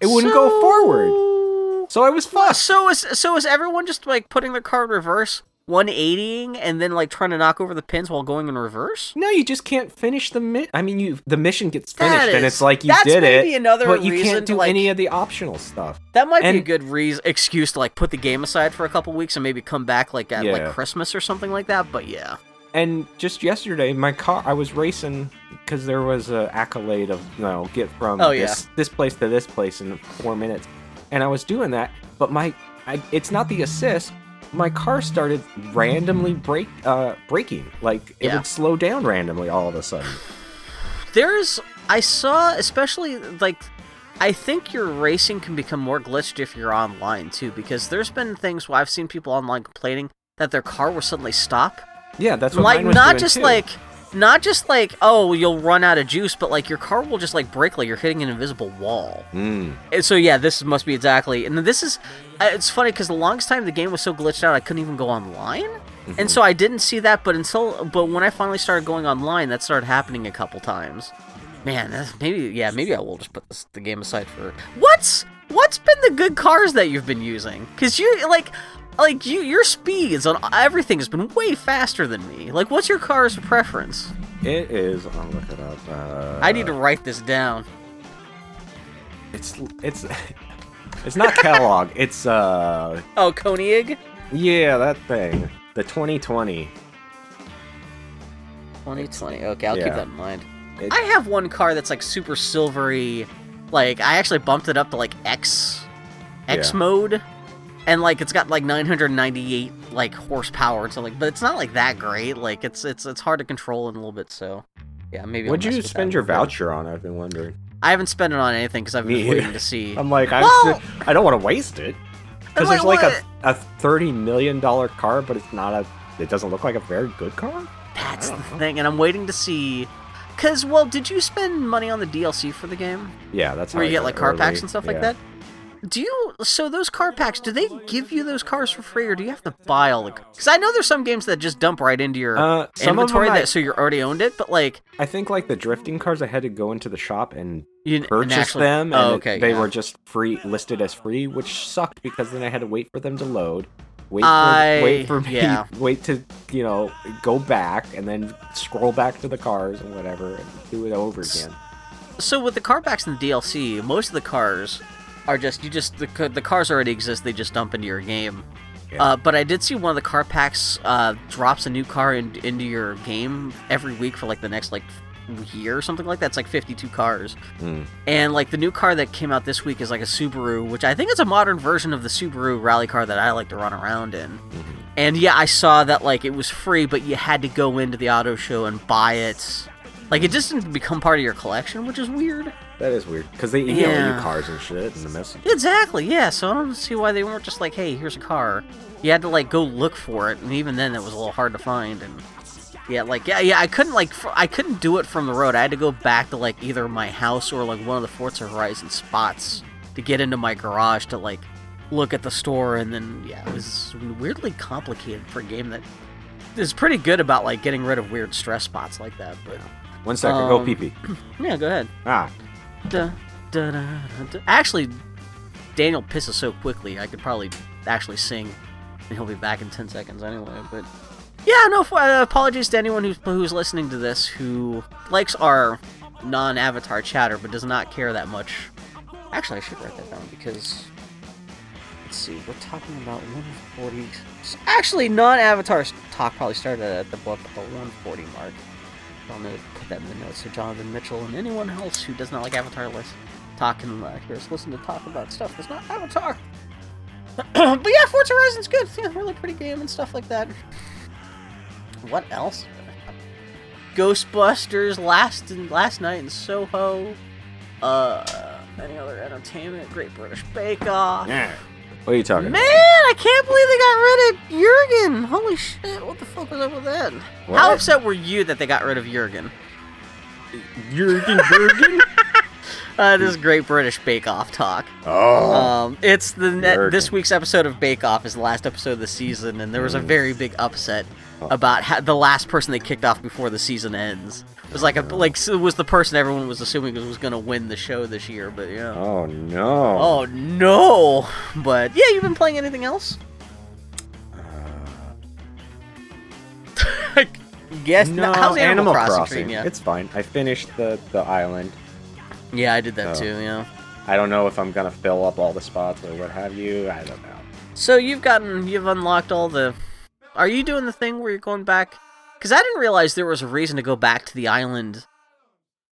It wouldn't go forward. So I was fucked. So is so is everyone just like putting their car in reverse, 180ing, and then like trying to knock over the pins while going in reverse? No, you just can't finish the mi- I mean, you the mission gets finished, and it's like you that's did maybe it, another but you can't do like- any of the optional stuff. That might be a good reason excuse to like put the game aside for a couple weeks and maybe come back like at Yeah. like Christmas or something like that. But yeah, And just yesterday, my car, I was racing because there was a accolade of you know get from Oh, yeah. this this place to this place in four minutes, and I was doing that, but my I, it's not the assist. My car started randomly break uh braking, like it Yeah. would slow down randomly all of a sudden. there's I saw especially like. I think your racing can become more glitched if you're online too, because there's been things where I've seen people online complaining that their car will suddenly stop Yeah, that's what like mine was not just too. like not just like oh you'll run out of juice but like your car will just like break like you're hitting an invisible wall Mm. and so yeah this must be exactly and this is uh, it's funny because the longest time the game was so glitched out i couldn't even go online Mm-hmm. and so i didn't see that but until but when i finally started going online that started happening a couple times man that's, maybe yeah maybe i will just put this, the game aside for what's what's been the good cars that you've been using because you like like you your speeds on everything has been way faster than me like what's your car's preference It is. I'll look it up. Uh, i need to write this down It's it's it's not Kellogg. It's uh oh koenig yeah that thing. The 2020. 2020 okay i'll keep that in mind It- I have one car that's like super silvery. Like I actually bumped it up to like X X Yeah. mode. And like it's got like 998 like horsepower and something, but it's not like that great. Like it's it's it's hard to control in a little bit. So yeah, maybe. What'd mess you spend your voucher on? I've been wondering. I haven't spent it on anything because I've been Me waiting either. to see. I'm like, I'm Well- I don't want to waste it because there's like what- a, a thirty million dollar car, but it's not a. It doesn't look like a very good car. That's the thing, and I'm waiting to see. Cause well, did you spend money on the DLC for the game? Yeah, that's where how you I get like car early. packs and stuff like that. Do you so those car packs? Do they give you those cars for free, or do you have to buy all the? Because I know there's some games that just dump right into your Uh, inventory them I- that so you're already owned it, but like I think like the drifting cars, I had to go into the shop and you and purchase actually- them, and Oh, it- okay, they yeah. were just free listed as free, which sucked because then I had to wait for them to load. Wait I- for wait for me yeah. wait to you know go back and then scroll back to the cars and whatever and do it over again. So with the car packs in the DLC, most of the cars are just you just the the cars already exist. They just dump into your game. Yeah. Uh, but I did see one of the car packs uh, drops a new car in, into your game every week for like the next like year or something like that. It's like 52 cars. Mm. And like the new car that came out this week is like a Subaru, which I think it's a modern version of the Subaru rally car that I like to run around in. And yeah, I saw that like it was free, but you had to go into the auto show and buy it Like it just didn't become part of your collection, which is weird. That is weird because they email Yeah. you cars and shit and the message. Exactly, yeah. So I don't see why they weren't just like, hey, here's a car. You had to like go look for it, and even then, it was a little hard to find. And yeah, like yeah, yeah, I couldn't like fr- I couldn't do it from the road. I had to go back to like either my house or like one of the Forza Horizon spots to get into my garage to like look at the store. And then yeah, it was weirdly complicated for a game that is pretty good about like getting rid of weird stress spots like that. But One second, go Um, pee pee. yeah, go ahead. Ah, Da, da, da. Actually, Daniel pisses so quickly, I could probably actually sing, and he'll be back in 10 seconds anyway. But yeah, no, uh, apologies to anyone who's, who's listening to this who likes our non avatar chatter but does not care that much. Actually, I should write that down because. Let's see, we're talking about 140. Actually, non avatar talk probably started at the book about 140 mark. Gonna put that in the notes so Jonathan Mitchell and anyone else who does not like Avatar list talk and uh, hear us listen to talk about stuff that's not Avatar. but yeah, Forza Horizon's good. Yeah, really pretty game and stuff like that. What else? Ghostbusters last and last night in Soho. Uh, any other entertainment? Great British Bake Off. yeah. What are you talking Man, I can't believe they got rid of Jurgen. Holy shit, what the fuck was up with that? What? How upset were you that they got rid of Jurgen? Jurgen Bergen? Uh, this is Great British Bake Off talk. oh. Um, it's the Jurgen. this week's episode of Bake Off is the last episode of the season, and there was a Mm. very big upset Oh. about how, the last person they kicked off before the season ends. It was like a like it was the person everyone was assuming was going to win the show this year, but yeah. oh no. Oh no! But yeah, you've been playing anything else? Yes. No, how's Animal, Animal Crossing, Crossing. you? It's fine. I finished the the island. Yeah, I did that Oh. too. Yeah. I don't know if I'm gonna fill up all the spots or what have you. I don't know. So you've gotten, you've unlocked all the. Are you doing the thing where you're going back? Because I didn't realize there was a reason to go back to the island,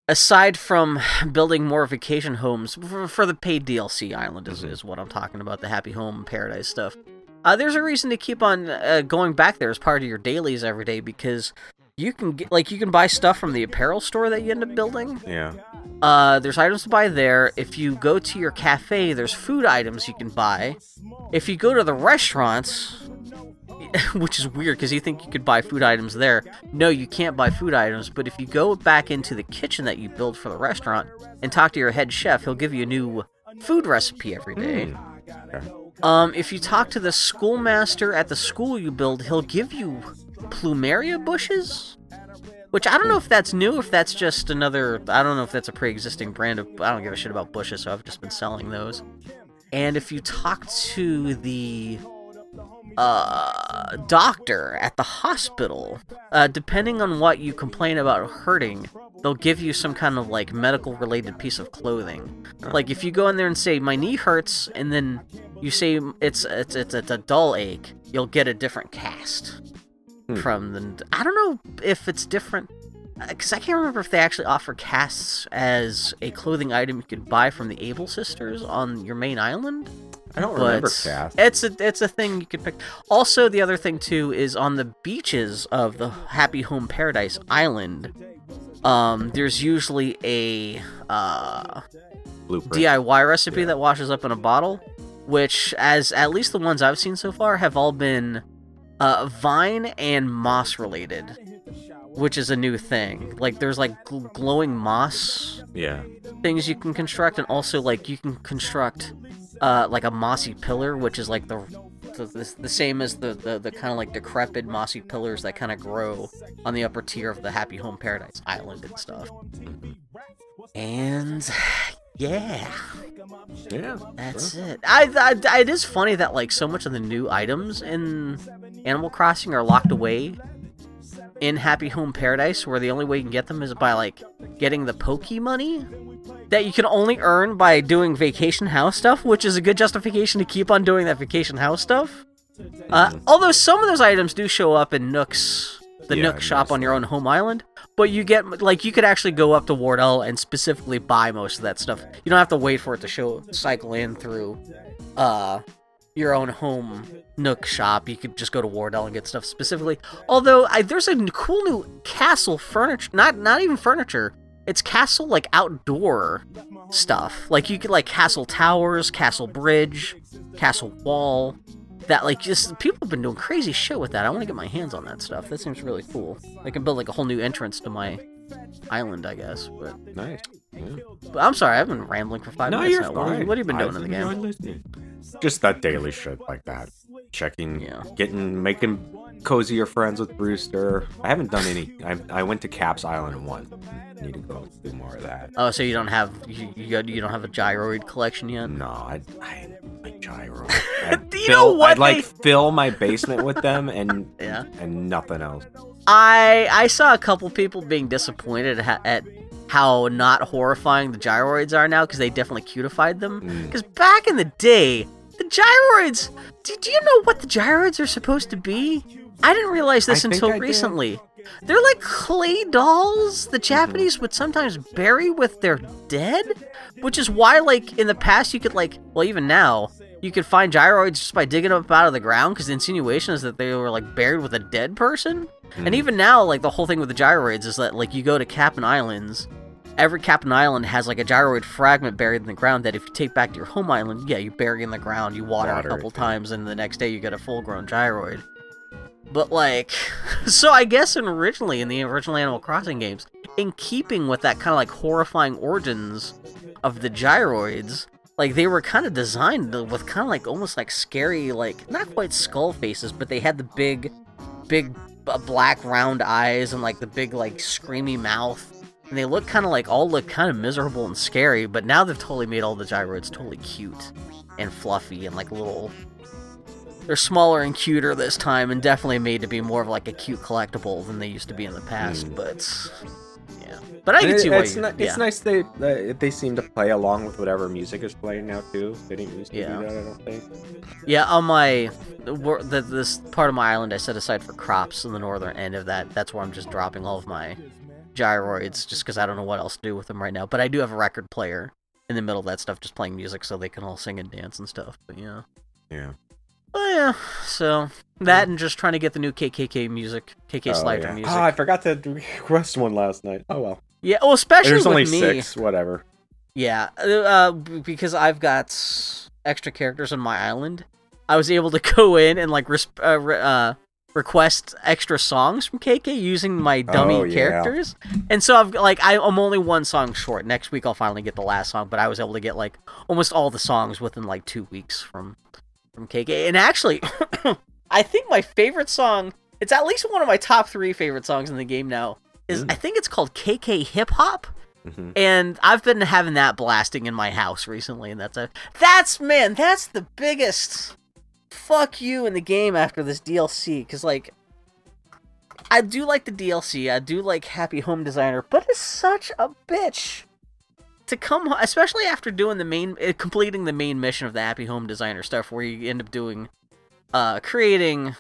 aside from building more vacation homes for, for the paid DLC island is, Mhm. is what I'm talking about, the Happy Home Paradise stuff. Uh, there's a reason to keep on uh, going back there as part of your dailies every day because you can get like you can buy stuff from the apparel store that you end up building. Yeah. Uh, there's items to buy there. If you go to your cafe, there's food items you can buy. If you go to the restaurants, which is weird because you think you could buy food items there. No, you can't buy food items. But if you go back into the kitchen that you build for the restaurant and talk to your head chef, he'll give you a new food recipe every day. Okay. Um, if you talk to the schoolmaster at the school you build, he'll give you plumeria bushes. Which I don't know if that's new, if that's just another. I don't know if that's a pre existing brand of. I don't give a shit about bushes, so I've just been selling those. And if you talk to the uh, doctor at the hospital, uh, depending on what you complain about hurting, they'll give you some kind of like medical related piece of clothing. Like if you go in there and say my knee hurts, and then you say it's it's it's, it's a dull ache, you'll get a different cast Hmm. from the. I don't know if it's different. Because I can't remember if they actually offer casts as a clothing item you could buy from the Able Sisters on your main island I don't but remember cast. It's a it's a thing you can pick. Also, the other thing too is on the beaches of the Happy Home Paradise Island. Um, there's usually a uh, Blueprint. DIY recipe Yeah. that washes up in a bottle, which, as at least the ones I've seen so far, have all been uh, vine and moss related, which is a new thing. Like there's like gl- glowing moss Yeah. things you can construct, and also like you can construct uh, like a mossy pillar, which is like the the, the, the same as the the, the kind of like decrepit mossy pillars that kind of grow on the upper tier of the Happy Home Paradise Island and stuff. And yeah, Yeah. that's it. I, I it is funny that like so much of the new items in Animal Crossing are locked away in Happy Home Paradise, where the only way you can get them is by like getting the Poke money that you can only earn by doing vacation house stuff, which is a good justification to keep on doing that vacation house stuff. Uh, although some of those items do show up in Nook's, the Yeah, Nook shop on your own home island, but you get like you could actually go up to Wardell and specifically buy most of that stuff. You don't have to wait for it to show cycle in through uh your own home Nook shop. You could just go to Wardell and get stuff specifically. Although I, there's a cool new castle furniture, not not even furniture. It's castle like outdoor stuff. Like you could like castle towers, castle bridge, castle wall. That like just people have been doing crazy shit with that. I want to get my hands on that stuff. That seems really cool. I can build like a whole new entrance to my island, I guess. But, Nice. Yeah. but I'm sorry, I've been rambling for five No, minutes you're now. What, fine. what have you been doing I've in the game? listening. Just that daily shit like that. Checking, Yeah. getting, making cozier friends with Brewster. I haven't done any. I, I went to Caps Island once. Need to go do more of that. Oh, so you don't have you you, got, you don't have a gyroid collection yet? No, I I like gyro. I'd Do you know what I'd like they- fill my basement with them and Yeah. and nothing else. I I saw a couple people being disappointed ha- at how not horrifying the gyroids are now because they definitely cutified them. Mm. Because back in the day, the gyroids. Do, do you know what the gyroids are supposed to be? I didn't realize this I until recently. They're like clay dolls the Japanese would sometimes bury with their dead, which is why, like, in the past, you could, like, well, even now, you could find gyroids just by digging them up out of the ground because the insinuation is that they were, like, buried with a dead person. And Mm. even now, like, the whole thing with the gyroids is that, like, you go to Kapp'n Islands, every Kapp'n Island has, like, a gyroid fragment buried in the ground that if you take back to your home island, yeah, you bury in the ground, you water, Water a it, couple yeah. times, and the next day you get a full grown gyroid. But like, so I guess in originally in the original Animal Crossing games, in keeping with that kind of like horrifying origins of the gyroids, like they were kind of designed with kind of like almost like scary, like not quite skull faces, but they had the big, big black round eyes and like the big like screamy mouth. And they look kind of like all look kind of miserable and scary, but now they've totally made all the gyroids totally cute and fluffy and like little they're smaller and cuter this time, and definitely made to be more of like a cute collectible than they used to be in the past. Hmm. But yeah, but I can see why. it's, you, ni- yeah. it's nice they uh, they seem to play along with whatever music is playing now too. They didn't used to Yeah. do that, I don't think. Yeah, on my the, this part of my island, I set aside for crops in the northern end of that. That's where I'm just dropping all of my gyroids, just because I don't know what else to do with them right now. But I do have a record player in the middle of that stuff, just playing music, so they can all sing and dance and stuff. But yeah, Yeah. Oh yeah. So that and just trying to get the new KKK music, KK Oh, Slider yeah. music. Oh, I forgot to request one last night. Oh well. yeah, well, especially There's with only me. six. Whatever. Yeah, uh, because I've got extra characters on my island, I was able to go in and like res- uh, re- uh, request extra songs from KK using my dummy Oh, yeah. characters. And so I've like I'm only one song short. Next week I'll finally get the last song, but I was able to get like almost all the songs within like two weeks from from KK. And actually, I think my favorite song. It's at least one of my top three favorite songs in the game now. Is Mm. I think it's called KK Hip Hop hmm and I've been having that blasting in my house recently, and that's a that's man, that's the biggest fuck you in the game after this DLC, because like I do like the DLC, I do like Happy Home Designer, but it's such a bitch to come, especially after doing the main, uh, completing the main mission of the Happy Home Designer stuff, where you end up doing, uh, creating.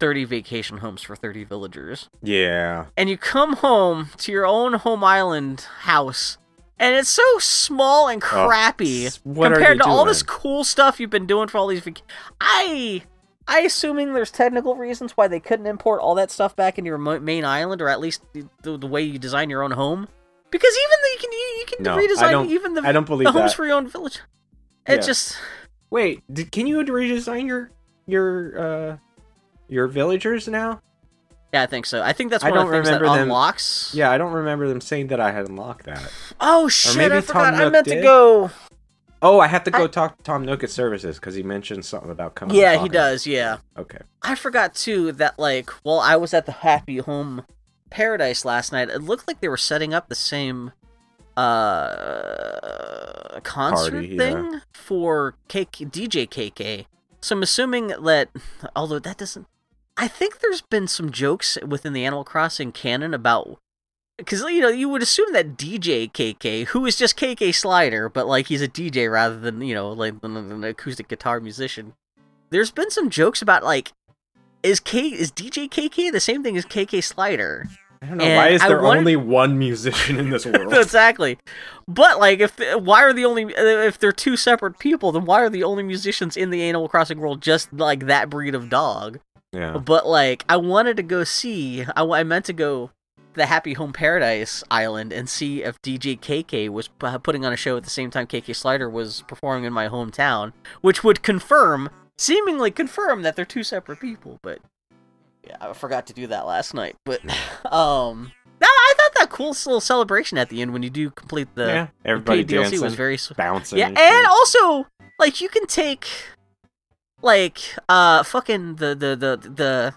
30 vacation homes for 30 villagers Yeah. and you come home to your own home island house and it's so small and crappy s- what are compared to all this cool stuff you've been doing for all these vac- i i assuming there's technical reasons why they couldn't import all that stuff back into your main island or at least the, the way you design your own home because even though you can you, you can No, I redesign even the, I don't believe the homes that. for your own village it Yeah. just Wait, did, can you redesign your your uh your villagers now? yeah i think so i think that's I one of don't the things that remember them- unlocks Yeah, I don't remember them saying that I had unlocked that. oh shit maybe i Tom forgot i Nook meant to did? go Oh, I have to go I- talk to Tom Nook at services because he mentioned something about coming. yeah he does yeah Okay. I forgot too that like while I was at the Happy Home Paradise last night, it looked like they were setting up the same uh concert Party, yeah. thing for KK, DJ KK. So I'm assuming that although that doesn't I think there's been some jokes within the Animal Crossing canon about because you know you would assume that DJ KK, who is just KK Slider, but like he's a DJ rather than you know like an acoustic guitar musician. There's been some jokes about like is K is DJ KK the same thing as KK Slider? I don't know And why is there wanted- only one musician in this world? exactly. But like, if why are the only if they're two separate people, then why are the only musicians in the Animal Crossing world just like that breed of dog? yeah. But like, I wanted to go see. I, I meant to go the Happy Home Paradise Island and see if DJ KK was putting on a show at the same time KK Slider was performing in my hometown, which would confirm, seemingly confirm, that they're two separate people. But yeah, I forgot to do that last night. But um, no, I thought that cool little celebration at the end when you do complete the, yeah. the Everybody paid DLC was very. bouncing. yeah, and and also like you can take like uh fucking the the the the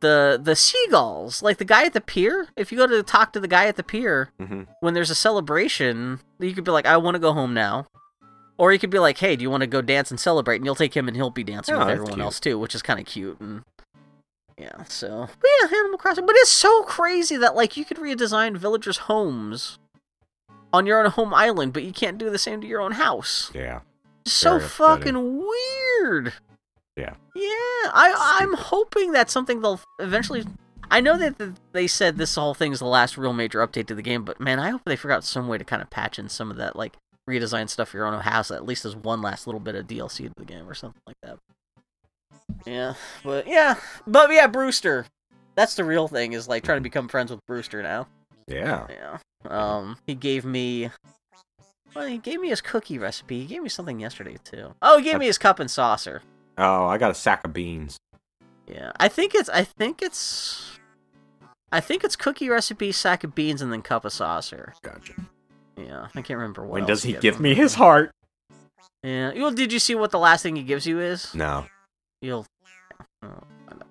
the the seagulls, like the guy at the pier. If you go to talk to the guy at the pier Mhm. when there's a celebration, you could be like, "I want to go home now," or you could be like, "Hey, do you want to go dance and celebrate?" And you'll take him, and he'll be dancing Oh, with everyone cute. else too, which is kind of cute and. Yeah, so but yeah, Animal Crossing. But it's so crazy that like you could redesign villagers' homes on your own home island, but you can't do the same to your own house. Yeah. So fucking weird. Yeah. Yeah, I I'm hoping that's something they'll eventually. I know that they said this whole thing is the last real major update to the game, but man, I hope they figure out some way to kind of patch in some of that like redesign stuff for your own house. At least as one last little bit of DLC to the game or something like that. Yeah, but yeah, but yeah, Brewster. That's the real thing is like trying to become friends with Brewster now. Yeah. Yeah. Um, he gave me. Well, he gave me his cookie recipe. He gave me something yesterday too. Oh, he gave me his cup and saucer. Oh, I got a sack of beans. Yeah, I think it's. I think it's. I think it's cookie recipe, sack of beans, and then cup of saucer. Gotcha. Yeah, I can't remember what. when does he give me. me his heart? Yeah. Well, did you see what the last thing he gives you is? No. You'll. oh,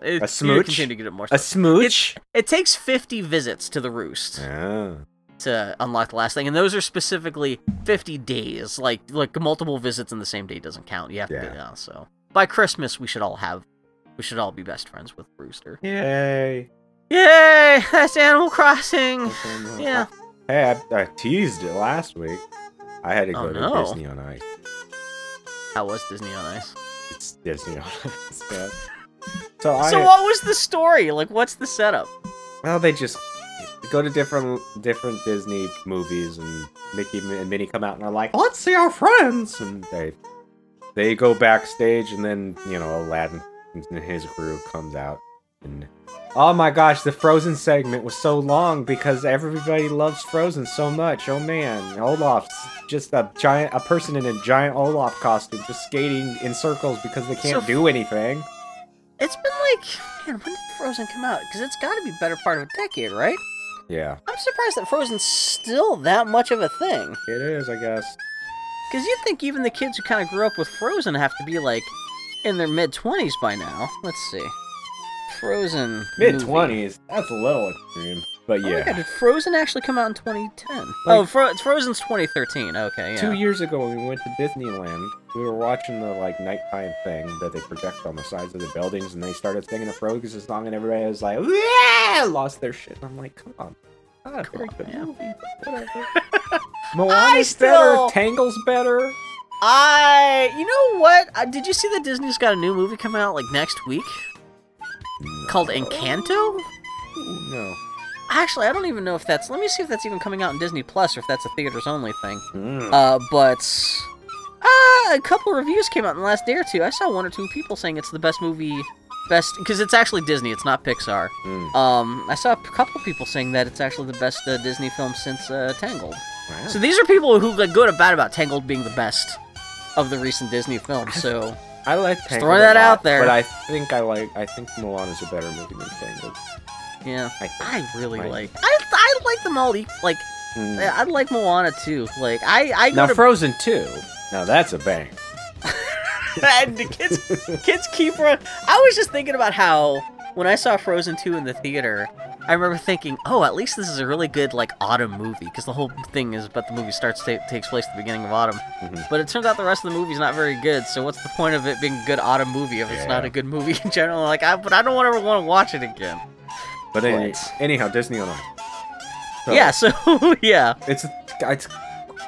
It- A you smooch? Continue to get it more. A smooch? It takes fifty visits to the roost. To unlock the last thing, and those are specifically 50 days. Like like multiple visits in the same day doesn't count. You have to, Yeah. yeah. So by Christmas, we should all have, we should all be best friends with Brewster. Yay. Yay! That's Animal Crossing. Yeah. Hey, I, I teased it last week. I had to Oh, go to no. Disney on Ice. How was Disney on Ice? It's Disney on Ice. yeah. So I So what was the story? Like, what's the setup? well, they just go to different different Disney movies, and Mickey and Minnie come out and are like, "Let's see our friends," and they they go backstage, and then you know Aladdin and his crew comes out, and oh my gosh, the Frozen segment was so long because everybody loves Frozen so much. Oh man, Olaf's just a giant, a person in a giant Olaf costume, just skating in circles because they can't So- do anything. It's been like, man, when did Frozen come out? Because it's got to be better part of a decade, right? Yeah, I'm surprised that Frozen's still that much of a thing. it is, I guess. Because you'd think even the kids who kind of grew up with Frozen have to be like in their mid 20s by now. Let's see. Frozen. Mid twenties. That's a little extreme, but Oh yeah. God, did Frozen actually come out in 2010? Like- oh, Fro- Frozen's 2013. Okay, yeah. Two years ago, when we went to Disneyland, we were watching the like nighttime thing that they project on the sides of the buildings, and they started singing a Frozen song, and everybody was like, "Yeah!" Lost their shit. I'm like, come on, not a good movie. Whatever. Moana's still- better. Tangle's better. I. You know what? Uh, did you see that Disney's got a new movie coming out like next week called Encanto? Ooh, no. Actually, I don't even know if that's. Let me see if that's even coming out in Disney Plus or if that's a theaters only thing. Mm. Uh, but uh, a couple reviews came out in the last day or two. I saw one or two people saying it's the best movie, best because it's actually Disney. It's not Pixar. Mm. Um, I saw a couple people saying that it's actually the best uh, Disney film since uh, Tangled. Wow. So these are people who are good or bad about Tangled being the best of the recent Disney films. So I like Tangled. throwing that lot, out there. but I think I like. I think Moana's a better movie than Tangled. yeah, I, I really Right. like. I I like them all. Like Mm. I I like Moana too. Like I I Now to Frozen 2. Now that's a bang. and the kids kids keep run. I was just thinking about how when I saw Frozen 2 in the theater, I remember thinking, "Oh, at least this is a really good like autumn movie because the whole thing is but the movie starts ta- takes place at the beginning of autumn." Mhm. But it turns out the rest of the movie's not very good. So what's the point of it being a good autumn movie if it's not a good movie in general? Like I but I don't ever want to watch it again. But any, anyhow, Disney on. So, yeah, so yeah. It's it's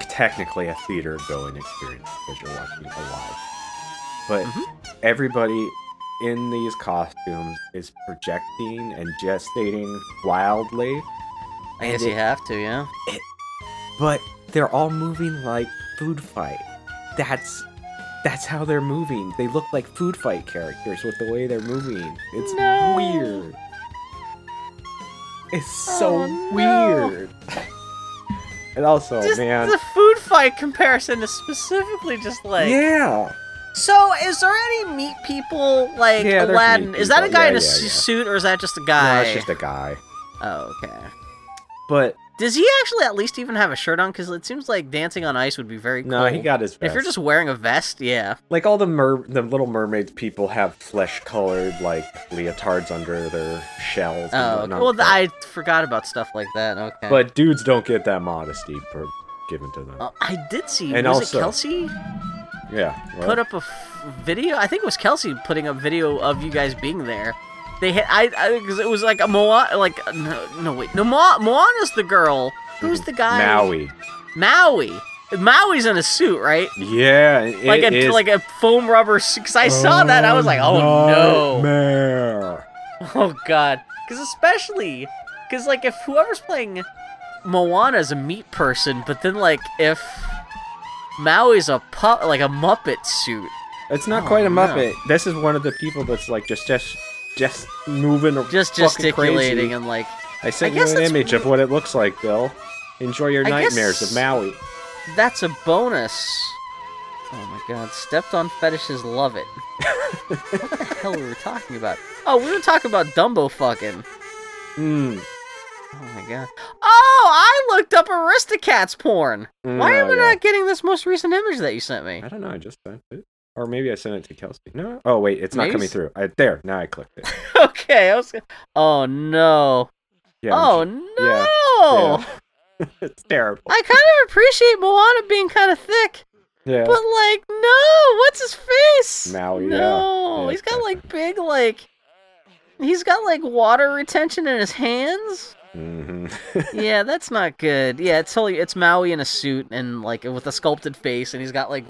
technically a theater going experience because you're watching it live. But Mhm. everybody in these costumes is projecting and gestating wildly, I guess And you have to, yeah. but they're all moving like food fight. That's that's how they're moving. They look like food fight characters with the way they're moving. It's No. weird. It's so Oh, no. weird. and also, just man, the food fight comparison is specifically just like. yeah. So, is there any meat people like Yeah, Aladdin? meat Is that a guy Yeah, in a yeah, su- yeah. suit, or is that just a guy? No, it's just a guy. Oh, okay. But Does he actually at least even have a shirt on? Because it seems like dancing on ice would be very cool. no, he got his vest. If you're just wearing a vest, yeah. like all the mer the little mermaids people have flesh colored like leotards under their shells. Oh, okay. well, but- I forgot about stuff like that. Okay. But dudes don't get that modesty per- given to them. Uh, I did see. And was also- it Kelsey yeah. well, put up a f- video? I think it was Kelsey putting up video of you guys being there. They hit I because it was like a Moana. Like no, no wait, no Mo- Moana's the girl. Who's the guy? Maui. Maui. Maui's in a suit, right? Yeah, it Like a is like a foam rubber suit. Because I saw that, I was like, oh no. nightmare. Oh god. Because especially, because like if whoever's playing Moana is a meat person, but then like if Maui's a pup, like a Muppet suit. It's not Oh, quite a no. Muppet. This is one of the people that's like just just just moving or just fucking gesticulating crazy. and like I sent I you an that's image of what it looks like, Bill. Enjoy your I nightmares of Maui. that's a bonus. Oh my god, stepped on fetishes love it. what the hell were we talking about? Oh, we were talking about Dumbo fucking. Mm. Oh my god. Oh, I looked up Aristocats porn. Why mm, am Oh, I yeah. not getting this most recent image that you sent me? I don't know. I just sent it, or maybe I sent it to Kelsey. No. Oh wait, it's not coming s- through. I, there. Now I clicked it. okay, I was. Oh no. Yeah. oh no. j- yeah. it's terrible. I kind of appreciate Moana being kind of thick, Yeah. but like, no, what's his face? Maui. No, Yeah, he's got like big like. He's got like water retention in his hands. Hmm yeah, that's not good. Yeah, it's totally it's Maui in a suit and like with a sculpted face, and he's got like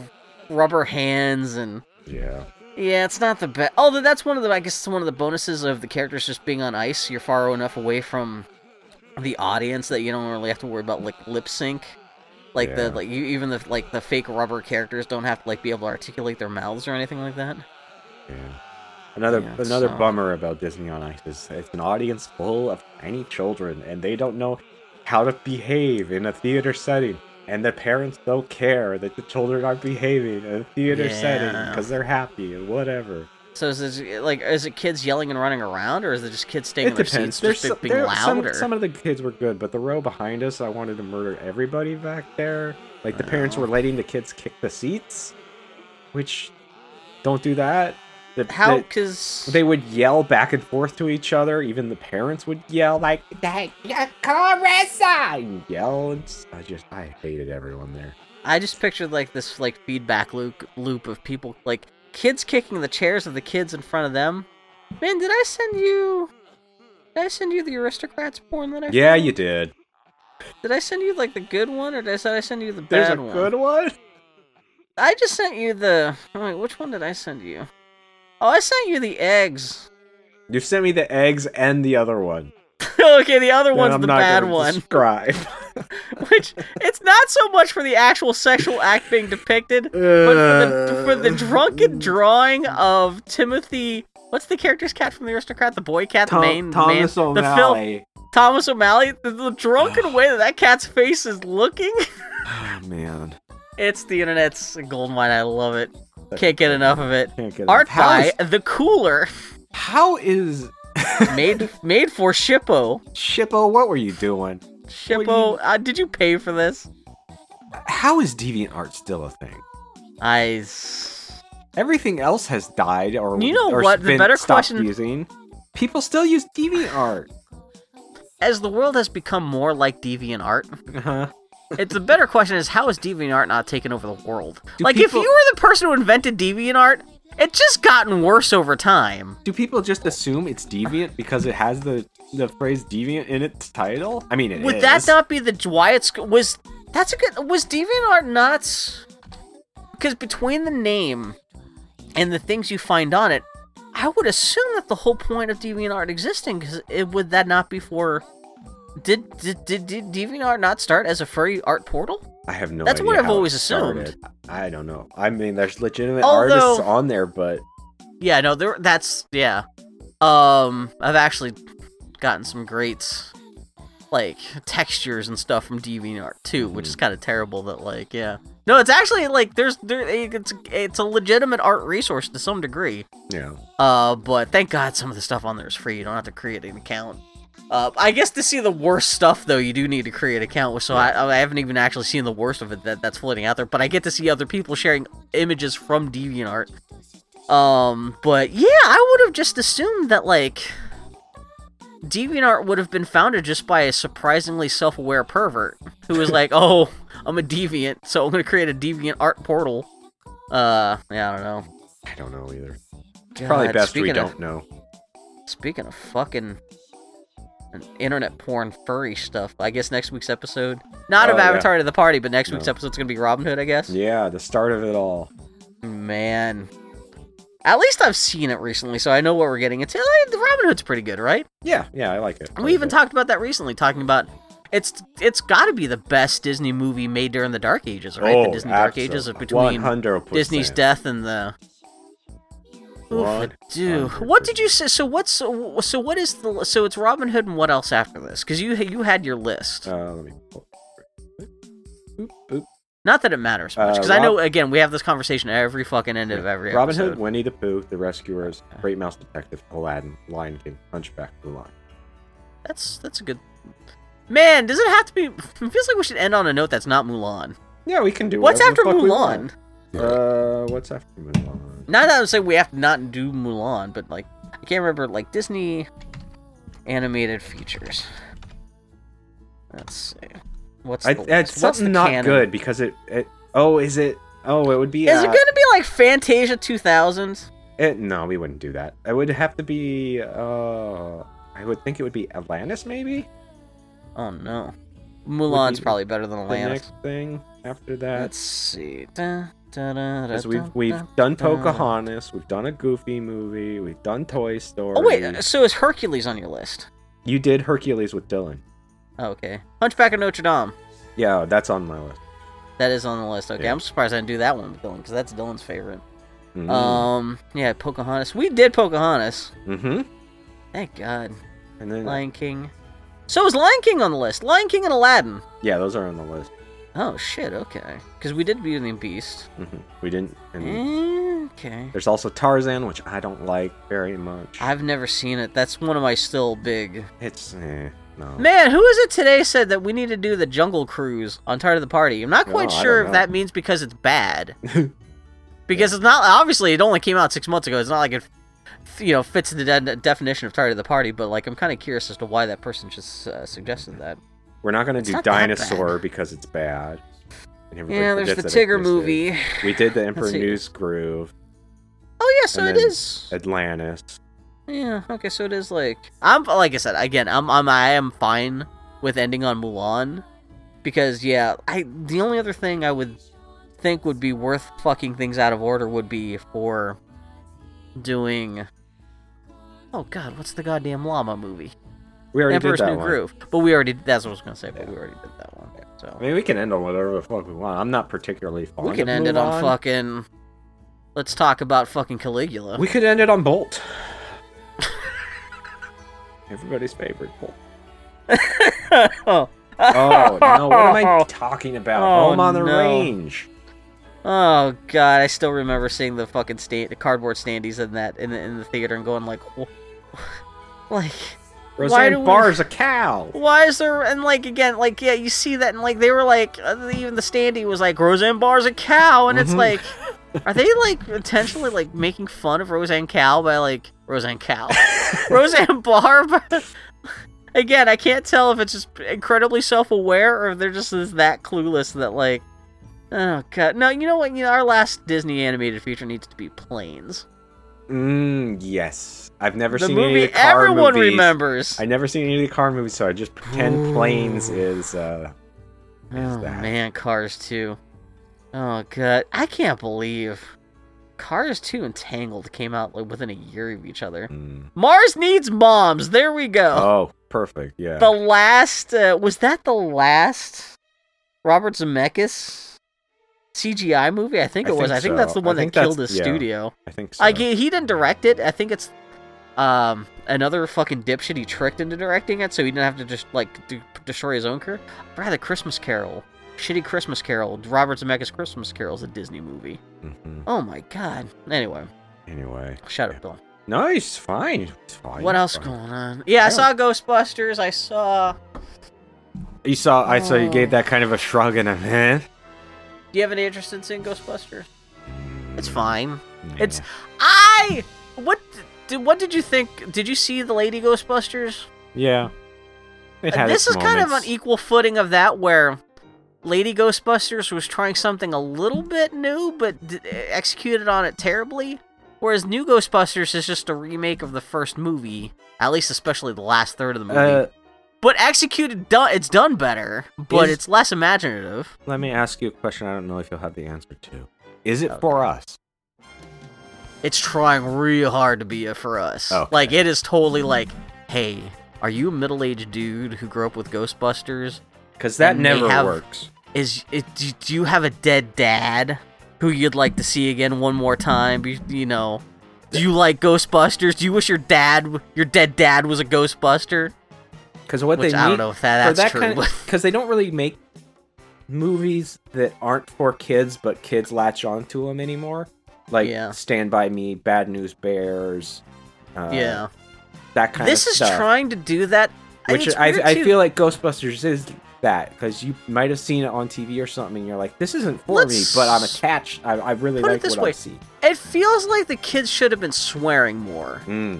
rubber hands and. yeah. Yeah, it's not the best. Although that's one of the, I guess, it's one of the bonuses of the characters just being on ice. You're far enough away from the audience that you don't really have to worry about like lip sync. Like Yeah. the like you even the like the fake rubber characters don't have to like be able to articulate their mouths or anything like that. Yeah. Another Yeah, another so- bummer about Disney on Ice is it's an audience full of tiny children and they don't know how to behave in a theater setting. And the parents don't care that the children aren't behaving in a theater setting because they're happy and whatever. So is it like is it kids yelling and running around, or is it just kids staying It in their depends. seats There's just some, being there- louder? some of the kids were good, but the row behind us, I wanted to murder everybody back there. Like the parents Oh. were letting the kids kick the seats, which don't do that. The, How? Because they would yell back and forth to each other. Even the parents would yell like "That Carissa!" and yell. And I just I hated everyone there. I just pictured like this like feedback loop loop of people like kids kicking the chairs of the kids in front of them. Man, did I send you? Did I send you the aristocrats porn that I? Yeah, found? you did. Did I send you like the good one, or did I send I send you the There's bad a one? good one. I just sent you the. Wait, which one did I send you? Oh, I sent you the eggs. You sent me the eggs and the other one. okay, the other one's the bad one. Describe. Which it's not so much for the actual sexual act being depicted, but for the, for the uh, drunken drawing of Timothy. What's the character's cat from the Aristocrat? The boy cat, the main Thomas man, the Phil, O'Malley. Thomas O'Malley. The, the drunken way that that cat's face is looking. Oh man, it's the internet's goldmine. I love it. Can't get enough of it. can't get Art by is- the Cooler, How is made made for Shippo. Shippo? What were you doing? Shippo, uh, did you pay for this? How is deviant art still a thing? I. Everything else has died or You know or what? The better question- using. People still use deviant art. As the world has become more like DeviantArt, Uh-huh. It's a better question is how is DeviantArt not taking over the world? Do like if you were the person who invented DeviantArt, it's just gotten worse over time. Do people just assume it's deviant because it has the the phrase deviant in its title? I mean, it Would is. that not be the why it's was that's a good was DeviantArt not because between the name and the things you find on it, I I would assume that the whole point of DeviantArt existing, because it would that not be for. Did, did did did DeviantArt not start as a furry art portal? I have no That's what I've always assumed. started. I don't know. I mean, there's legitimate Although- artists on there, but Yeah, no, there. That's yeah. Um, I've actually gotten some great like textures and stuff from DeviantArt too, which is kind of terrible. That like, yeah, no, it's actually like there's there it's it's a legitimate art resource to some degree. yeah. Uh, but thank God some of the stuff on there is free. You don't have to create an account. Uh, I guess to see the worst stuff though, you do need to create an account. So I, I haven't even actually seen the worst of it that, that's floating out there. But I get to see other people sharing images from DeviantArt. Um, but yeah, I would have just assumed that like DeviantArt would have been founded just by a surprisingly self-aware pervert who was like, "Oh, I'm a deviant, so I'm gonna create a deviant art portal." Uh, yeah, I don't know. I don't know either. It's probably best we don't know. Speaking of fucking internet porn furry stuff, I guess next week's episode, not of Oh, yeah. Avatar to the Party, but next week's No. episode's gonna be Robin Hood, I guess. Yeah, the start of it all. Man, at least I've seen it recently, so I know what we're getting into. Like, the Robin Hood's pretty good, right? Yeah, yeah, I like it. We even talked about that recently, talking about it's it's got to be the best Disney movie made during the Dark Ages, right? the Oh, Disney Dark Ages of between 100%. Disney's death and the. One dude, what did you say? So what's so, so what is the so it's Robin Hood and what else after this? Because you you had your list. Uh, let me. Boop, boop. Not that it matters much, uh, because I know again we have this conversation every fucking end of every Robin episode. Hood, Winnie the Pooh, The Rescuers, Great Mouse Detective, Aladdin, Lion King, Hunchback the Lion. That's that's a good. Man, does it have to be? It feels like we should end on a note that's not Mulan. Yeah, we can do. What's after the fuck we Mulan? want. Uh, what's after Mulan? Not that I'm saying we have to not do Mulan, but like I can't remember like Disney animated features. Let's see. What's I, the it's? What's something the not canon? good because it, it. Oh, is it? Oh, it would be. Is uh, it gonna be like Fantasia 2000? It, no, we wouldn't do that. It would have to be. Uh, I would think it would be Atlantis, maybe. Oh no, Mulan's probably better than The Atlantis. next thing after that, Let's see. Da, because we've we've done. Pocahontas, we've done a Goofy movie, we've done Toy Story. Oh wait, so is Hercules on your list? you did Hercules with Dylan. Oh, okay. Hunchback of Notre Dame. Yeah, that's on my list. That is on the list. Okay, Yeah. I'm surprised I didn't do that one with Dylan because that's Dylan's favorite. Mm. Um, yeah, Pocahontas. We did Pocahontas. mm-hmm. Thank God. And then Lion King. So is Lion King on the list? Lion King and Aladdin. yeah, those are on the list. Oh shit. Okay. Because we did Beauty and the Beast. hmm We didn't. And Okay. there's also Tarzan, which I don't like very much. I've never seen it. That's one of my still big. It's eh, no. Man, who is it today said that we need to do the Jungle Cruise on Tardy to the Party? I'm not quite Oh, I sure if that means because it's bad. because it's not obviously it only came out six months ago. It's not like it, you know, fits the de- definition of Tardy to the Party. But like, I'm kind of curious as to why that person just uh, suggested that. We're not gonna do Dinosaur because it's bad. And Yeah, there's the forgets that it Tigger movie. We did the Emperor. News Groove, Oh yeah, so it is. Atlantis. Yeah. Okay, so it is like I'm like I said again. I'm I'm I am fine with ending on Mulan because yeah, I the only other thing I would think would be worth fucking things out of order would be for doing. Oh God, what's the goddamn llama movie? We already Emperor's did that New one. Groove. But we already that's what I was gonna say. But Yeah. we already did that one. So I mean, we can end on whatever the fuck we want. I'm not particularly fond we can of end it on fucking. Let's talk about fucking Caligula. We could end it on Bolt. Everybody's favorite Bolt. oh. Oh no! What am I talking about? Oh, Home on the no. Range. Oh god, I still remember seeing the fucking stand, the cardboard standees in that in the, in the theater and going like, like, Why Roseanne we- Barr's a cow. why is there? And like again, like yeah, you see that and like they were like, uh, even the standee was like, Roseanne Barr's a cow, and it's Mhm. like, are they like intentionally like making fun of Roseanne Cow by like Roseanne Cow, Roseanne Barr? again, I can't tell if it's just incredibly self-aware or if they're just that clueless that like. Oh god, no! You know what? You know our last Disney animated feature needs to be planes. Mm, yes. I've never the seen movie any of the car everyone movies. remembers. I never seen any of the car movies, so I just pretend planes is uh is oh that. man, Cars 2. Oh god, I can't believe Cars 2 and Tangled came out like within a year of each other. Mm. Mars needs moms. There we go. Oh, perfect. Yeah. The last uh, was that the last Robert Zemeckis CGI movie? I think I it was. think I think so. that's the one that killed the yeah. studio. I think so. Like he, he didn't direct it. I think it's um another fucking dipshit he tricked into directing it, so he didn't have to just like do, destroy his own career. Rather, Christmas Carol, shitty Christmas Carol, Robert Zemeckis Christmas Carol is a Disney movie. Mhm. Oh my god. Anyway, Anyway. shut up, Bill. Nice. Fine. Fine. What else fine. going on? Yeah, I I saw Ghostbusters. I saw. You saw. I saw you Oh. gave that kind of a shrug and a eh. Do you have any interest in seeing Ghostbusters? It's fine. Yeah. It's I. What did what did you think? Did you see the Lady Ghostbusters? yeah. It had this its is kind of on equal footing of that, where Lady Ghostbusters was trying something a little bit new, but d- executed on it terribly. Whereas New Ghostbusters is just a remake of the first movie, at least especially the last third of the movie. Uh, but executed, done, it's done better, but Is- it's less imaginative. let me ask you a question. I don't know if you'll have the answer to. Is it for us? It's trying real hard to be a for us. Okay. Like it is totally like, hey, are you a middle-aged dude who grew up with Ghostbusters? Because that And they never have- works. is it, do, do you have a dead dad who you'd like to see again one more time you, you know do you like ghostbusters do you wish your dad your dead dad was a ghostbuster Because what which they i need don't know if that, that's that true kind because they don't really make movies that aren't for kids, but kids latch onto them anymore. Like Yeah. Stand by Me, Bad News Bears. Uh, yeah that kind this is stuff. trying to do that Which I, I too. feel like Ghostbusters is that because you might have seen it on TV or something, and you're like, "This isn't for me," Let's but I'm attached. I, I really put it like this what way. I see. it feels like the kids should have been swearing more Mm.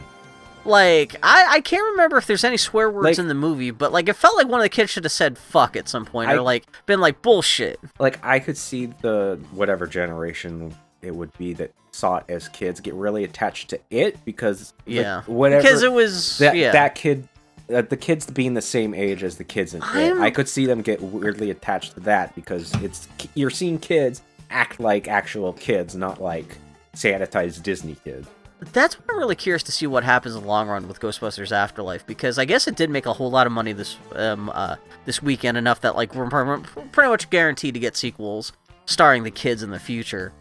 Like I, I can't remember if there's any swear words Like- in the movie but like it felt like one of the kids should have said fuck at some point I- or like been like bullshit. Like I could see the whatever generation it would be that saw it as kids get really attached to it because yeah. whatever because it was that yeah. that kid uh, the kids being the same age as the kids in it. I could see them get weirdly attached to that because it's you're seeing kids act like actual kids not like sanitized disney kids That's I'm really curious to see what happens in the long run with Ghostbusters Afterlife because I guess it did make a whole lot of money this um uh this weekend enough that like we're pretty much guaranteed to get sequels starring the kids in the future.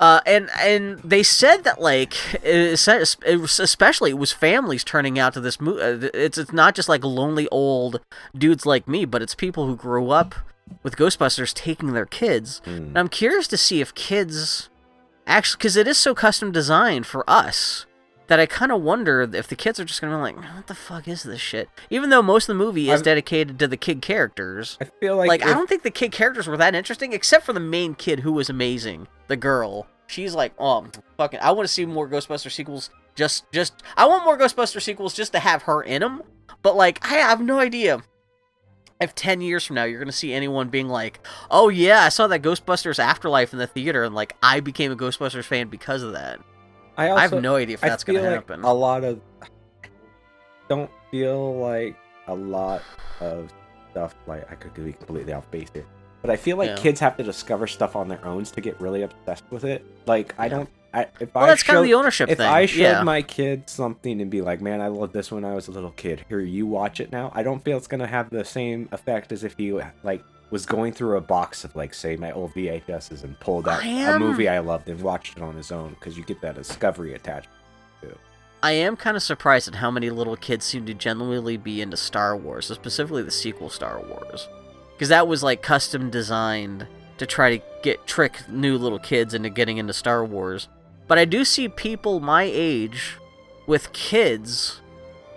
Uh, and and they said that like it it was- especially it was families turning out to this movie. It's it's not just like lonely old dudes like me, but it's people who grew up with Ghostbusters taking their kids. And I'm curious to see if kids actually, because it is so custom designed for us that I kind of wonder if the kids are just gonna be like, what the fuck is this shit? Even though most of the movie is I've- dedicated to the kid characters. i feel Like, like, I don't think the kid characters were that interesting, except for the main kid who was amazing, the girl. She's like, oh, fucking, I want to see more Ghostbuster sequels. Just, just, I want more Ghostbuster sequels just to have her in them. But like, I have no idea if 10 years from now you're going to see anyone being like, oh yeah, I saw that Ghostbusters Afterlife in the theater and like I became a Ghostbusters fan because of that. I, I have no idea if that's going feel to happen. a lot of don't feel like a lot of stuff like i could be completely off base here but i feel like Yeah. kids have to discover stuff on their own to get really obsessed with it like i Yeah. don't I, if well, I that's kind of showed- the ownership if thing. I showed yeah. my kid something and be like, "Man, I loved this when I was a little kid. Here, you watch it now." I don't feel it's gonna have the same effect as if he like was going through a box of like, say, my old VHSs and pulled out I a am- movie I loved and watched it on his own because you get that discovery attached. I am kind of surprised at how many little kids seem to genuinely be into Star Wars, specifically the sequel Star Wars, because that was like custom designed to try to get trick new little kids into getting into Star Wars. But I do see people my age with kids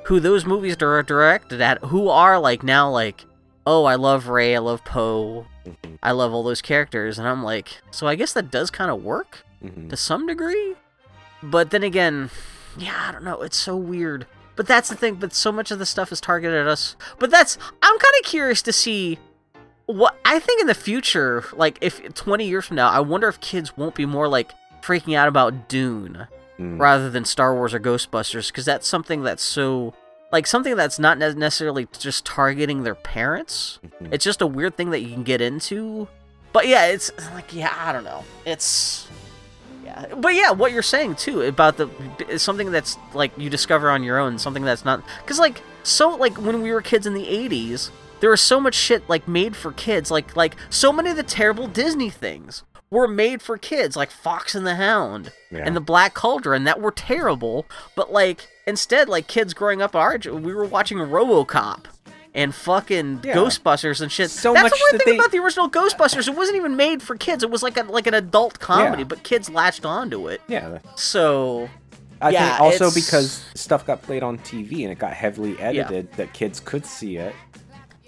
who those movies are directed at who are like now like, oh, I love Rey, I love Poe, Mhm, I love all those characters, and I'm like, so I guess that does kind of work mhm. to some degree. But then again, yeah, I don't know. It's so weird. But that's the thing. But so much of the stuff is targeted at us. But that's I'm kind of curious to see what I think in the future. Like if 20 years from now, I wonder if kids won't be more like freaking out about Dune Mm. rather than Star Wars or Ghostbusters because that's something that's so like something that's not ne- necessarily just targeting their parents. Mhm. It's just a weird thing that you can get into. But yeah, it's like yeah, I don't know. It's yeah, Yeah, but yeah, what you're saying too about the something that's like you discover on your own, something that's not because like so like when we were kids in the '80s, there was so much shit like made for kids, like like so many of the terrible Disney things were made for kids, like Fox and the Hound Yeah. and the Black Cauldron, that were terrible. But like instead, like kids growing up our age, we were watching RoboCop. And fucking Yeah. Ghostbusters and shit. So That's much the weird that thing they- about the original Ghostbusters. It wasn't even made for kids. It was like a like an adult comedy, Yeah. but kids latched onto it. Yeah. So I Yeah, think also it's- because stuff got played on TV and it got heavily edited that kids could see it,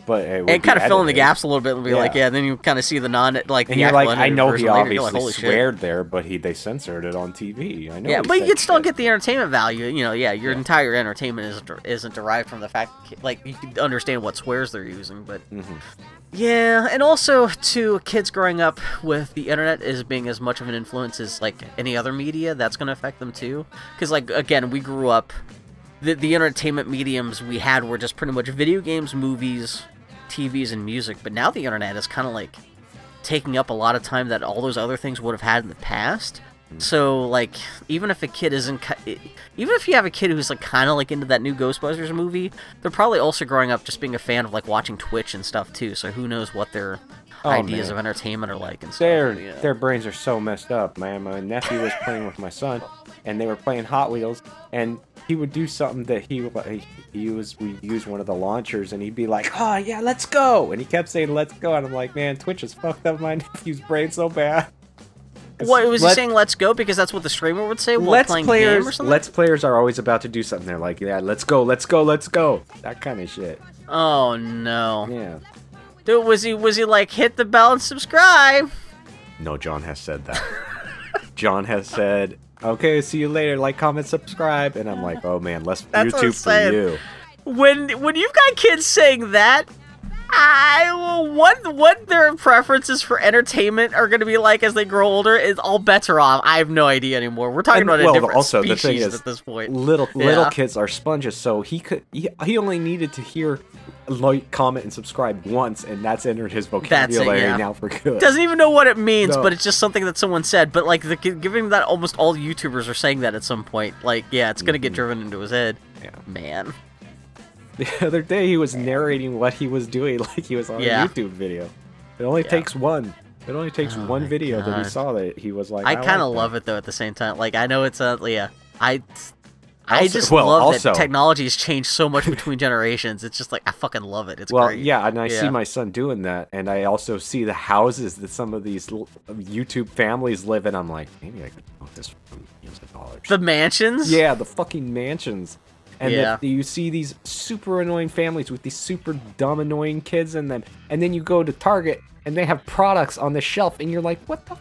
but it, kind of fill in the gaps a little bit and be like, Yeah. yeah. Then you kind of see the non like And the you're like, I know he obviously like, Holy shit. there, but he they censored it on TV. I know. Yeah, but you can still shit. get the entertainment value. You know, yeah, your entire entertainment isn't isn't derived from the fact like you can understand what swears they're using, but Mhm. yeah, and also to kids growing up with the internet as being as much of an influence as like any other media, that's going to affect them too. Because like again, we grew up the the entertainment mediums we had were just pretty much video games, movies, TVs, and music. But now the internet is kind of like taking up a lot of time that all those other things would have had in the past. Hmm. So like even if a kid isn't ki- even if you have a kid who's like kind of like into that new Ghostbusters movie, they're probably also growing up just being a fan of like watching Twitch and stuff too. So who knows what their Oh, ideas man. of entertainment are like and stuff. Their yeah. their brains are so messed up, man. My nephew was playing with my son, and they were playing Hot Wheels, and he would do something that he he, he was we use one of the launchers, and he'd be like, "Oh yeah, let's go," and he kept saying, "Let's go," and I'm like, "Man, Twitch has fucked up my nephew's brain so bad." What was he saying? Let's go because that's what the streamer would say while Let's playing players, game or something. let's players are always about to do something. They're like, "Yeah, let's go, let's go, let's go," that kind of shit. Oh no, Yeah. dude, was he was he like hit the bell and subscribe? No, John has said that. John has said, "Okay, see you later. Like, comment, subscribe," and I'm like, "Oh man, less That's YouTube for you." when when you've got kids saying that I what what their preferences for entertainment are going to be like as they grow older is all bets are off. I have no idea anymore. We're talking And, about a different also, the species thing is, at this point. Little little Yeah. kids are sponges, so he could he, he only needed to hear like, comment, and subscribe once, and that's entered his vocabulary yeah. now for good. Doesn't even know what it means, No. but it's just something that someone said. But like, the, given that almost all YouTubers are saying that at some point, like, yeah, it's gonna get driven into his head. Mm-hmm. Yeah. Man, The other day, he was narrating what he was doing like he was on Yeah. a YouTube video. It only Yeah. takes one. It only takes Oh one video that he God. saw that he was like. I I, kind of like love it though. At the same time, like, I know it's a yeah, I. I just well, love also- that technology has changed so much between generations. It's just like I fucking love it. It's Well, great. yeah, and I see my son doing that, and I also see the houses that some of these um, YouTube families live in. I'm like, maybe I could own this for millions of dollars. The mansions. yeah, the fucking mansions. And Yeah. that you see these super annoying families with these super dumb annoying kids in them, and then you go to Target and they have products on the shelf, and you're like, what the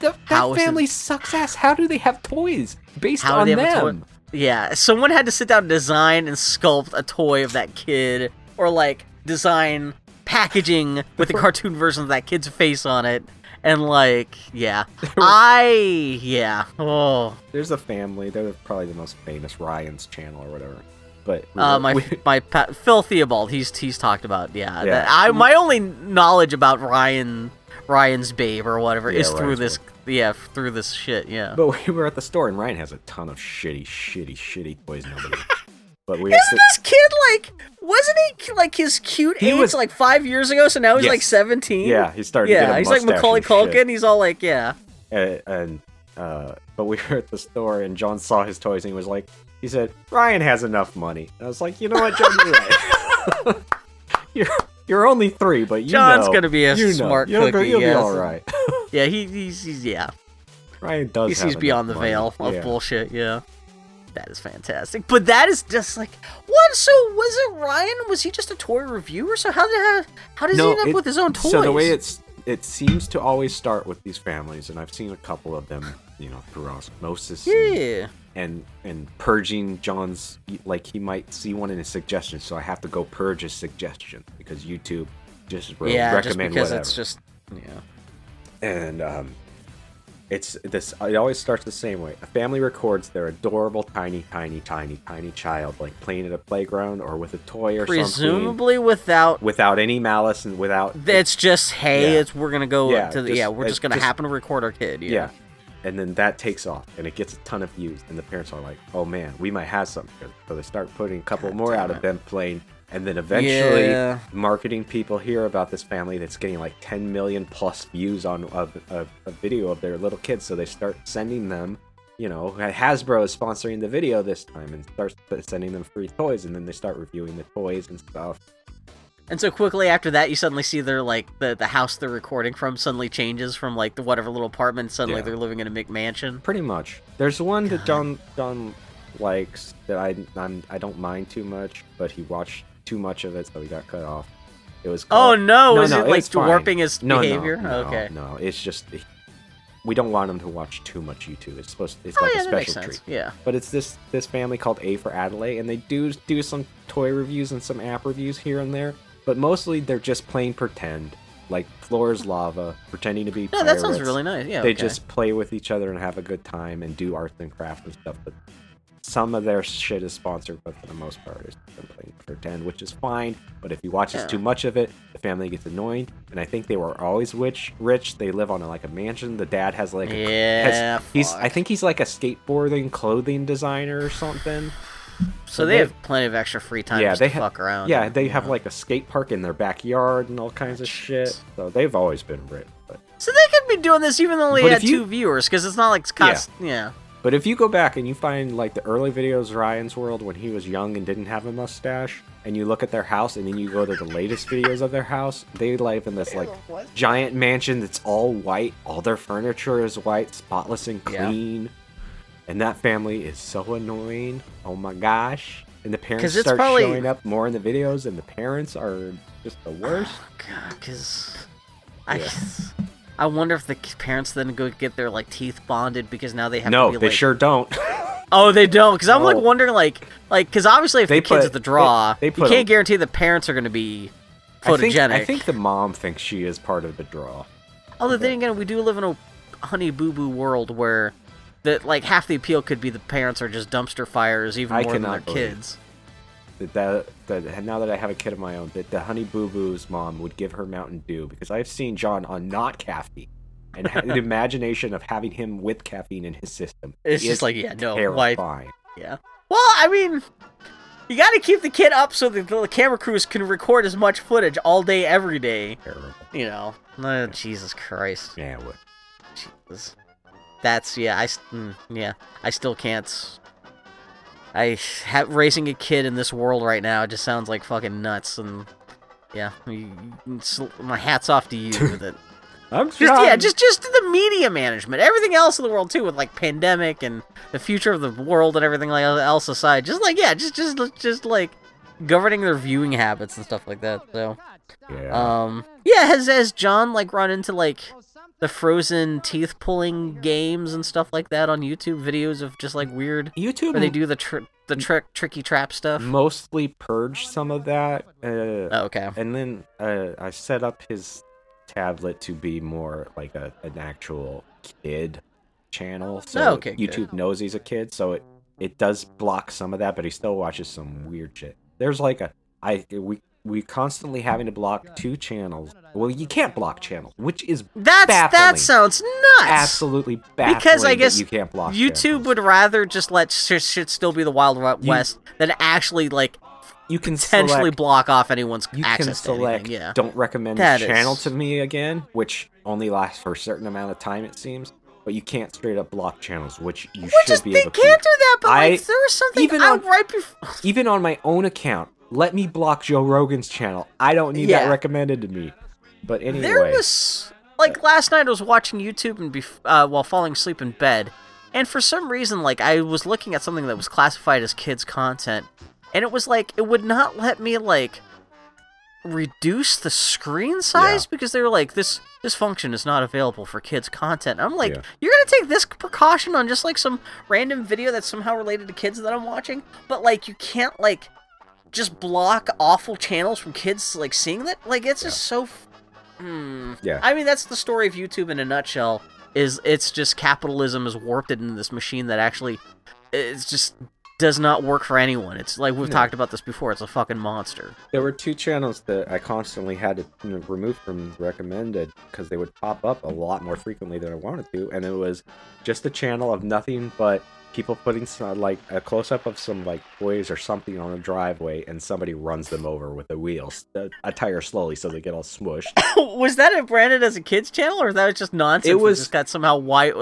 fuck? Th- How that is it- family sucks ass. How do they have toys based How on do they have a them? toy? Yeah, someone had to sit down and design and sculpt a toy of that kid, or like design packaging with the cartoon version of that kid's face on it, and like, yeah, I, yeah, oh, There's a family. They're probably the most famous Ryan's channel or whatever. But we uh, were- my we- my pa- Phil Theobald, he's he's talked about, yeah, Yeah. that- I my only knowledge about Ryan Ryan's babe or whatever Yeah, is through Ryan's this, yeah, through this shit, yeah. But we were at the store and Ryan has a ton of shitty, shitty, shitty toys. Nobody. but we. Isn't had this kid like? Wasn't he like his cute He age was- like five years ago? So now he's Yes. like seventeen. yeah, he started. to yeah. He's like Macaulay. Culkin. He's all like, yeah. And, and uh, but we were at the store and John saw his toys and he was like, he said, Ryan has enough money. And I was like, you know what, John, you're right. you're you're only three, but you John's know, gonna be a you know, smart you'll, cookie, You'll yes. be all right. Yeah, he, he's, he's yeah. Ryan does. He sees beyond the money. veil of Yeah. bullshit. Yeah. That is fantastic. But that is just like what? So was it Ryan? Was he just a toy reviewer? So how did how does he end up it- with his own toys? So the way it's it seems to always start with these families, and I've seen a couple of them, you know, through osmosis. yeah. and and and purging John's like he might see one in his suggestions, so I have to go purge his suggestion because YouTube just Yeah, just because whatever. it's just yeah. and um, it's this. It always starts the same way. A family records their adorable, tiny, tiny, tiny, tiny child like playing at a playground or with a toy or something, Presumably without without any malice and without it's just hey, Yeah. it's we're gonna go Yeah, to the just- yeah, we're just gonna just- happen to record our kid. Yeah. yeah. And then that takes off and it gets a ton of views and the parents are like oh man we might have something here. So they start putting a couple God more out of them playing and then eventually Yeah. marketing people hear about this family that's getting like 10 million plus views on a, a, a video of their little kids so they start sending them you know hasbro is sponsoring the video this time and starts sending them free toys and then they start reviewing the toys and stuff And so quickly after that, you suddenly see their like the the house they're recording from suddenly changes from like the whatever little apartment. Suddenly Yeah. they're living in a McMansion. pretty much there's one that john john likes that i I'm, i don't mind too much but he watched too much of it so he got cut off it was Oh called- no! Is it like it's warping his no, behavior? No, no, okay. No, it's just we don't want him to watch too much YouTube. It's supposed it's Oh like yeah, a special treat. Yeah. But it's this this family called A for Adley, and they do do some toy reviews and some app reviews here and there. But mostly they're just playing pretend, like Floor's Lava, pretending to be No, that sounds really nice. Yeah. they okay. just play with each other and have a good time and do arts and crafts and stuff. But some of their shit is sponsored, but for the most part, it's playing pretend, which is fine. But if you watch Yeah. too much of it, the family gets annoying. And I think they were always rich. Rich. They live on a, like a mansion. The dad has like a, Yeah. has, he's I think he's like a skateboarding clothing designer or something. So they have plenty of extra free time Yeah, they to ha- fuck around. Yeah, and, they have know. like a skate park in their backyard and all kinds of shit. So they've always been rich. But So they could be doing this even though they But had you- two viewers, because it's not like it's cost. Yeah. But if you go back and you find like the early videos of Ryan's World when he was young and didn't have a mustache, and you look at their house and then you go to the latest videos of their house, they live in this like giant mansion that's all white. All their furniture is white, spotless and Yeah. And that family is so annoying. Oh my gosh. And the parents start probably- showing up more in the videos, and the parents are just the oh, worst. God, because I, Yeah. I wonder if the parents then go get their like teeth bonded because now they have no, to be they like, sure don't. Oh, they don't. Because I'm like wondering, like, like because obviously if They the kids put- at the draw, they- they you can't a- guarantee the parents are going to be I think, photogenic. I think the mom thinks she is part of the draw. Although then again, we do live in a honey boo boo world where that like half the appeal could be the parents are just dumpster fires even I more than their kids. that, that that now that I have a kid of my own, that the Honey Boo Boo's mom would give her Mountain Dew because I've seen John on not caffeine, and the imagination of having him with caffeine in his system It's is just like yeah, no, why? terrifying. Yeah. Well, I mean, you got to keep the kid up so that the camera crews can record as much footage all day, every day. Terrible. You know. Oh, Jesus Christ. Yeah, what? Jesus. That's yeah. I s- mm, yeah. I still can't. I have, raising a kid in this world right now It just sounds like fucking nuts and yeah. you- you- it's- my hats off to you with it. I'm Just yeah, just just the media management, everything else in the world too, with like pandemic and the future of the world and everything like else aside. Just like yeah, just just just like governing their viewing habits and stuff like that. So yeah. um yeah, has has John like run into like the frozen teeth pulling games and stuff like that on YouTube videos of just like weird YouTube where they do the tr- the trick tricky trap stuff. mostly purge some of that, uh, Oh, okay. and then uh, I set up his tablet to be more like a an actual kid channel. So Oh, okay, good. YouTube knows he's a kid, so it it does block some of that, but he still watches some weird shit. There's like a I we we constantly having to block two channels. Well, you can't block channels, which is That's baffling. that sounds nuts. absolutely baffling. Because I guess you can't block YouTube channels. would rather just let shit, shit still be the Wild Wi- You- West than actually like you can potentially select block off anyone's you can access to select anything. Yeah. don't recommend That this channel is- to me again which only lasts for a certain amount of time it seems but you can't straight up block channels which you Which should is be they can't do that, but I- like there was something even out on- right before. even on my own account let me block joe rogan's channel. I don't need Yeah. that recommended to me. But anyway. There was like last night I was watching YouTube and bef- uh, while falling asleep in bed, and for some reason like I was looking at something that was classified as kids content, and it was like it would not let me like reduce the screen size because they were like this this function is not available for kids content. I'm like, Yeah. you're gonna take this precaution on just like some random video that's somehow related to kids that I'm watching, but like you can't like just block awful channels from kids like seeing that. Like it's just so. f- Hmm. Yeah. I mean, that's the story of YouTube in a nutshell. Is it's just capitalism has warped it into this machine that actually it's just does not work for anyone. It's like we've No. talked about this before. It's a fucking monster. There were two channels that I constantly had to you know, remove from recommended because they would pop up a lot more frequently than I wanted to, and it was just a channel of nothing but people putting some like a close up of some like toys or something on a driveway, and somebody runs them over with a wheel, a, tire slowly, so they get all smushed. was that branded as a kids channel, or that was just nonsense? It was- just got somehow white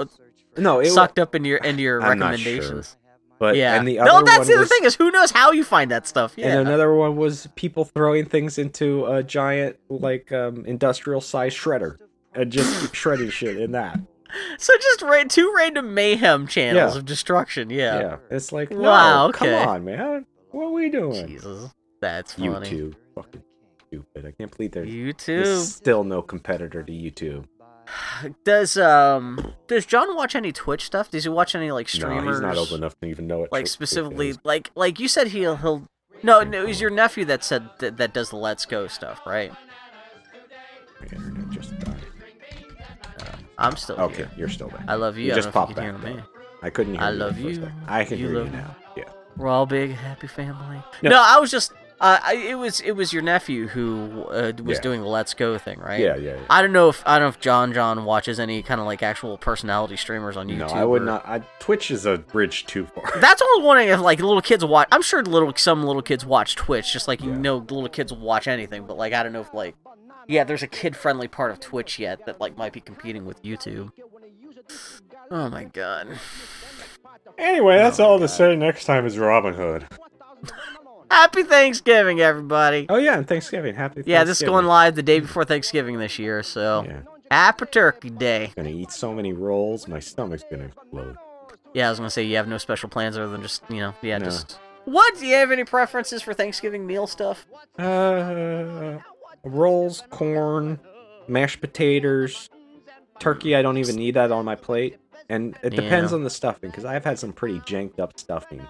No, it sucked up into your into your I'm not sure. recommendations. But yeah. and the other no, that's the other was, thing is who knows how you find that stuff. Yeah. And another one was people throwing things into a giant, like, um, industrial size shredder. And just shredding shit in that. so just ra- two random mayhem channels Yeah. of destruction. Yeah. Yeah. It's like, no, Wow, okay. come on, man. What are we doing? Jesus, that's funny. YouTube. Fucking stupid. I can't believe there's, YouTube. there's still no competitor to YouTube. Does um does John watch any Twitch stuff? Does he watch any like streamers? No, he's not old enough to even know it. like specifically like like you said he'll he'll no no it was your nephew that said that, that does the Let's Go stuff, right? I'm still Okay, here. you're still there. I love you. You I just don't know if popped back, me. I couldn't hear I love you. I can You hear you me. now. Yeah. We're all big happy family. No. No, I was just uh, I, it was it was your nephew who uh, was Yeah. doing the Let's Go thing, right? Yeah, yeah, yeah. I don't know if I don't know if John John watches any kind of like actual personality streamers on YouTube. No, I would or- not. I, Twitch is a bridge too far. That's what I was wondering if like little kids watch. I'm sure little some little kids watch Twitch, just like you Yeah. know little kids watch anything. But like I don't know if like yeah, there's a kid friendly part of Twitch yet that like might be competing with YouTube. Oh my god. Anyway, that's Oh, all to say. Next time is Robin Hood. Happy Thanksgiving, everybody. Oh yeah, and Thanksgiving. Happy. yeah, this is going live the day before Thanksgiving this year, so Yeah, happy Turkey Day. gonna eat so many rolls, my stomach's gonna explode. Yeah, I was gonna say you have no special plans other than just you know yeah No. just. What do you have any preferences for Thanksgiving meal stuff? Uh, rolls, corn, mashed potatoes, turkey. I don't even need that on my plate, and it depends Yeah. on the stuffing because I've had some pretty janked up stuffing.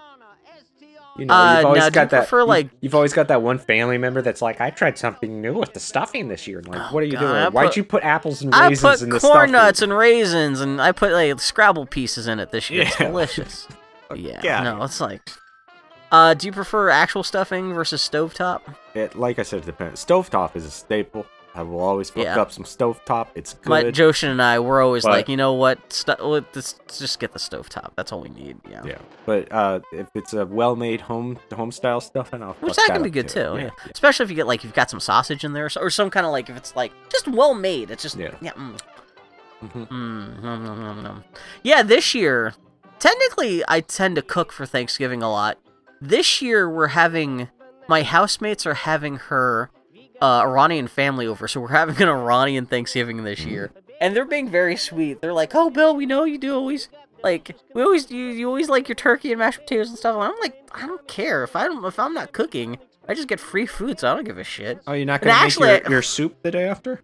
You know, Uh, you've always now, got that. prefer, you- like- you've always got that one family member that's like, "I tried something new with the stuffing this year." And like, Oh, what are you God, doing? I Why'd put- you put apples and I raisins put in the corn stuffing? nuts and raisins, and I put like Scrabble pieces in it this year. It's delicious. yeah, Yeah. no, it's like. Uh, do you prefer actual stuffing versus stovetop? It, like I said, it depends. Stovetop is a staple. I will always hook Yeah. up some stovetop. It's good. My Joshin and I, we're always but- like, you know what? Stu- let's just get the stovetop. That's all we need. Yeah. Yeah, but uh, if it's a well-made home home style stuffing, I'll Which fuck that can be good too. Yeah. Yeah, Especially if you get like you've got some sausage in there or, some kind of like if it's like just well made. It's just yeah. Yeah. mm, Mhm. Mm, nom, nom, nom. Yeah, this year, technically, I tend to cook for Thanksgiving a lot. This year, we're having my housemates are having her uh, Iranian family over, so we're having an Iranian Thanksgiving this year, and they're being very sweet. They're like, "Oh, Bill, we know you do always." Like we always you, you always like your turkey and mashed potatoes and stuff. And I'm like, I don't care if I don't if I'm not cooking, I just get free food, so I don't give a shit. Oh, you're not gonna actually, make I- your, your soup the day after?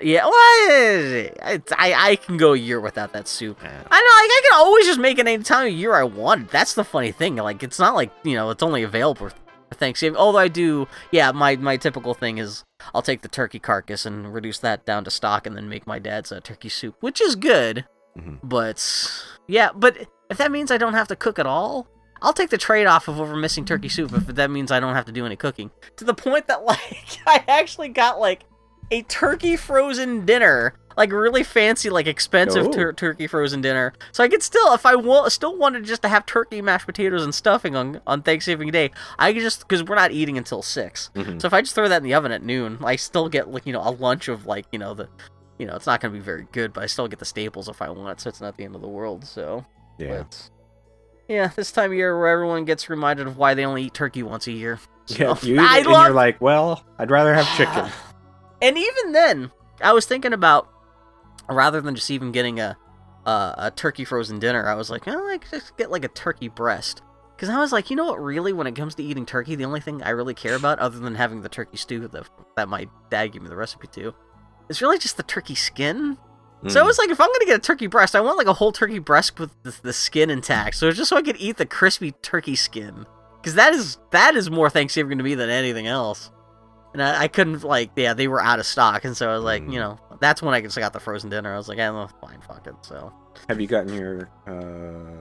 Yeah, well, I, I I can go a year without that soup. I know, like I can always just make it any time of year I want. That's the funny thing. Like it's not like you know it's only available for Thanksgiving. Although I do, yeah, my my typical thing is I'll take the turkey carcass and reduce that down to stock, and then make my dad's uh, turkey soup, which is good. Mhm. But yeah, but if that means I don't have to cook at all. I'll take the trade off of over missing turkey soup if that means I don't have to do any cooking. To the point that like I actually got like a turkey frozen dinner, like really fancy, like expensive Oh. tur- turkey frozen dinner. So I could still, if I want, still wanted just to have turkey, mashed potatoes, and stuffing on on Thanksgiving Day, I could just because we're not eating until 6 Mhm. So if I just throw that in the oven at noon, I still get like you know a lunch of like you know the, you know it's not gonna be very good, but I still get the staples if I want, so it's not the end of the world. So Yeah. but yeah, this time of year where everyone gets reminded of why they only eat turkey once a year. Yeah, So, you eat I it and you're like, well, I'd rather have chicken. And even then, I was thinking about rather than just even getting a a, a turkey frozen dinner, I was like, oh, I could just get like a turkey breast. Because I was like, you know what? Really, when it comes to eating turkey, the only thing I really care about, other than having the turkey stew that that my dad gave me the recipe to, is really just the turkey skin. So hmm. I was like, if I'm gonna get a turkey breast, I want like a whole turkey breast with the, the skin intact. So it's just so I could eat the crispy turkey skin, because that is that is more Thanksgiving to me than anything else. And I, I couldn't like, yeah, they were out of stock, and so I was like, Mm. you know, that's when I just got the frozen dinner. I was like, I don't know, fine, fuck it. So Have you gotten your uh,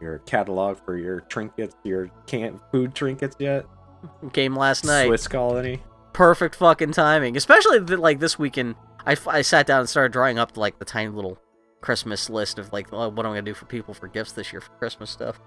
your catalog for your trinkets, your canned food trinkets yet? Came last night. Swiss Colony. Perfect fucking timing. Especially th- like this weekend, I, I sat down and started drawing up like the tiny little Christmas list of like oh, what am I'm gonna do for people for gifts this year for Christmas stuff.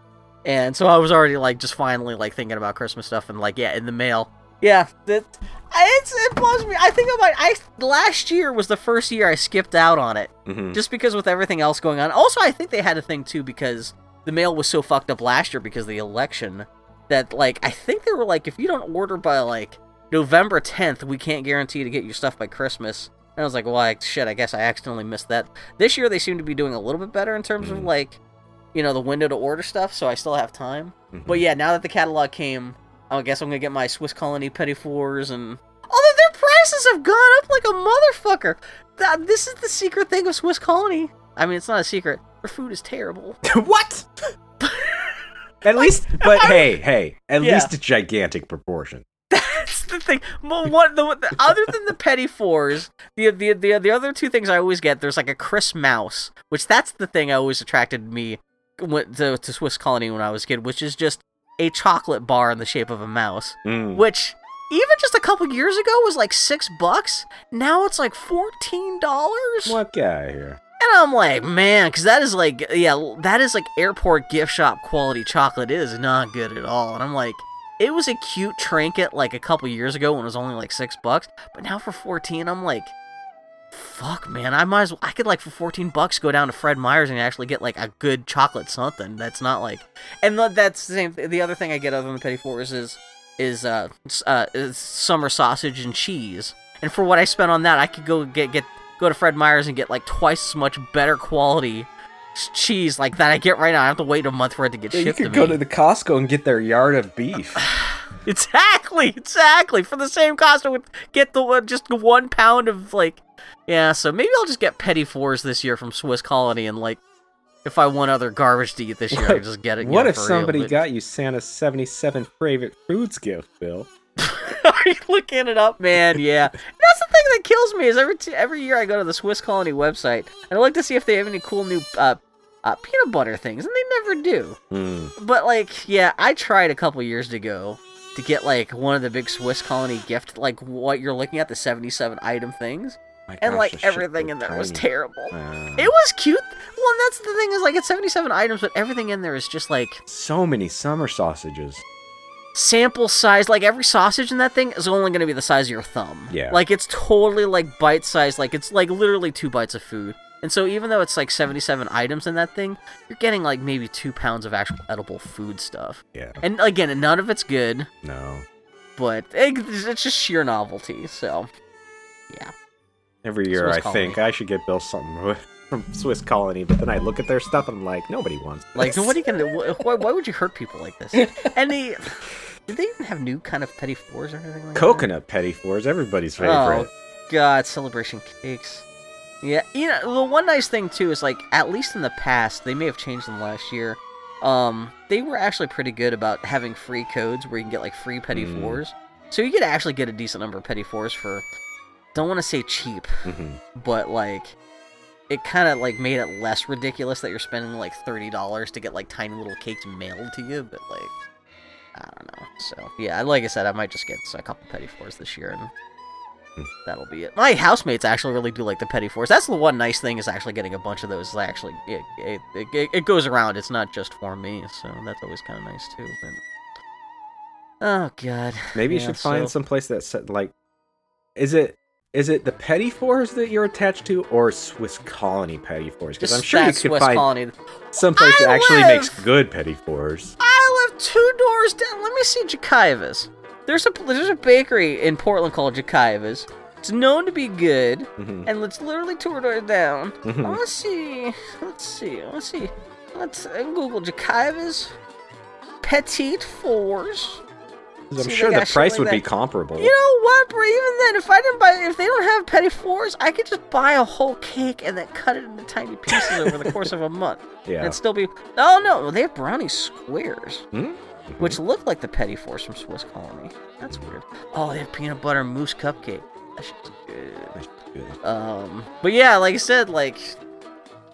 And so I was already like just finally like thinking about Christmas stuff and like yeah in the mail. Yeah, that it's, it blows me. I think about I last year was the first year I skipped out on it Mm-hmm. just because with everything else going on. Also, I think they had a thing too because the mail was so fucked up last year because of the election that like I think they were like if you don't order by like November 10th, we can't guarantee to get your stuff by Christmas. And I was like, well, I, shit, I guess I accidentally missed that. This year they seem to be doing a little bit better in terms of Mhm. like, you know, the window to order stuff, so I still have time. Mhm. But yeah, now that the catalog came, I guess I'm gonna get my Swiss Colony Petit Fours and although their prices have gone up like a motherfucker. That this is the secret thing of Swiss Colony. I mean, it's not a secret. Their food is terrible. what? at least, but hey, hey, at Yeah. least a gigantic proportion. That's the thing. Well, what the, the other than the Petit Fours, the, the the the other two things I always get, there's like a Chris Mouse, which that's the thing I always attracted me went to, to Swiss Colony when I was a kid, which is just a chocolate bar in the shape of a mouse, Mm. which even just a couple years ago was like six bucks. Now it's like fourteen dollars. What guy here? And I'm like, man, because that is like, yeah, that is like airport gift shop quality chocolate. It is not good at all. And I'm like, it was a cute trinket like a couple years ago when it was only like six bucks, but now for 14, I'm like, fuck, man, I might as well, I could like for 14 bucks go down to Fred Meyer's and actually get like a good chocolate something. That's not like, and th- that's the same. The other thing I get other than the Petit Fours is is uh, uh is summer sausage and cheese. And for what I spent on that, I could go get get go to Fred Meyer's and get like twice as much better quality cheese like that I get right now. I have to wait a month for it to get Yeah, you could to go to the Costco and get their yard of beef. Exactly, exactly. For the same cost, I would get the one- just one pound of like, yeah. So maybe I'll just get petit Fours this year from Swiss Colony, and like, if I want other garbage to eat this year, I What- just get it. what if real, somebody but- got you Santa's 77 favorite foods gift, Bill? Are you looking it up, man? Yeah. That's the thing that kills me is every t- every year I go to the Swiss Colony website and I look to see if they have any cool new uh, uh, peanut butter things, and they never do. Mm. But like, yeah, I tried a couple years ago to get like one of the big Swiss Colony gift, like what you're looking at, the 77 item things, My and gosh, like everything in there was terrible. Uh, It was cute. Well, and that's the thing is like it's 77 items, but everything in there is just like so many summer sausages. sample size. Like every sausage in that thing is only going to be the size of your thumb. Yeah. Like it's totally like bite size. Like it's like literally two bites of food. And so even though it's like 77 items in that thing, you're getting like maybe two pounds of actual edible food stuff. Yeah. And again, none of it's good, No. but it, it's just sheer novelty. So, yeah. Every year Swiss I Colony. think I should get Bill something from Swiss Colony, but then I look at their stuff and I'm like, nobody wants Like, this. what are you gonna? wh- Why, why would you hurt people like this? And they, did they even have new kind of petit fours or anything like that? Coconut Petit Fours, everybody's oh, favorite. Oh God, celebration cakes. Yeah, you know the one nice thing too is like at least in the past they may have changed them last year. Um, they were actually pretty good about having free codes where you can get like free petty Mm. fours. So you could actually get a decent number of petit fours for. Don't want to say cheap, Mhm. but like it kind of like made it less ridiculous that you're spending like thirty dollars to get like tiny little cakes mailed to you. But like, I don't know. So yeah, like I said, I might just get a couple petit fours this year and. Mm, that'll be it. My housemates actually really do like the petit fours. That's the one nice thing is actually getting a bunch of those. Is actually it it, it, it goes around. It's not just for me, so that's always kind of nice too. But oh god, Maybe you should find so- some place that like, is it is it the petit Fours that you're attached to, or Swiss Colony petit Fours? Because I'm sure you could Swiss find colony. some place that I actually live- makes good petit Fours. I live two doors down. Let me see JaCiva's. There's a there's a bakery in Portland called JaCiva's. It's known to be good, Mhm. and it's literally two doors down. Mhm. Let's see. Let's see. Let's see. Let's uh, Google JaCiva's Petite Fours. I'm See, sure the price would be comparable. You know what, bro? Even then, if I didn't buy, if they don't have Petit Fours, I could just buy a whole cake and then cut it into tiny pieces over the course of a month, yeah. and still be. Oh no, they have brownie squares. Hmm? Which look like the Petit Fours from Swiss Colony. That's weird. Oh, they have peanut butter mousse cupcake. That shit's good. Good. Um, but yeah, like I said, like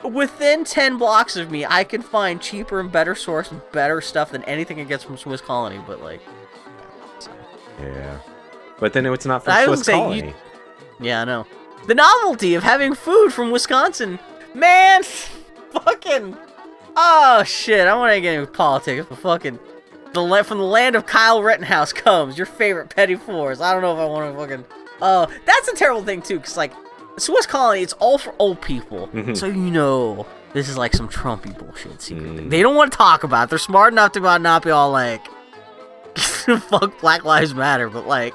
within 10 blocks of me, I can find cheaper and better source and better stuff than anything it gets from Swiss Colony. But like, Yeah. But then it's not from I Swiss say you- Colony. yeah, I know. The novelty of having food from Wisconsin, man, fucking. Oh shit! I want to get into politics, but fucking. The from the land of Kyle Rittenhouse comes your favorite petit fours. I don't know if I want to fucking. Oh, that's a terrible thing too, cause like Swiss Colony, it's all for old people, Mhm. so you know this is like some Trumpy bullshit secret. Mm. They don't want to talk about. it. They're smart enough to not be all like, "Fuck Black Lives Matter," but like,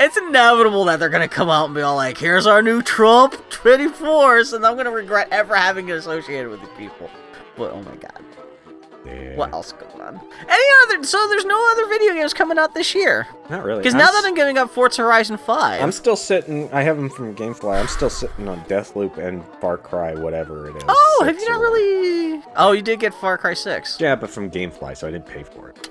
it's inevitable that they're gonna come out and be all like, "Here's our new Trump Twenty Force," and I'm gonna regret ever having it associated with these people. But oh my god, Yeah. what else going on? Any other? So there's no other video games coming out this year Not really. because now that I'm giving up Forza Horizon Five. I'm still sitting. I have them from GameFly. I'm still sitting on Deathloop and Far Cry, whatever it is. oh, have you not really? Oh, you did get Far Cry Six. Yeah, but from GameFly, so I didn't pay for it.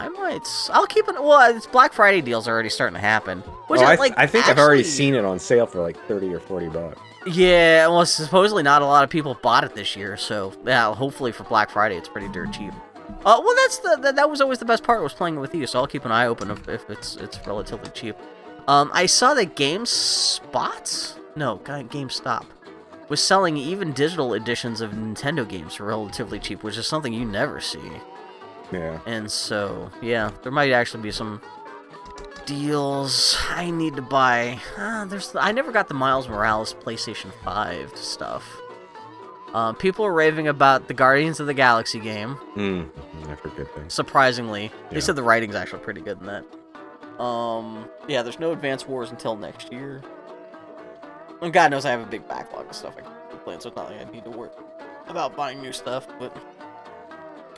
I might. I'll keep it. Well, it's Black Friday deals are already starting to happen. Which oh, is I, like I think I've already seen it on sale for like thirty or forty bucks. Yeah, well, supposedly not a lot of people bought it this year, so yeah, hopefully for Black Friday it's pretty dirt cheap. Uh, well, that's the that, that was always the best part was playing it with you, so I'll keep an eye open if, if it's it's relatively cheap. Um, I saw that GameSpot, no, GameStop, was selling even digital editions of Nintendo games for relatively cheap, which is something you never see. Yeah. And so, yeah, there might actually be some deals I need to buy. Uh, there's I never got the Miles Morales PlayStation 5 stuff. Uh, people are raving about the Guardians of the Galaxy game. Mm. I forget things. Surprisingly, they said the writing's actually pretty good in that. Um, yeah, there's no Advance Wars until next year. And God knows I have a big backlog of stuff I can playing, so it's not like I need to worry about buying new stuff. But,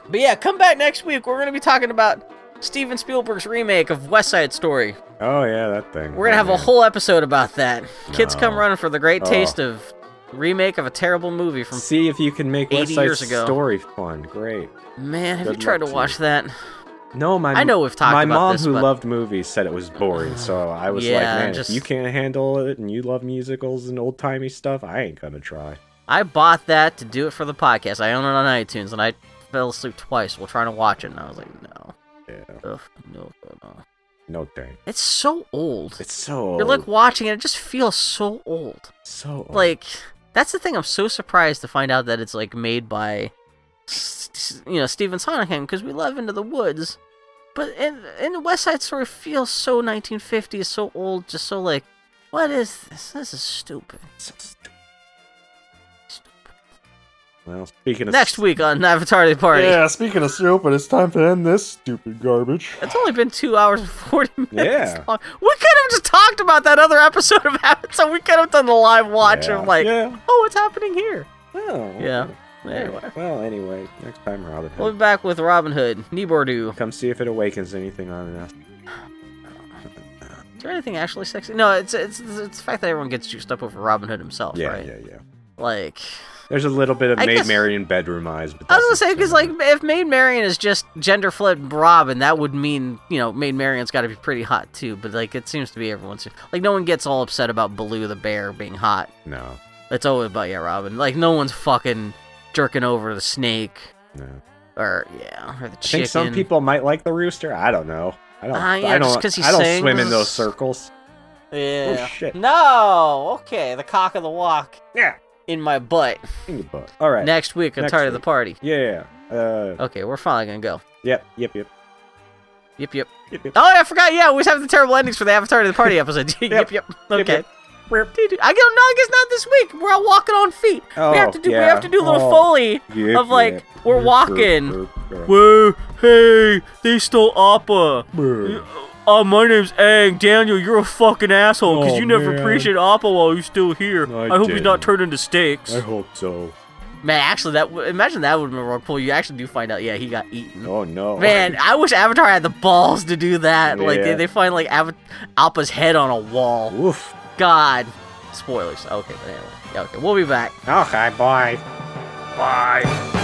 but yeah, come back next week. We're gonna be talking about Steven Spielberg's remake of West Side Story. Oh yeah, that thing. We're gonna Oh, have a whole episode about that. Kids come running for the great Oh. taste of remake of a terrible movie from. See if you can make West Side. Story fun. Great. Man, have you tried to watch you. that? No, my I know we've talked about. my mom this, who but- loved movies said it was boring, so I was like, man, just- if you can't handle it and you love musicals and old timey stuff, I ain't gonna try. I bought that to do it for the podcast. I own it on iTunes, and I fell asleep twice while trying to watch it, and I was like, no, Yeah, Ugh, no, no, no. no thing. It's so old. It's so You're like watching it; it just feels so old. so old. Like that's the thing. I'm so surprised to find out that it's like made by, you know, Stephen Sondheim because we love Into the Woods, but in in West Side Story feels so 1950s, so old, just so like, what is this? This is stupid. Stupid. Well, speaking of Next week on Avatar: The Party. Yeah, speaking of stupid, it's time to end this stupid garbage. It's only been two hours and 40 minutes Yeah. long. We could have just talked about that other episode of Avatar. We could have done the live watch Yeah. of, like, yeah. oh, what's happening here? Oh, Yeah. Anyway. Well, anyway, next time Robin Hood. We'll be back with Robin Hood, Nibordu. Come see if it awakens anything on us. Is there anything actually sexy? No, it's it's it's the fact that everyone gets juiced up over Robin Hood himself, Yeah, right? yeah, yeah. Like, There's a little bit of I Maid guess- Marian bedroom eyes, but I was gonna say because like if Maid Marian is just gender flipped Robin, that would mean you know Maid Marian's got to be pretty hot too. But like it seems to be everyone's like no one gets all upset about Baloo the bear being hot. no, It's always about yeah Robin. Like no one's fucking jerking over the snake no. or yeah or the I chicken. think some people might like the rooster. I don't know. I don't. Ah, yeah, I just don't. 'cause he I don't swim in those circles. Yeah. Oh, shit. No. Okay. The cock of the walk Yeah. In my butt. In your butt. All right. Next week on Next Tardy of the week. Party. Yeah. Uh. Okay, we're finally gonna go. Yep. Yep. Yep. Yep, yep. Yep. Yep. Oh, I forgot. Yeah, we always have the terrible endings for the Avatar to the Party episode. yep, yep. Yep, Okay. yep. I go. No, I guess not this week. We're all walking on feet. we have Oh, to do. We yeah. have to do a little Oh. foley Yep, of like yep. we're walking. Whoa, hey, they stole Appa. Burp. Oh, my name's Aang. Daniel, you're a fucking asshole because Oh, you never man. appreciated Appa while he's still here. I I, hope he's not didn't. turned into steaks. I hope so. Man, actually, that w- imagine that would have been real cool. You actually do find out, yeah, he got eaten. Oh no. Man, I wish Avatar had the balls to do that. Like they, they find like Ava- Appa's head on a wall. Oof! God, spoilers. Okay, but anyway, okay, we'll be back. Okay. Bye. Bye.